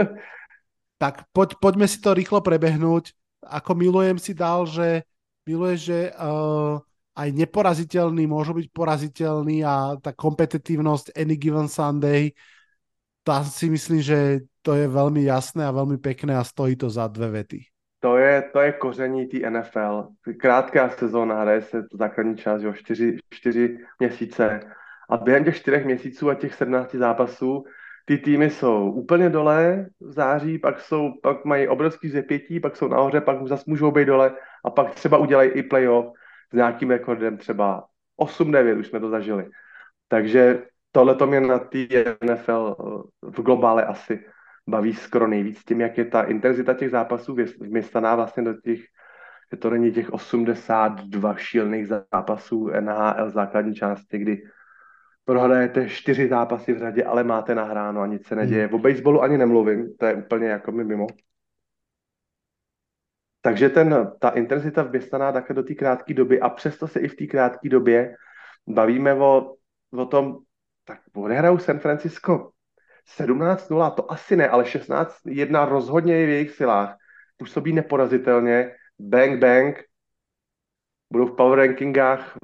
[LAUGHS] tak poď, poďme si to rýchlo prebehnúť. Ako milujem si dal, že miluje, že uh, aj neporaziteľný môžu byť poraziteľný a tá kompetitívnosť Any Given Sunday, tá si myslím, že to je veľmi jasné a veľmi pekné a stojí to za dve vety. To je, to je koření té NFL. Krátká sezóna, hraje se základní část, jo, čtyři, čtyři měsíce. A během těch čtyřech měsíců a těch 17 zápasů ty týmy jsou úplně dole v září, pak, jsou, pak mají obrovský zepětí, pak jsou nahoře, pak zase můžou být dole a pak třeba udělají i playoff s nějakým rekordem třeba 8-9, už jsme to zažili. Takže tohle to mě na té NFL v globále asi baví skoro nejvíc tím, jak je ta intenzita těch zápasů vměstaná vlastně do těch, že to není těch 82 šílených zápasů NHL základní části, kdy prohrajete čtyři zápasy v řadě, ale máte nahráno a nic se neděje. Hmm. O baseballu ani nemluvím, to je úplně jako mi mimo. Takže ten, ta intenzita vměstaná také do té krátké doby a přesto se i v té krátké době bavíme o, o tom, tak odehrajou San Francisco 17-0, to asi ne, ale 16-1 rozhodně je v jejich silách. Působí neporazitelně, bang, bang, budou v power rankingách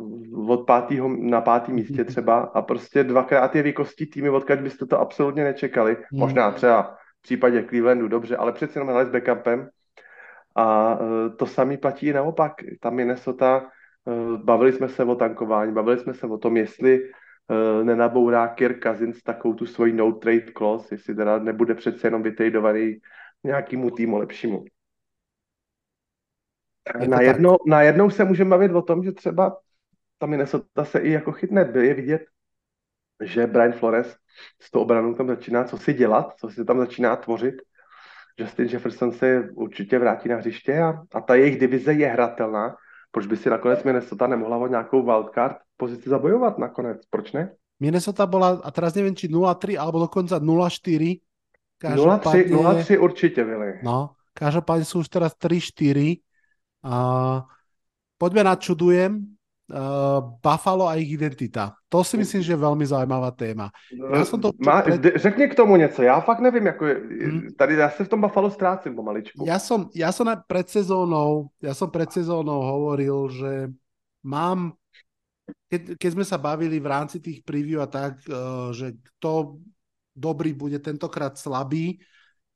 od pátého na pátém místě třeba a prostě dvakrát je vykostí týmy, odkud byste to absolutně nečekali. Hmm. Možná třeba v případě Clevelandu dobře, ale přeci jenom s backupem. A uh, to samý platí i naopak. Ta Minnesota, uh, bavili jsme se o tankování, bavili jsme se o tom, jestli uh, nenabourá Kirk Cousins takovou tu svoji no trade clause, jestli teda nebude přece jenom vytradovaný nějakému týmu lepšímu. Na, jedno, na jednou se můžeme bavit o tom, že třeba ta Minnesota se i jako chytne. Je vidět, že Brian Flores s tou obranou tam začíná co si dělat, co si tam začíná tvořit. Justin Jefferson se určitě vrátí na hřiště a, a ta jejich divize je hratelná. Proč by si nakonec Minnesota nemohla o nějakou wildcard pozici zabojovat nakonec? Proč ne? Minnesota bola, a teraz neviem, či 0-3 alebo dokonca 0-4. 0-3 určite, Vili. No, každopádne sú už teraz 3-4 Uh, poďme na čudujem. Uh, Buffalo a ich identita. To si myslím, že je veľmi zaujímavá téma. Ja som to... Má, pred... Řekni k tomu něco, já fakt nevím, jako je, hmm. tady já se v tom Buffalo ztrácím pomaličku. Ja som, ja som pred sezónou, ja som pred sezónou hovoril, že mám, keď, keď sme sa bavili v rámci tých preview a tak, uh, že kto dobrý bude tentokrát slabý,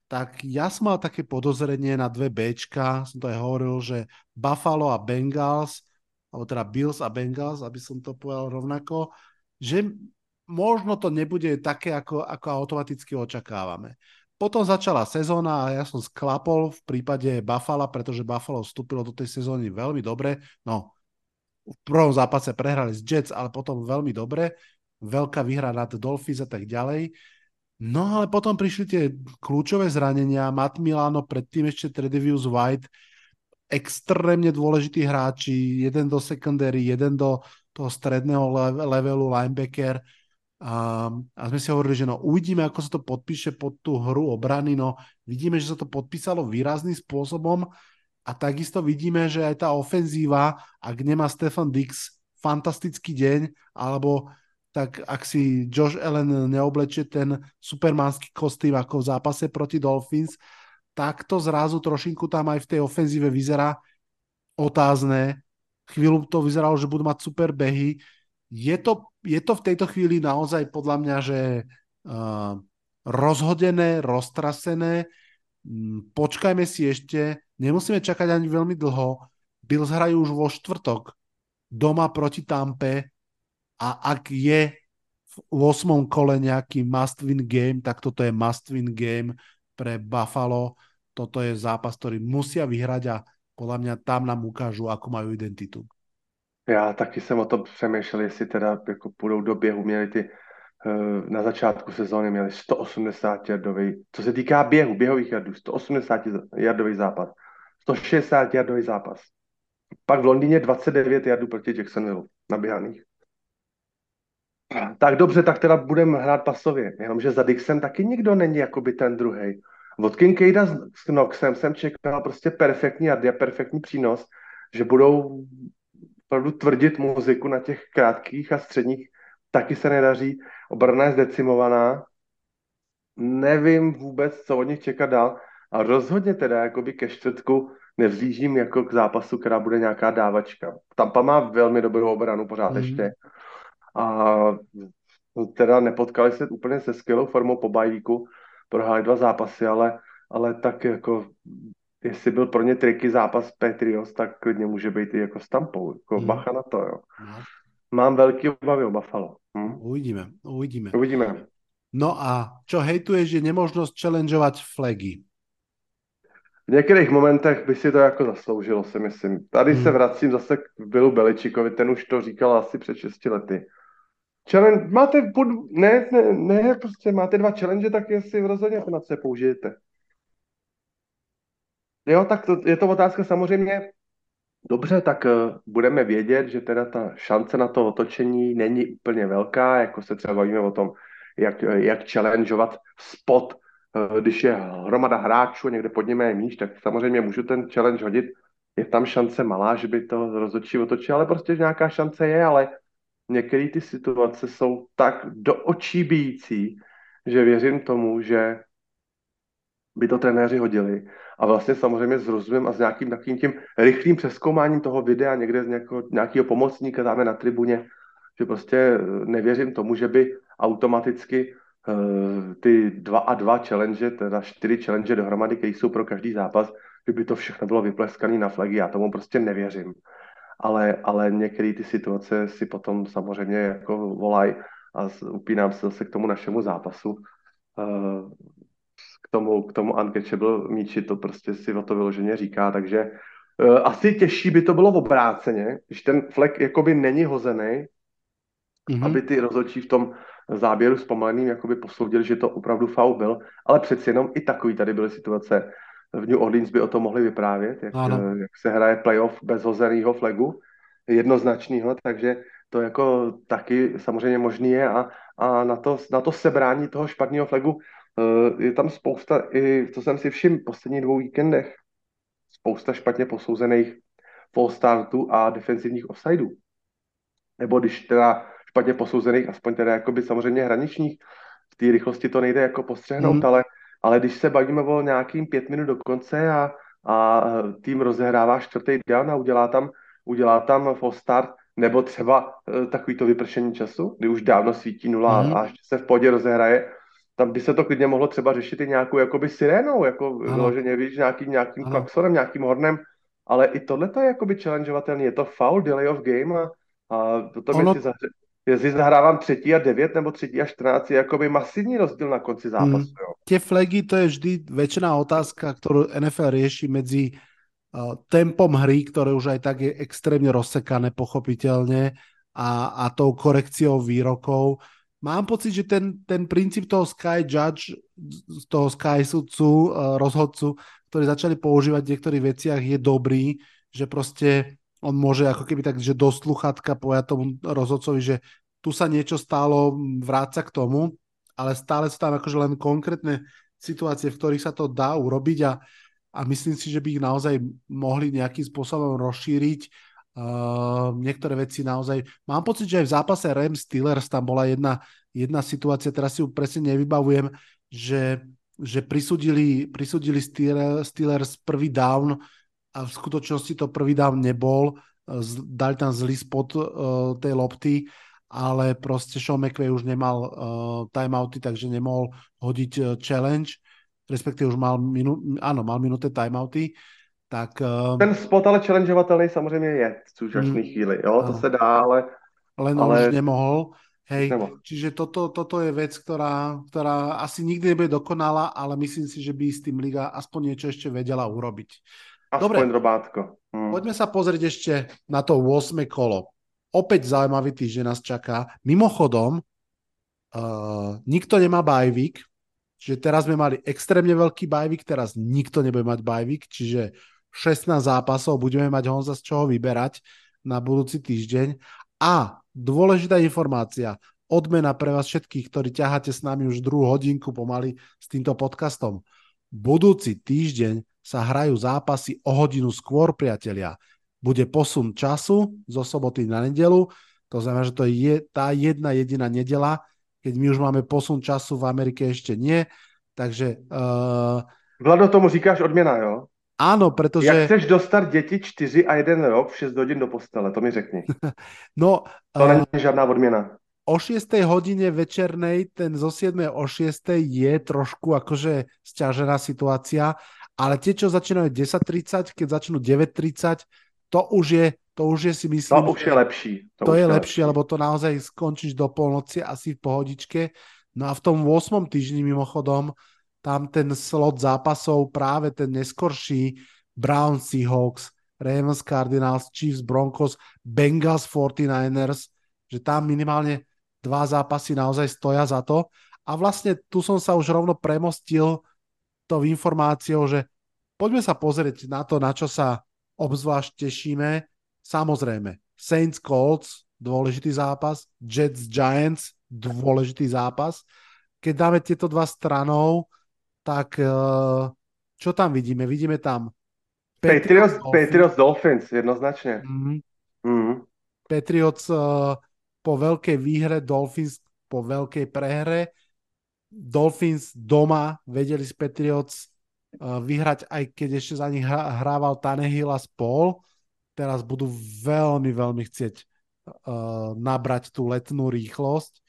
tak ja som mal také podozrenie na dve Bčka, som to aj hovoril, že Buffalo a Bengals, alebo teda Bills a Bengals, aby som to povedal rovnako, že možno to nebude také, ako, ako automaticky očakávame. Potom začala sezóna a ja som sklapol v prípade Buffalo, pretože Buffalo vstúpilo do tej sezóny veľmi dobre. No, v prvom zápase prehrali s Jets, ale potom veľmi dobre. Veľká výhra nad Dolphins a tak ďalej. No ale potom prišli tie kľúčové zranenia, Matt Milano, predtým ešte Tredevius White, extrémne dôležití hráči, jeden do secondary, jeden do toho stredného levelu linebacker. A, a sme si hovorili, že no uvidíme, ako sa to podpíše pod tú hru obrany, no vidíme, že sa to podpísalo výrazným spôsobom a takisto vidíme, že aj tá ofenzíva, ak nemá Stefan Dix fantastický deň, alebo tak ak si Josh Allen neoblečie ten supermanský kostým ako v zápase proti Dolphins, tak to zrazu trošinku tam aj v tej ofenzíve vyzerá otázne. Chvíľu to vyzeralo, že budú mať super behy. Je to, je to v tejto chvíli naozaj podľa mňa, že uh, rozhodené, roztrasené. Um, počkajme si ešte, nemusíme čakať ani veľmi dlho. Bills hrajú už vo štvrtok doma proti Tampe a ak je v 8. kole nejaký must-win game, tak toto je must-win game pre Buffalo. Toto je zápas, ktorý musia vyhrať a podľa mňa tam nám ukážu, ako majú identitu. Já taky jsem o tom přemýšlel, jestli teda jako půjdou do běhu. Měli ty eh, na začátku sezóny měli 180 jardový, co se týká běhu, běhových jardů, 180 jardový zápas, 160 jardový zápas. Pak v Londýně 29 jardů proti Jacksonville naběhaných. Tak dobře, tak teda budeme hrát pasově. Jenomže za Dixem taky nikdo není jakoby ten druhý. Od Kincada s Knoxem jsem čekal prostě perfektní a perfektní přínos, že budou opravdu tvrdit muziku na těch krátkých a středních. Taky se nedaří. Obrana je zdecimovaná. Nevím vůbec, co od nich čekat dál. A rozhodně teda jakoby ke čtvrtku nevzlížím jako k zápasu, která bude nějaká dávačka. Tampa má velmi dobrou obranu pořád mm. ještě a teda nepotkali se úplně se skvělou formou po bajvíku, prohráli dva zápasy, ale, ale tak jako jestli byl pro ně triky zápas Patriots, tak klidně může být i jako s Tampou, jako hmm. bacha na to, jo. No. Mám veľký obavy o Buffalo. Hm? Uvidíme, uvidíme. Uvidíme. No a čo hejtuješ, je nemožnosť challengeovať flagy. V některých momentech by si to jako zasloužilo, si myslím. Tady hmm. se vracím zase k Billu Beličikovi, ten už to říkal asi před 6 lety. Challenge, máte, ne, ne, ne, prostě máte dva challenge, tak jestli rozhodně na co použijete. Jo, tak to, je to otázka samozřejmě, dobře, tak uh, budeme vědět, že teda ta šance na to otočení není úplně velká, jako se třeba bavíme o tom, jak, jak challengeovat spot, uh, když je hromada hráčů, někde pod nimi je míč, tak samozřejmě můžu ten challenge hodit, je tam šance malá, že by to rozhodčí otočil, ale prostě nějaká šance je, ale některé ty situace jsou tak do očí bíjící, že věřím tomu, že by to trenéři hodili. A vlastně samozřejmě s rozumem a s nějakým takovým tím rychlým přeskoumáním toho videa někde z nějakého, pomocníka dáme na tribuně, že prostě eh, nevěřím tomu, že by automaticky uh, ty dva a dva challenge, teda čtyři challenge dohromady, které jsou pro každý zápas, že by to všechno bylo vypleskané na flagy. Já tomu prostě nevěřím. Ale, ale některé ty situace si potom samozřejmě jako volají a upínám se zase k tomu našemu zápasu. Uh, k tomu, k tomu uncatchable míči to prostě si o to vyloženě říká, takže uh, asi těžší by to bylo v obráceně, když ten flek jakoby není hozený, mm-hmm. aby ty rozhodčí v tom záběru zpomaleným jakoby posoudili, že to opravdu faul byl, ale přeci jenom i takový tady byly situace. V New Orleans by o tom mohli vyprávět, jak, jak se hraje playoff bez hozeného flagu, jednoznačného, takže to jako taky samozřejmě možný je a, a na, to, na to sebrání toho špatného flagu uh, je tam spousta, i co jsem si všiml v posledních dvou víkendech, spousta špatně posouzených false startů a defensivních offsideů. Nebo když teda špatně posouzených, aspoň teda jakoby samozřejmě hraničních, v té rychlosti to nejde jako postřehnout, mm. ale, ale když se bavíme o nějakým pět minut do konce a, a tým rozehrává čtvrtý down a udělá tam, udělá tam false start, nebo třeba uh, takový to vypršení času, kdy už dávno svítí nula mm. a ještě se v podě rozehraje, tam by se to klidně mohlo třeba řešit i nějakou jakoby sirénou, jako vyloženě, víš, nějaký, nějakým klaxonem, nějakým hornem, ale i tohle je jakoby challengeovatelný, je to foul, delay of game a, a potom ono... jestli, zahře, jestli zahrávám třetí a devět nebo třetí a 14, je jakoby masivní rozdíl na konci zápasu. Mm. Jo. Tie flagy to je vždy väčšiná otázka, ktorú NFL rieši medzi uh, tempom hry, ktoré už aj tak je extrémne rozsekané pochopiteľne a, a tou korekciou výrokov mám pocit, že ten, ten princíp toho Sky Judge, toho Sky sudcu, eh, rozhodcu, ktorý začali používať v niektorých veciach, je dobrý, že proste on môže ako keby tak, že do sluchatka povedať tomu rozhodcovi, že tu sa niečo stalo, vráca k tomu, ale stále sú tam akože len konkrétne situácie, v ktorých sa to dá urobiť a, a myslím si, že by ich naozaj mohli nejakým spôsobom rozšíriť. Uh, niektoré veci naozaj... Mám pocit, že aj v zápase Rams Steelers tam bola jedna, jedna situácia, teraz si ju presne nevybavujem, že, že prisudili, prisudili Steelers prvý down a v skutočnosti to prvý down nebol. Dali tam zlý spot uh, tej lopty, ale proste Sean McVay už nemal uh, timeouty, takže nemohol hodiť uh, challenge, respektíve už mal, minu, áno, mal minuté timeouty. Tak, uh... Ten spot ale challengeovatelný samozřejmě je v současné mm, chvíli, jo, to se dá, ale... Len on ale... už nemohol. Hej, nemohol. čiže toto, toto je vec, ktorá, ktorá asi nikdy nebude dokonalá, ale myslím si, že by s tým Liga aspoň niečo ešte vedela urobiť. Dobre, drobátko. Hmm. poďme sa pozrieť ešte na to 8. kolo. Opäť zaujímavý týždeň nás čaká. Mimochodom, uh, nikto nemá bajvik, čiže teraz sme mali extrémne veľký bajvik, teraz nikto nebude mať bajvik, čiže 16 zápasov, budeme mať Honza z čoho vyberať na budúci týždeň. A dôležitá informácia, odmena pre vás všetkých, ktorí ťaháte s nami už druhú hodinku pomaly s týmto podcastom. Budúci týždeň sa hrajú zápasy o hodinu skôr, priatelia. Bude posun času zo soboty na nedelu, to znamená, že to je tá jedna jediná nedela, keď my už máme posun času v Amerike ešte nie, takže... Uh... Vlado, tomu říkáš odměna, jo? Áno, pretože... Jak chceš dostat děti čtyři a jeden rok v 6 hodin do postele, to mi řekni. [LAUGHS] no, to uh, není žádná odměna. O 6 hodine večernej, ten zo 7 o 6 je trošku akože stiažená situácia, ale tie, čo začínajú 10.30, keď začnú 9.30, to už je, to už je si myslím... To už je lepší. To, to je lepšie, lepší. lebo to naozaj skončíš do polnoci asi v pohodičke. No a v tom 8. týždni mimochodom tam ten slot zápasov, práve ten neskorší Browns, Seahawks, Ravens, Cardinals, Chiefs, Broncos, Bengals, 49ers, že tam minimálne dva zápasy naozaj stoja za to. A vlastne tu som sa už rovno premostil tou informáciou, že poďme sa pozrieť na to, na čo sa obzvlášť tešíme. Samozrejme, Saints Colts, dôležitý zápas, Jets Giants, dôležitý zápas. Keď dáme tieto dva stranou, tak eh, čo tam vidíme? Vidíme tam Patriots, Dolphins, Patriots Dolphins jednoznačne. Mm-hmm. Mm-hmm. Patriots uh, po veľkej výhre, Dolphins po veľkej prehre. Dolphins doma vedeli z Patriots vyhrať, aj keď ešte za nich hrával Tannehill a spol. Teraz budú veľmi, veľmi chcieť uh, nabrať tú letnú rýchlosť.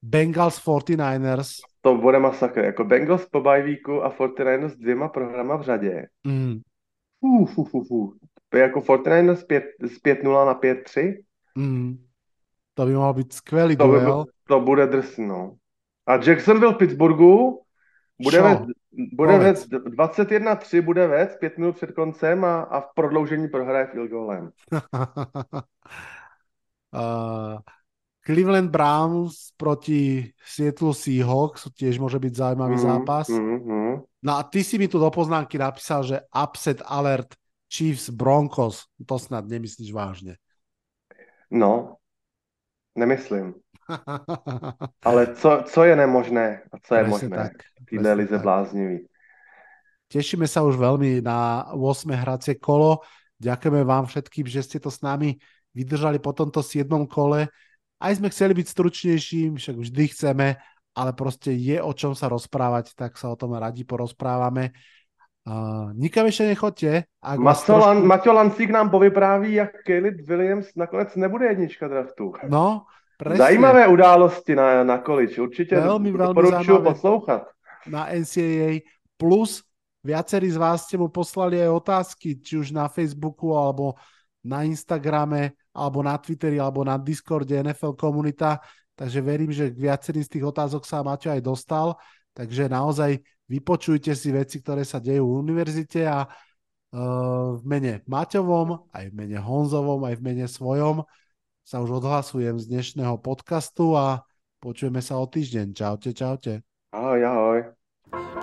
Bengals 49ers. To bude masakr. Jako Bengals po bajvíku a 49ers dvěma programa v řadě. Mm. Fú, fú, fú, fú. Jako 49ers z 5-0 na 5-3. Mm. To by mohol byť skvelý to duel. By, to bude drsný, no. A Jacksonville v Pittsburghu bude ve, bude ve 21-3, bude vec 5 minut před koncem a, a v prodloužení prohraje field goalem. uh, [LAUGHS] Cleveland Browns proti Seattle Seahawks tiež môže byť zaujímavý mm, zápas. Mm, mm. No a ty si mi tu do poznámky napísal, že upset alert Chiefs Broncos. To snad nemyslíš vážne. No, nemyslím. [LAUGHS] Ale co, co je nemožné a co je Presne možné tak. týhle lize bláznivý. Tešíme sa už veľmi na 8. hracie kolo. Ďakujeme vám všetkým, že ste to s nami vydržali po tomto 7. kole. Aj sme chceli byť stručnejším, však vždy chceme, ale proste je o čom sa rozprávať, tak sa o tom radi porozprávame. Uh, nikam ešte nechoďte. Ak trošku... Maťo Lancík nám povypráví, jak Caleb Williams nakonec nebude jednička draftu. No, presne. Zajímavé události na, na količ. Určite veľmi, veľmi doporučujem poslouchat. Na NCAA plus viacerí z vás ste mu poslali aj otázky, či už na Facebooku, alebo na Instagrame, alebo na Twitteri, alebo na Discorde NFL komunita. Takže verím, že k viacerým z tých otázok sa Maťo aj dostal. Takže naozaj vypočujte si veci, ktoré sa dejú v univerzite a uh, v mene Maťovom, aj v mene Honzovom, aj v mene svojom sa už odhlasujem z dnešného podcastu a počujeme sa o týždeň. Čaute, čaute. Ahoj, ahoj.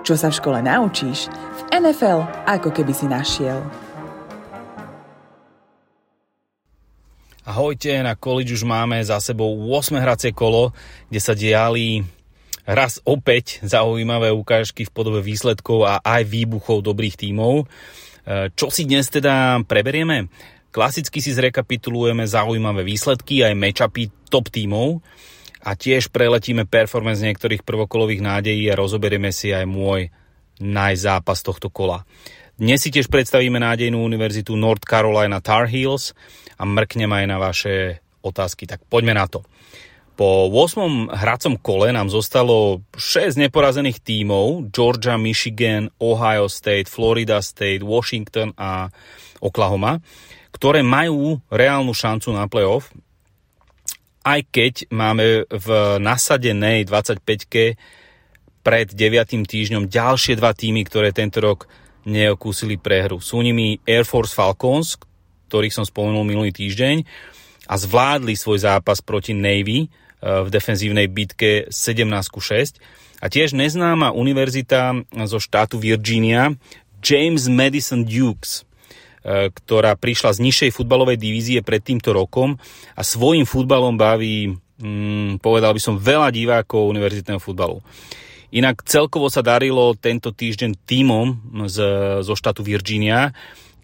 Čo sa v škole naučíš, v NFL ako keby si našiel. Ahojte, na college už máme za sebou 8 hracie kolo, kde sa diali raz opäť zaujímavé ukážky v podobe výsledkov a aj výbuchov dobrých tímov. E, čo si dnes teda preberieme? Klasicky si zrekapitulujeme zaujímavé výsledky aj matchupy top tímov a tiež preletíme performance niektorých prvokolových nádejí a rozoberieme si aj môj najzápas tohto kola. Dnes si tiež predstavíme nádejnú univerzitu North Carolina Tar Heels a mrknem aj na vaše otázky. Tak poďme na to. Po 8. hracom kole nám zostalo 6 neporazených tímov Georgia, Michigan, Ohio State, Florida State, Washington a Oklahoma, ktoré majú reálnu šancu na playoff, aj keď máme v nasadenej 25 pred 9. týždňom ďalšie dva týmy, ktoré tento rok neokúsili prehru. Sú nimi Air Force Falcons, ktorých som spomenul minulý týždeň, a zvládli svoj zápas proti Navy, v defenzívnej bitke 17 ku 6. A tiež neznáma univerzita zo štátu Virginia, James Madison Dukes, eh, ktorá prišla z nižšej futbalovej divízie pred týmto rokom a svojim futbalom baví, hmm, povedal by som, veľa divákov univerzitného futbalu. Inak celkovo sa darilo tento týždeň týmom z, zo štátu Virginia,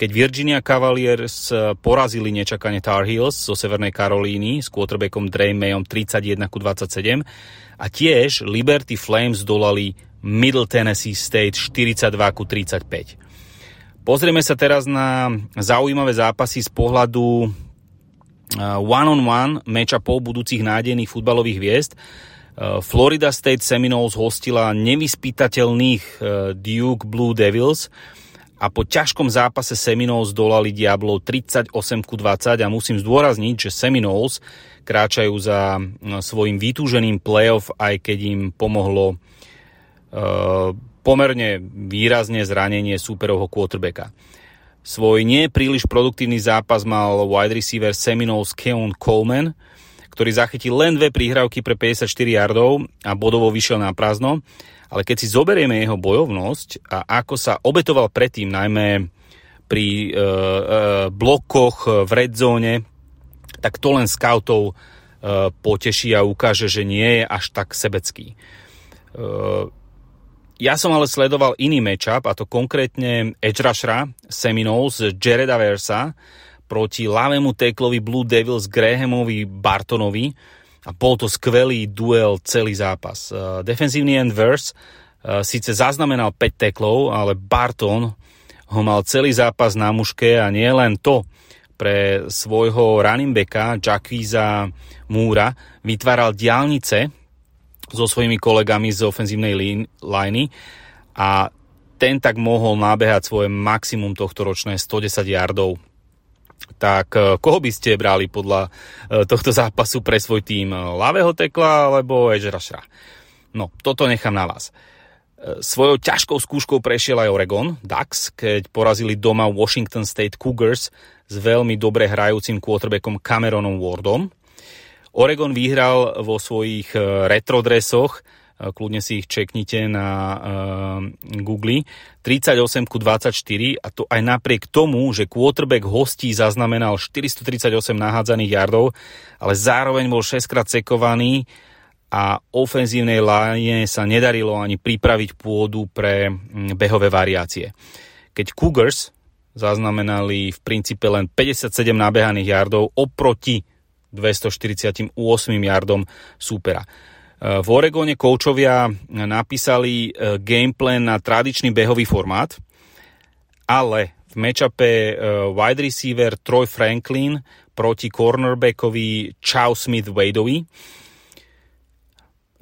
keď Virginia Cavaliers eh, porazili nečakane Tar Heels zo Severnej Karolíny s quarterbackom Dre Mayom 31 ku 27 a tiež Liberty Flames dolali Middle Tennessee State 42 ku 35. Pozrieme sa teraz na zaujímavé zápasy z pohľadu eh, one-on-one matchupov budúcich nádejných futbalových hviezd. Eh, Florida State Seminoles hostila nevyspytateľných Duke Blue Devils, a po ťažkom zápase Seminoles dolali Diablov 38 ku 20 a musím zdôrazniť, že Seminoles kráčajú za svojim vytúženým playoff, aj keď im pomohlo uh, pomerne výrazne zranenie superovho quarterbacka. Svoj nie príliš produktívny zápas mal wide receiver Seminoles Keon Coleman, ktorý zachytil len dve príhrávky pre 54 yardov a bodovo vyšiel na prázdno ale keď si zoberieme jeho bojovnosť a ako sa obetoval predtým, najmä pri e, e, blokoch v red tak to len scoutov e, poteší a ukáže, že nie je až tak sebecký. E, ja som ale sledoval iný matchup, a to konkrétne edge rushera Seminoles Jareda Versa proti lavému teklovi Blue Devils Grahamovi Bartonovi, a bol to skvelý duel celý zápas. Uh, defenzívny end verse síce zaznamenal 5 teklov, ale Barton ho mal celý zápas na muške a nie len to. Pre svojho running backa Jacquiza Múra vytváral diálnice so svojimi kolegami z ofenzívnej liney a ten tak mohol nábehať svoje maximum tohto ročné 110 yardov. Tak eh, koho by ste brali podľa eh, tohto zápasu pre svoj tým? Lavého tekla alebo rushera? No, toto nechám na vás. Svojou ťažkou skúškou prešiel aj Oregon Ducks, keď porazili doma Washington State Cougars s veľmi dobre hrajúcim quarterbackom Cameronom Wardom. Oregon vyhral vo svojich retrodresoch kľudne si ich čeknite na uh, Google, 38 ku 24 a to aj napriek tomu, že quarterback hostí zaznamenal 438 nahádzaných yardov, ale zároveň bol 6 krát sekovaný a ofenzívnej line sa nedarilo ani pripraviť pôdu pre behové variácie. Keď Cougars zaznamenali v princípe len 57 nabehaných yardov oproti 248 yardom súpera. V Oregone koučovia napísali e, gameplan na tradičný behový formát, ale v matchupe e, wide receiver Troy Franklin proti cornerbackovi Chow Smith Wadeovi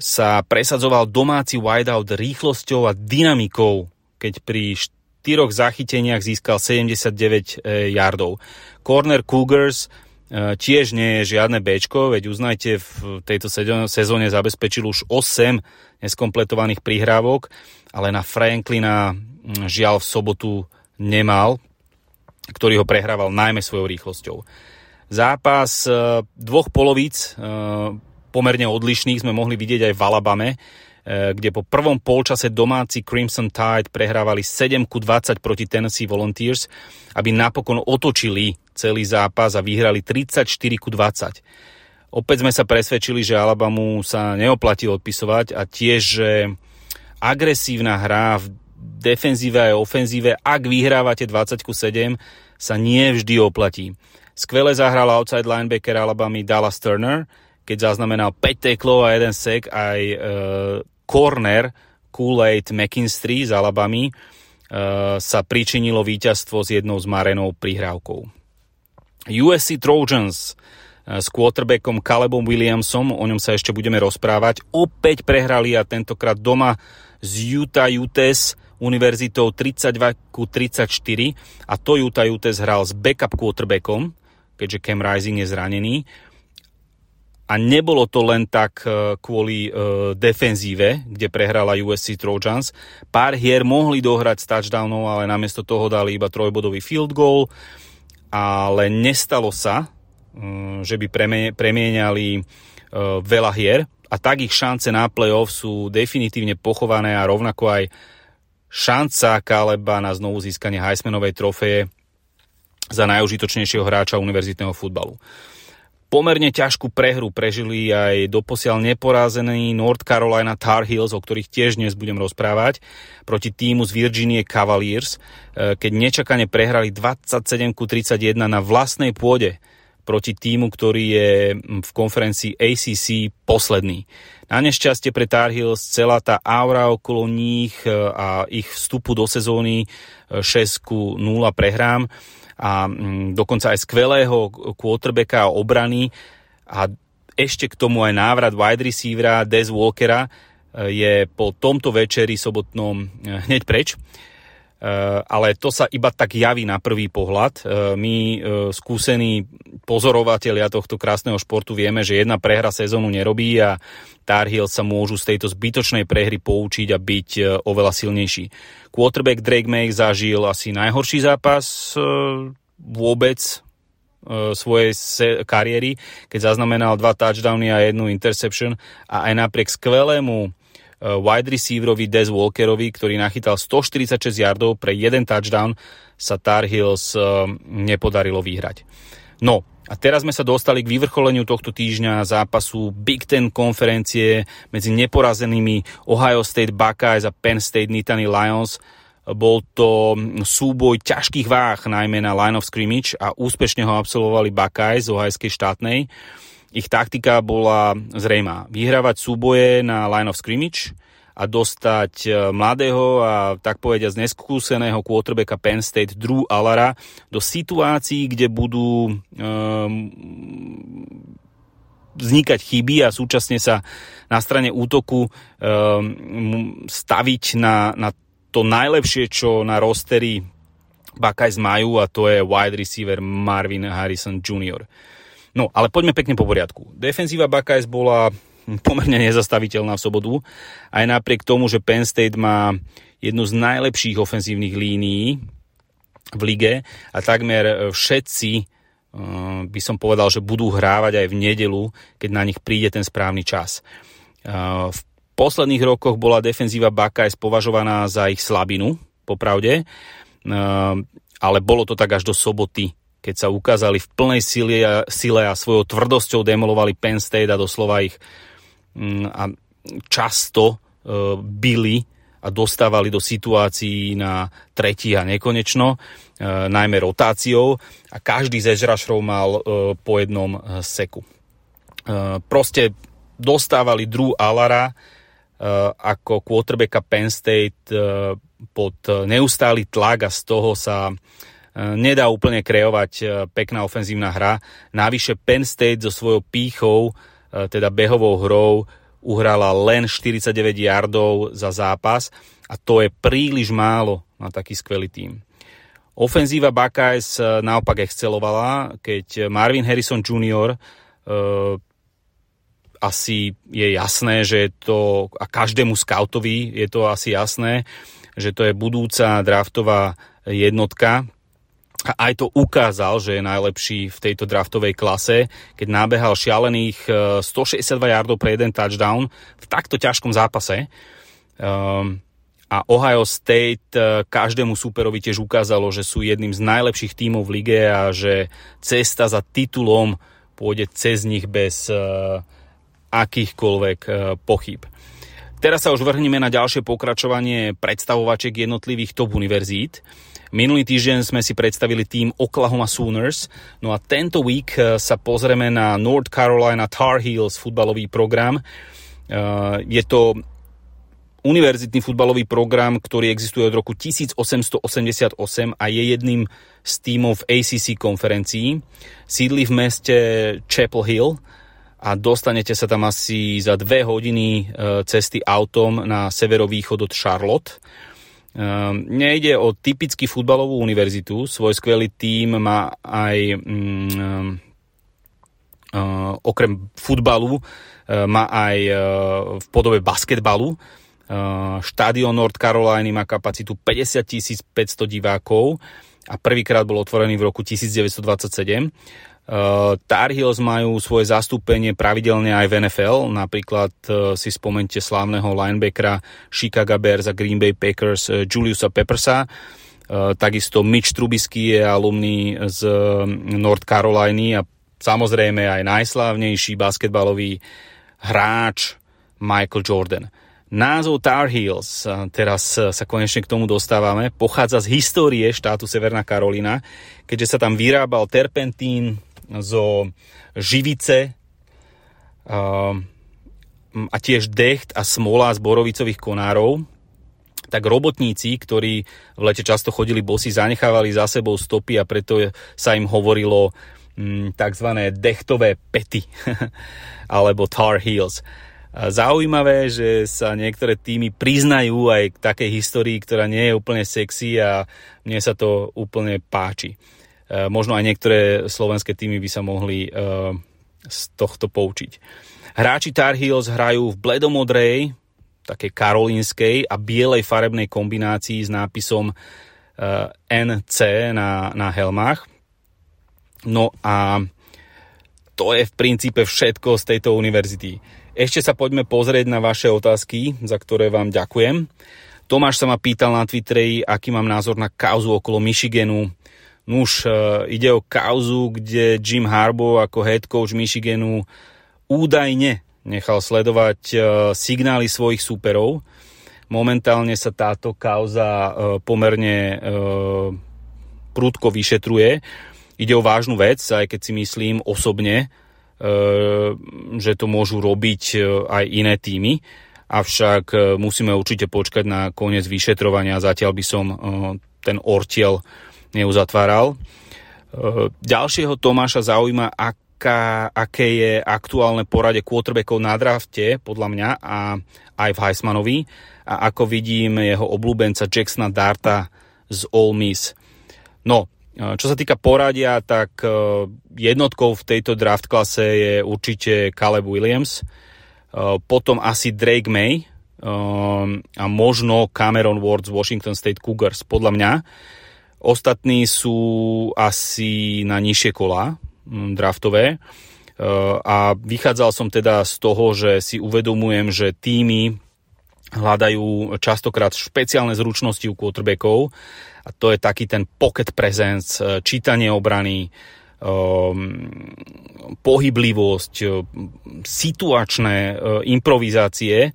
sa presadzoval domáci wideout rýchlosťou a dynamikou, keď pri štyroch zachyteniach získal 79 e, yardov. Corner Cougars tiež nie je žiadne Bčko, veď uznajte, v tejto sezóne zabezpečil už 8 neskompletovaných prihrávok, ale na Franklina žiaľ v sobotu nemal, ktorý ho prehrával najmä svojou rýchlosťou. Zápas e, dvoch polovíc e, pomerne odlišných sme mohli vidieť aj v Alabame, kde po prvom polčase domáci Crimson Tide prehrávali 7 ku 20 proti Tennessee Volunteers, aby napokon otočili celý zápas a vyhrali 34 ku 20. Opäť sme sa presvedčili, že Alabamu sa neoplatí odpisovať a tiež, že agresívna hra v defenzíve a ofenzíve, ak vyhrávate 20 ku 7, sa nie vždy oplatí. Skvele zahral outside linebacker Alabamy Dallas Turner, keď zaznamenal 5 teklov a jeden sek aj e, corner Kool-Aid McKinstry z Alabamy e, sa pričinilo víťazstvo s jednou z Marenou prihrávkou. USC Trojans eh, s quarterbackom Calebom Williamsom, o ňom sa ešte budeme rozprávať, opäť prehrali a tentokrát doma z Utah Utes univerzitou 32 ku 34 a to Utah Utes hral s backup quarterbackom, keďže Cam Rising je zranený. A nebolo to len tak eh, kvôli uh, defenzíve, kde prehrala USC Trojans. Pár hier mohli dohrať s touchdownom, ale namiesto toho dali iba trojbodový field goal. Ale nestalo sa, mm, že by premieniali e, veľa hier a tak ich šance na playoff sú definitívne pochované a rovnako aj šanca Kaleba na znovu získanie Heismanovej trofeje za najužitočnejšieho hráča univerzitného futbalu. Pomerne ťažkú prehru prežili aj doposiaľ neporázený North Carolina Tar Heels, o ktorých tiež dnes budem rozprávať, proti týmu z Virginie Cavaliers, e, keď nečakane prehrali 27 31 na vlastnej pôde proti týmu, ktorý je v konferencii ACC posledný. Na nešťastie pre Tar Heels celá tá aura okolo nich e, a ich vstupu do sezóny 6 0 prehrám a mm, dokonca aj skvelého quarterbacka a obrany a ešte k tomu aj návrat wide receivera Des Walkera e, je po tomto večeri sobotnom e, hneď preč. Eh, ale to sa iba tak javí na prvý pohľad. Eh, my eh, skúsení pozorovatelia tohto krásneho športu vieme, že jedna prehra sezónu nerobí a Tar Heels sa môžu z tejto zbytočnej prehry poučiť a byť oveľa silnejší. Quarterback Drake May zažil asi najhorší zápas vôbec svojej kariéry, keď zaznamenal dva touchdowny a jednu interception a aj napriek skvelému wide receiverovi Des Walkerovi, ktorý nachytal 146 yardov pre jeden touchdown, sa Tar Heels eh, nepodarilo vyhrať. No, a teraz sme sa dostali k vyvrcholeniu tohto týždňa zápasu Big Ten konferencie medzi neporazenými Ohio State Buckeyes a Penn State Nittany Lions. Bol to súboj ťažkých váh, najmä na line of scrimmage a úspešne ho absolvovali Buckeyes z Ohajskej štátnej. Ich taktika bola zrejmá. Vyhrávať súboje na line of scrimmage a dostať e, mladého a tak povediať neskúseného quarterbacka Penn State Drew Alara do situácií, kde budú um, vznikať chyby a súčasne sa na strane útoku um, staviť na, na to najlepšie, čo na rostery Buckeyes majú a to je wide receiver Marvin Harrison Jr. No, ale poďme pekne po poriadku. Defenzíva Buckeyes bola pomerne nezastaviteľná v sobotu. Aj napriek tomu, že Penn State má jednu z najlepších ofenzívnych línií v lige a takmer všetci eh, by som povedal, že budú hrávať aj v nedelu, keď na nich príde ten správny čas. Eh, v posledných rokoch bola defenzíva Buckeyes považovaná za ich slabinu, popravde, eh, ale bolo to tak až do soboty, keď sa ukázali v plnej sile a, sile a svojou tvrdosťou demolovali Penn State a doslova ich Mm, a často e, byli a dostávali do situácií na tretí a nekonečno, e, najmä rotáciou a každý z edge mal e, po jednom seku. Proste dostávali Drew Alara ako quarterbacka Penn State pod neustály tlak a z toho sa nedá úplne kreovať pekná ofenzívna hra. Navyše Penn State so svojou pýchou E, teda behovou hrou uhrala len 49 yardov za zápas a to je príliš málo na taký skvelý tým. Ofenzíva Buckeyes e, naopak excelovala, keď Marvin Harrison Jr. Uh, e, asi je jasné, že to, a každému scoutovi je to asi jasné, že to je budúca draftová jednotka a aj to ukázal, že je najlepší v tejto draftovej klase, keď nábehal šialených 162 e, yardov pre jeden touchdown v takto ťažkom zápase. Um, a Ohio State e, každému superovi tiež ukázalo, že sú jedným z najlepších tímov v lige a že cesta za titulom pôjde cez nich bez uh, akýchkoľvek pochyb. Teraz sa už vrhneme na ďalšie pokračovanie predstavovačiek jednotlivých top univerzít. Minulý týždeň sme si predstavili tým Oklahoma Sooners, no a tento week eh, sa pozrieme na North Carolina Tar Heels futbalový program. Eh, je to univerzitný futbalový program, ktorý existuje od roku 1888 a je jedným z tímov v ACC konferencii. Sídli v meste Chapel Hill a dostanete sa tam asi za dve hodiny eh, cesty autom na severovýchod od Charlotte. Um, nejde o typický futbalovú univerzitu, svoj skvelý tím má aj um, uh, okrem futbalu, má aj v podobe basketbalu. Uh, štádion North Carolina má kapacitu 50 500 divákov a prvýkrát bol otvorený v roku 1927. Uh, Tar Heels majú svoje zastúpenie pravidelne aj v NFL, napríklad uh, si spomente slávneho linebackera Chicago Bears a Green Bay Packers uh, Juliusa Peppersa, takisto Mitch Trubisky je alumný z uh, North Caroliny a samozrejme aj najslávnejší basketbalový hráč Michael Jordan. Názov Tar Heels, teraz sa konečne k tomu dostávame, pochádza z histórie štátu Severná Karolina, keďže sa tam vyrábal terpentín, zo živice a tiež decht a smola z borovicových konárov, tak robotníci, ktorí v lete často chodili bosy, zanechávali za sebou stopy a preto sa im hovorilo mm, tzv. dechtové pety [LAUGHS] alebo tar heels. Zaujímavé, že sa niektoré týmy priznajú aj k takej histórii, ktorá nie je úplne sexy a mne sa to úplne páči. Eh, možno aj niektoré slovenské týmy by sa mohli eh, z tohto poučiť. Hráči Tar Heels hrajú v bledomodrej, také karolínskej a bielej farebnej kombinácii s nápisom eh, NC na, na helmách. No a to je v princípe všetko z tejto univerzity. Ešte sa poďme pozrieť na vaše otázky, za ktoré vám ďakujem. Tomáš sa ma pýtal na Twitteri, aký mám názor na kauzu okolo Michiganu, Nuž, e, ide o kauzu, kde Jim Harbaugh ako head coach Michiganu údajne nechal sledovať e, signály svojich súperov. Momentálne sa táto kauza e, pomerne prúdko vyšetruje. Ide o vážnu vec, aj keď si myslím osobne, že to môžu robiť aj iné týmy. avšak musíme určite počkať na koniec vyšetrovania, zatiaľ by som ten ortiel neuzatváral. Ďalšieho Tomáša zaujíma, aká, aké je aktuálne porade quarterbackov na drafte, podľa mňa, a aj v Heismanovi. A ako vidím jeho obľúbenca Jacksona Darta z All Miss. No, čo sa týka poradia, tak jednotkou v tejto draft klase je určite Caleb Williams, potom asi Drake May a možno Cameron Ward z Washington State Cougars, podľa mňa. Ostatní sú asi na nižšie kola draftové a vychádzal som teda z toho, že si uvedomujem, že týmy hľadajú častokrát špeciálne zručnosti u quarterbackov a to je taký ten pocket presence, e, čítanie obrany, um, pohyblivosť, e, situačné improvizácie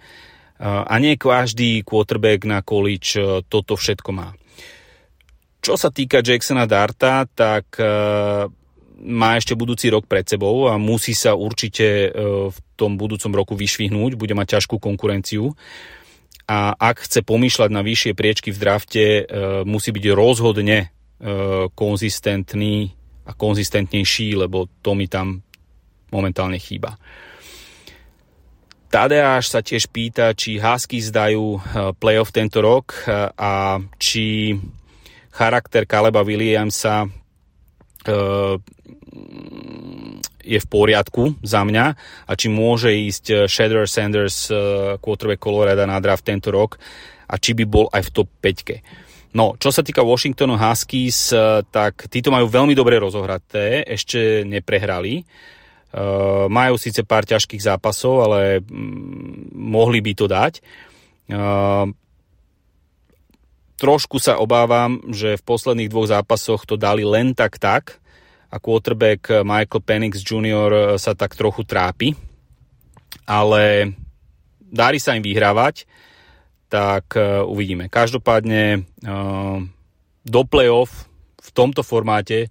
a nie každý quarterback na college toto všetko má. Čo sa týka Jacksona Darta, tak má ešte budúci rok pred sebou a musí sa určite v tom budúcom roku vyšvihnúť, bude mať ťažkú konkurenciu a ak chce pomýšľať na vyššie priečky v drafte, e, musí byť rozhodne e, konzistentný a konzistentnejší, lebo to mi tam momentálne chýba. Tadeáš sa tiež pýta, či Husky zdajú e, playoff tento rok a či charakter Kaleba Williamsa je v poriadku za mňa a či môže ísť eh, Shadow Sanders eh, quarterback Colorado na draft tento rok a či by bol aj v top 5. No, čo sa týka Washingtonu Huskies, tak títo majú veľmi dobre rozohraté, ešte neprehrali. Majú síce pár ťažkých zápasov, ale mm, mohli by to dať. Trošku sa obávam, že v posledných dvoch zápasoch to dali len tak tak, a quarterback Michael Penix Jr. Eh, sa tak trochu trápi, ale dári sa im vyhrávať, tak eh, uvidíme. Každopádne eh, do playoff v tomto formáte,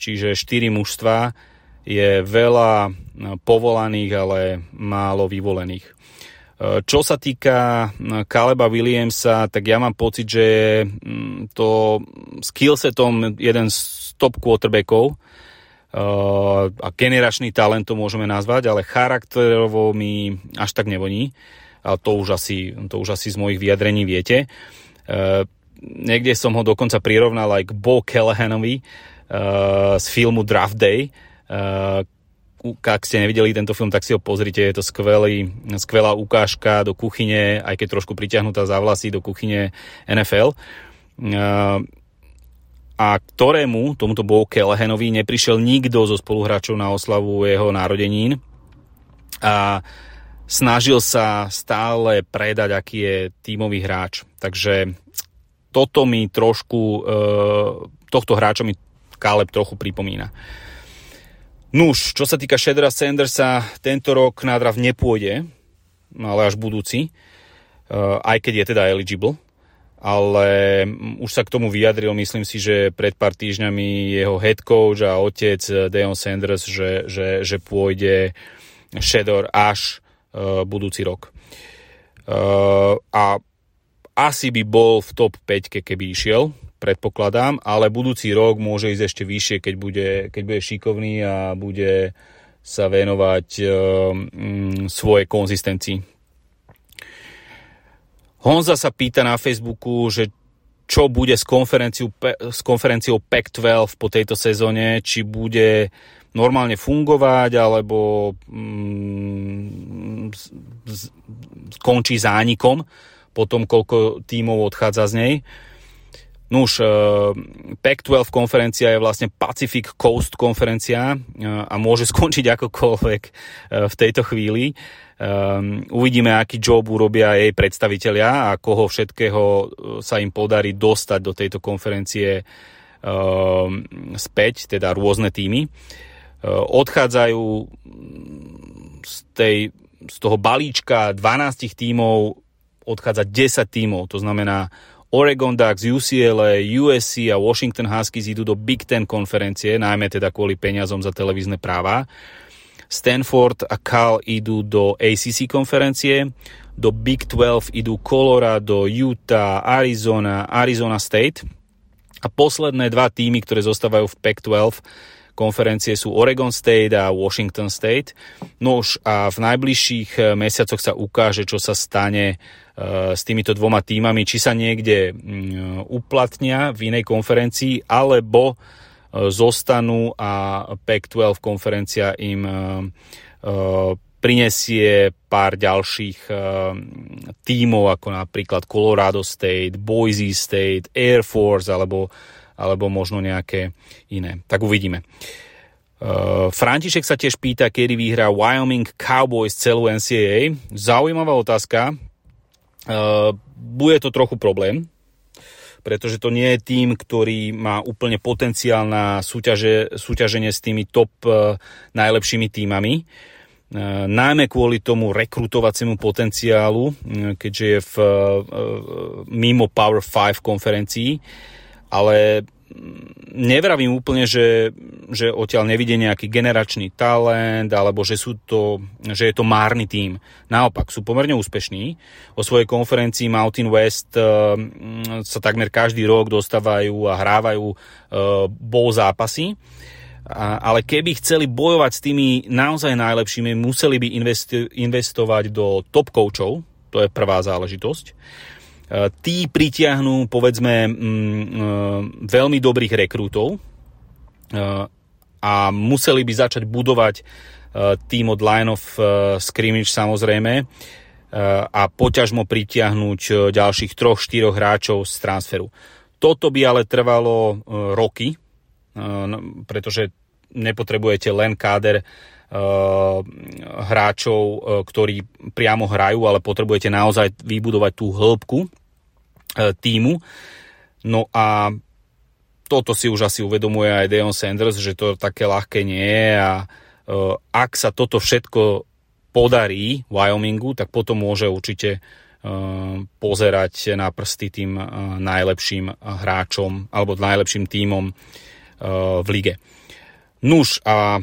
čiže 4 mužstva, je veľa povolaných, ale málo vyvolených. Čo sa týka Kaleba Williamsa, tak ja mám pocit, že mm, to skillsetom jeden z top quarterbackov, Uh, a generačný talent to môžeme nazvať, ale charakterovo mi až tak nevoní. A to už asi, to už asi z mojich vyjadrení viete. Uh, niekde som ho dokonca prirovnal aj k Bo Callahanovi uh, z filmu Draft Day. Ak ste nevideli tento film, tak si ho pozrite, je to skvelý, skvelá ukážka do kuchyne, aj keď trošku priťahnutá za vlasy do kuchyne NFL. A ktorému, tomuto bol Kelehenovi, neprišiel nikto zo spoluhráčov na oslavu jeho narodenín a snažil sa stále predať, aký je tímový hráč. Takže toto mi trošku, e, tohto hráča mi Kaleb trochu pripomína. Nuž, čo sa týka Shedra Sandersa, tento rok na draft nepôjde, ale až budúci, e, aj keď je teda eligible ale už sa k tomu vyjadril, myslím si, že pred pár týždňami jeho head coach a otec eh, Deon Sanders, že, že, že pôjde Shedor až uh, budúci rok. A asi by bol v top 5, keby išiel, predpokladám, ale budúci rok môže ísť ešte vyššie, keď bude, keď bude šikovný a bude sa venovať uh, um, svojej konzistencii. Honza sa pýta na Facebooku, že čo bude s konferenciou, s konferenciou Pac-12 po tejto sezóne, či bude normálne fungovať, alebo mm, skončí zánikom po tom, koľko tímov odchádza z nej. Nuž, uh, Pac-12 konferencia je vlastne Pacific Coast konferencia uh, a môže [LAUGHS] skončiť akokoľvek uh, v tejto chvíli. Uvidíme, aký job urobia jej predstavitelia a koho všetkého sa im podarí dostať do tejto konferencie späť, teda rôzne týmy. Odchádzajú z, tej, z toho balíčka 12 tímov odchádza 10 tímov, to znamená Oregon Ducks, UCLA, USC a Washington Huskies idú do Big Ten konferencie, najmä teda kvôli peniazom za televízne práva. Stanford a Cal idú do ACC konferencie, do Big 12 idú Colorado, Utah, Arizona, Arizona State a posledné dva týmy, ktoré zostávajú v Pac-12 konferencie sú Oregon State a Washington State. No už a v najbližších eh, mesiacoch sa ukáže, čo sa stane eh, s týmito dvoma týmami, či sa niekde uplatnia v inej konferencii, alebo eh, zostanú a Pac-12 konferencia im prinesie pár ďalších tímov, ako napríklad Colorado State, Boise State, Air Force alebo alebo možno nejaké iné. Tak uvidíme. Uh, František sa tiež pýta, kedy vyhrá Wyoming Cowboys celú NCAA. Zaujímavá otázka. Uh, bude to trochu problém, pretože to nie je tým, ktorý má úplne potenciál na súťaže, súťaženie s tými top uh, najlepšími týmami. Najmä kvôli tomu rekrutovaciemu potenciálu, keďže je v, mimo Power 5 konferencií ale nevravím úplne, že, že odtiaľ nevidie nejaký generačný talent, alebo že, sú to, že je to márny tým. Naopak, sú pomerne úspešní. O svojej konferencii Mountain West uh, sa takmer každý rok dostávajú a hrávajú uh, bol zápasy. Ale keby chceli bojovať s tými naozaj najlepšími, museli by investovať do top coachov, to je prvá záležitosť tí pritiahnú povedzme mm, e, veľmi dobrých rekrútov e, a museli by začať budovať e, tým od line of scrimmage samozrejme a poťažmo pritiahnuť ďalších troch, štyroch hráčov z transferu. Toto by ale trvalo roky, no, pretože nepotrebujete len káder hráčov, ktorí priamo hrajú, ale potrebujete naozaj vybudovať tú hĺbku E, týmu. No a toto si už asi uvedomuje aj Deon Sanders, že to také ľahké nie je a e, ak sa toto všetko podarí Wyomingu, tak potom môže určite e, pozerať na prsty tým najlepším hráčom alebo najlepším tímom v lige. Nuž a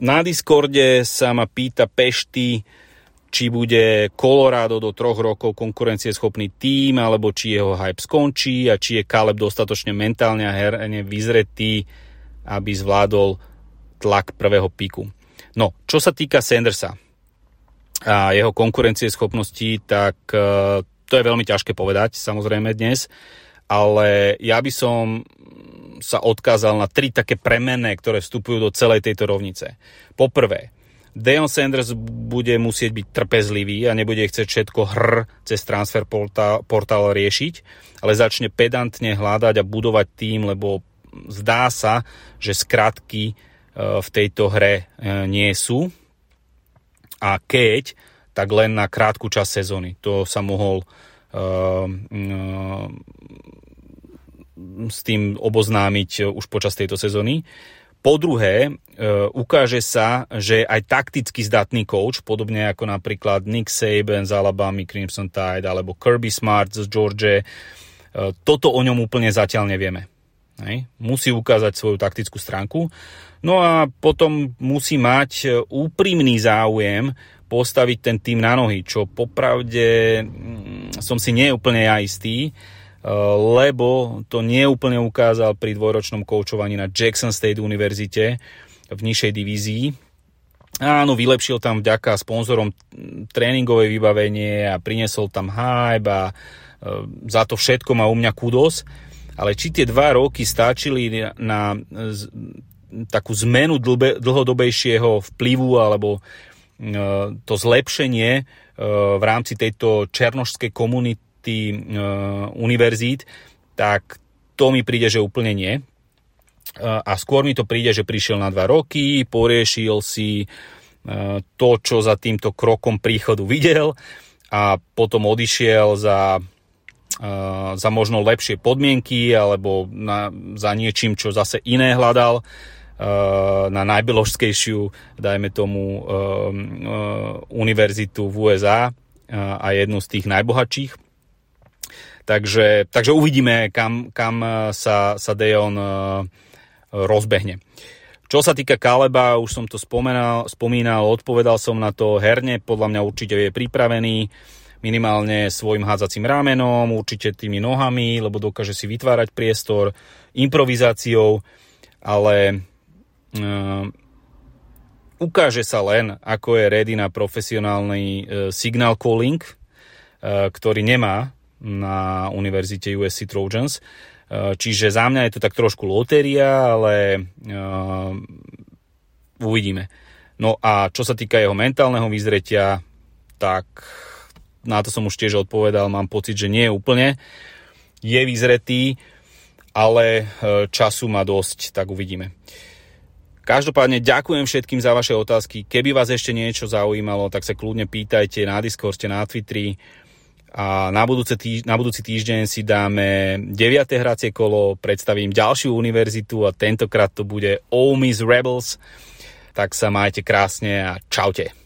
na Discorde sa ma pýta Pešty, či bude Colorado do troch rokov konkurencieschopný tým, alebo či jeho hype skončí a či je Caleb dostatočne mentálne a herne vyzretý, aby zvládol tlak prvého piku. No, čo sa týka Sandersa a jeho konkurencieschopnosti, tak uh, to je veľmi ťažké povedať, samozrejme dnes, ale ja by som sa odkázal na tri také premenné, ktoré vstupujú do celej tejto rovnice. Poprvé, Deon Sanders bude musieť byť trpezlivý a nebude chcieť všetko hr cez transfer portál, portál riešiť, ale začne pedantne hľadať a budovať tým, lebo zdá sa, že skratky e, v tejto hre e, nie sú a keď, tak len na krátku časť sezóny. To sa mohol uh, s tým oboznámiť už počas tejto sezóny. Po druhé, e, ukáže sa, že aj takticky zdatný coach, podobne ako napríklad Nick Saban z Alabama, Crimson Tide, alebo Kirby Smart z George, toto o ňom úplne zatiaľ nevieme. Hej. Musí ukázať svoju taktickú stránku. No a potom musí mať e, úprimný záujem postaviť ten tým na nohy, čo popravde mm, som si nie úplne ja istý. Lebo to neúplne ukázal pri dvojročnom koučovaní na Jackson State univerzite v nižšej divízii. Áno, vylepšil tam vďaka sponzorom tréningové vybavenie a priniesol tam hype a eh, za to všetko má u mňa kudos. Ale či tie dva roky stačili na, takú zmenu dlhodobejšieho vplyvu alebo eh, to zlepšenie v rámci tejto černošskej komunity tý, uh, univerzít, tak to mi príde, že úplne nie. Uh, a skôr mi to príde, že prišiel na dva roky, poriešil si uh, to, čo za týmto krokom príchodu videl a potom odišiel za, za možno lepšie podmienky alebo na, za niečím, čo zase iné hľadal na najbeložskejšiu, dajme tomu, univerzitu v USA a jednu z tých najbohatších. Takže, takže uvidíme, kam, kam sa, sa Dejon rozbehne. Čo sa týka Kaleba, už som to spomenal, spomínal, odpovedal som na to herne, podľa mňa určite je pripravený minimálne svojim hádzacím ramenom, určite tými nohami, lebo dokáže si vytvárať priestor improvizáciou, ale uh, ukáže sa len, ako je ready na profesionálny uh, signal calling, uh, ktorý nemá na univerzite USC Trojans. Uh, čiže za mňa je to tak trošku lotéria, ale uh, uvidíme. No a čo sa týka jeho mentálneho vyzretia, tak na to som už tiež odpovedal, mám pocit, že nie úplne. Je vyzretý, ale času má dosť, tak uvidíme. Každopádne ďakujem všetkým za vaše otázky. Keby vás ešte niečo zaujímalo, tak sa kľudne pýtajte na Discorde, na Twitteri. A na, budúce týž- na budúci týždeň si dáme 9. hracie kolo, predstavím ďalšiu univerzitu a tentokrát to bude Ole Miss Rebels. Tak sa majte krásne a čaute.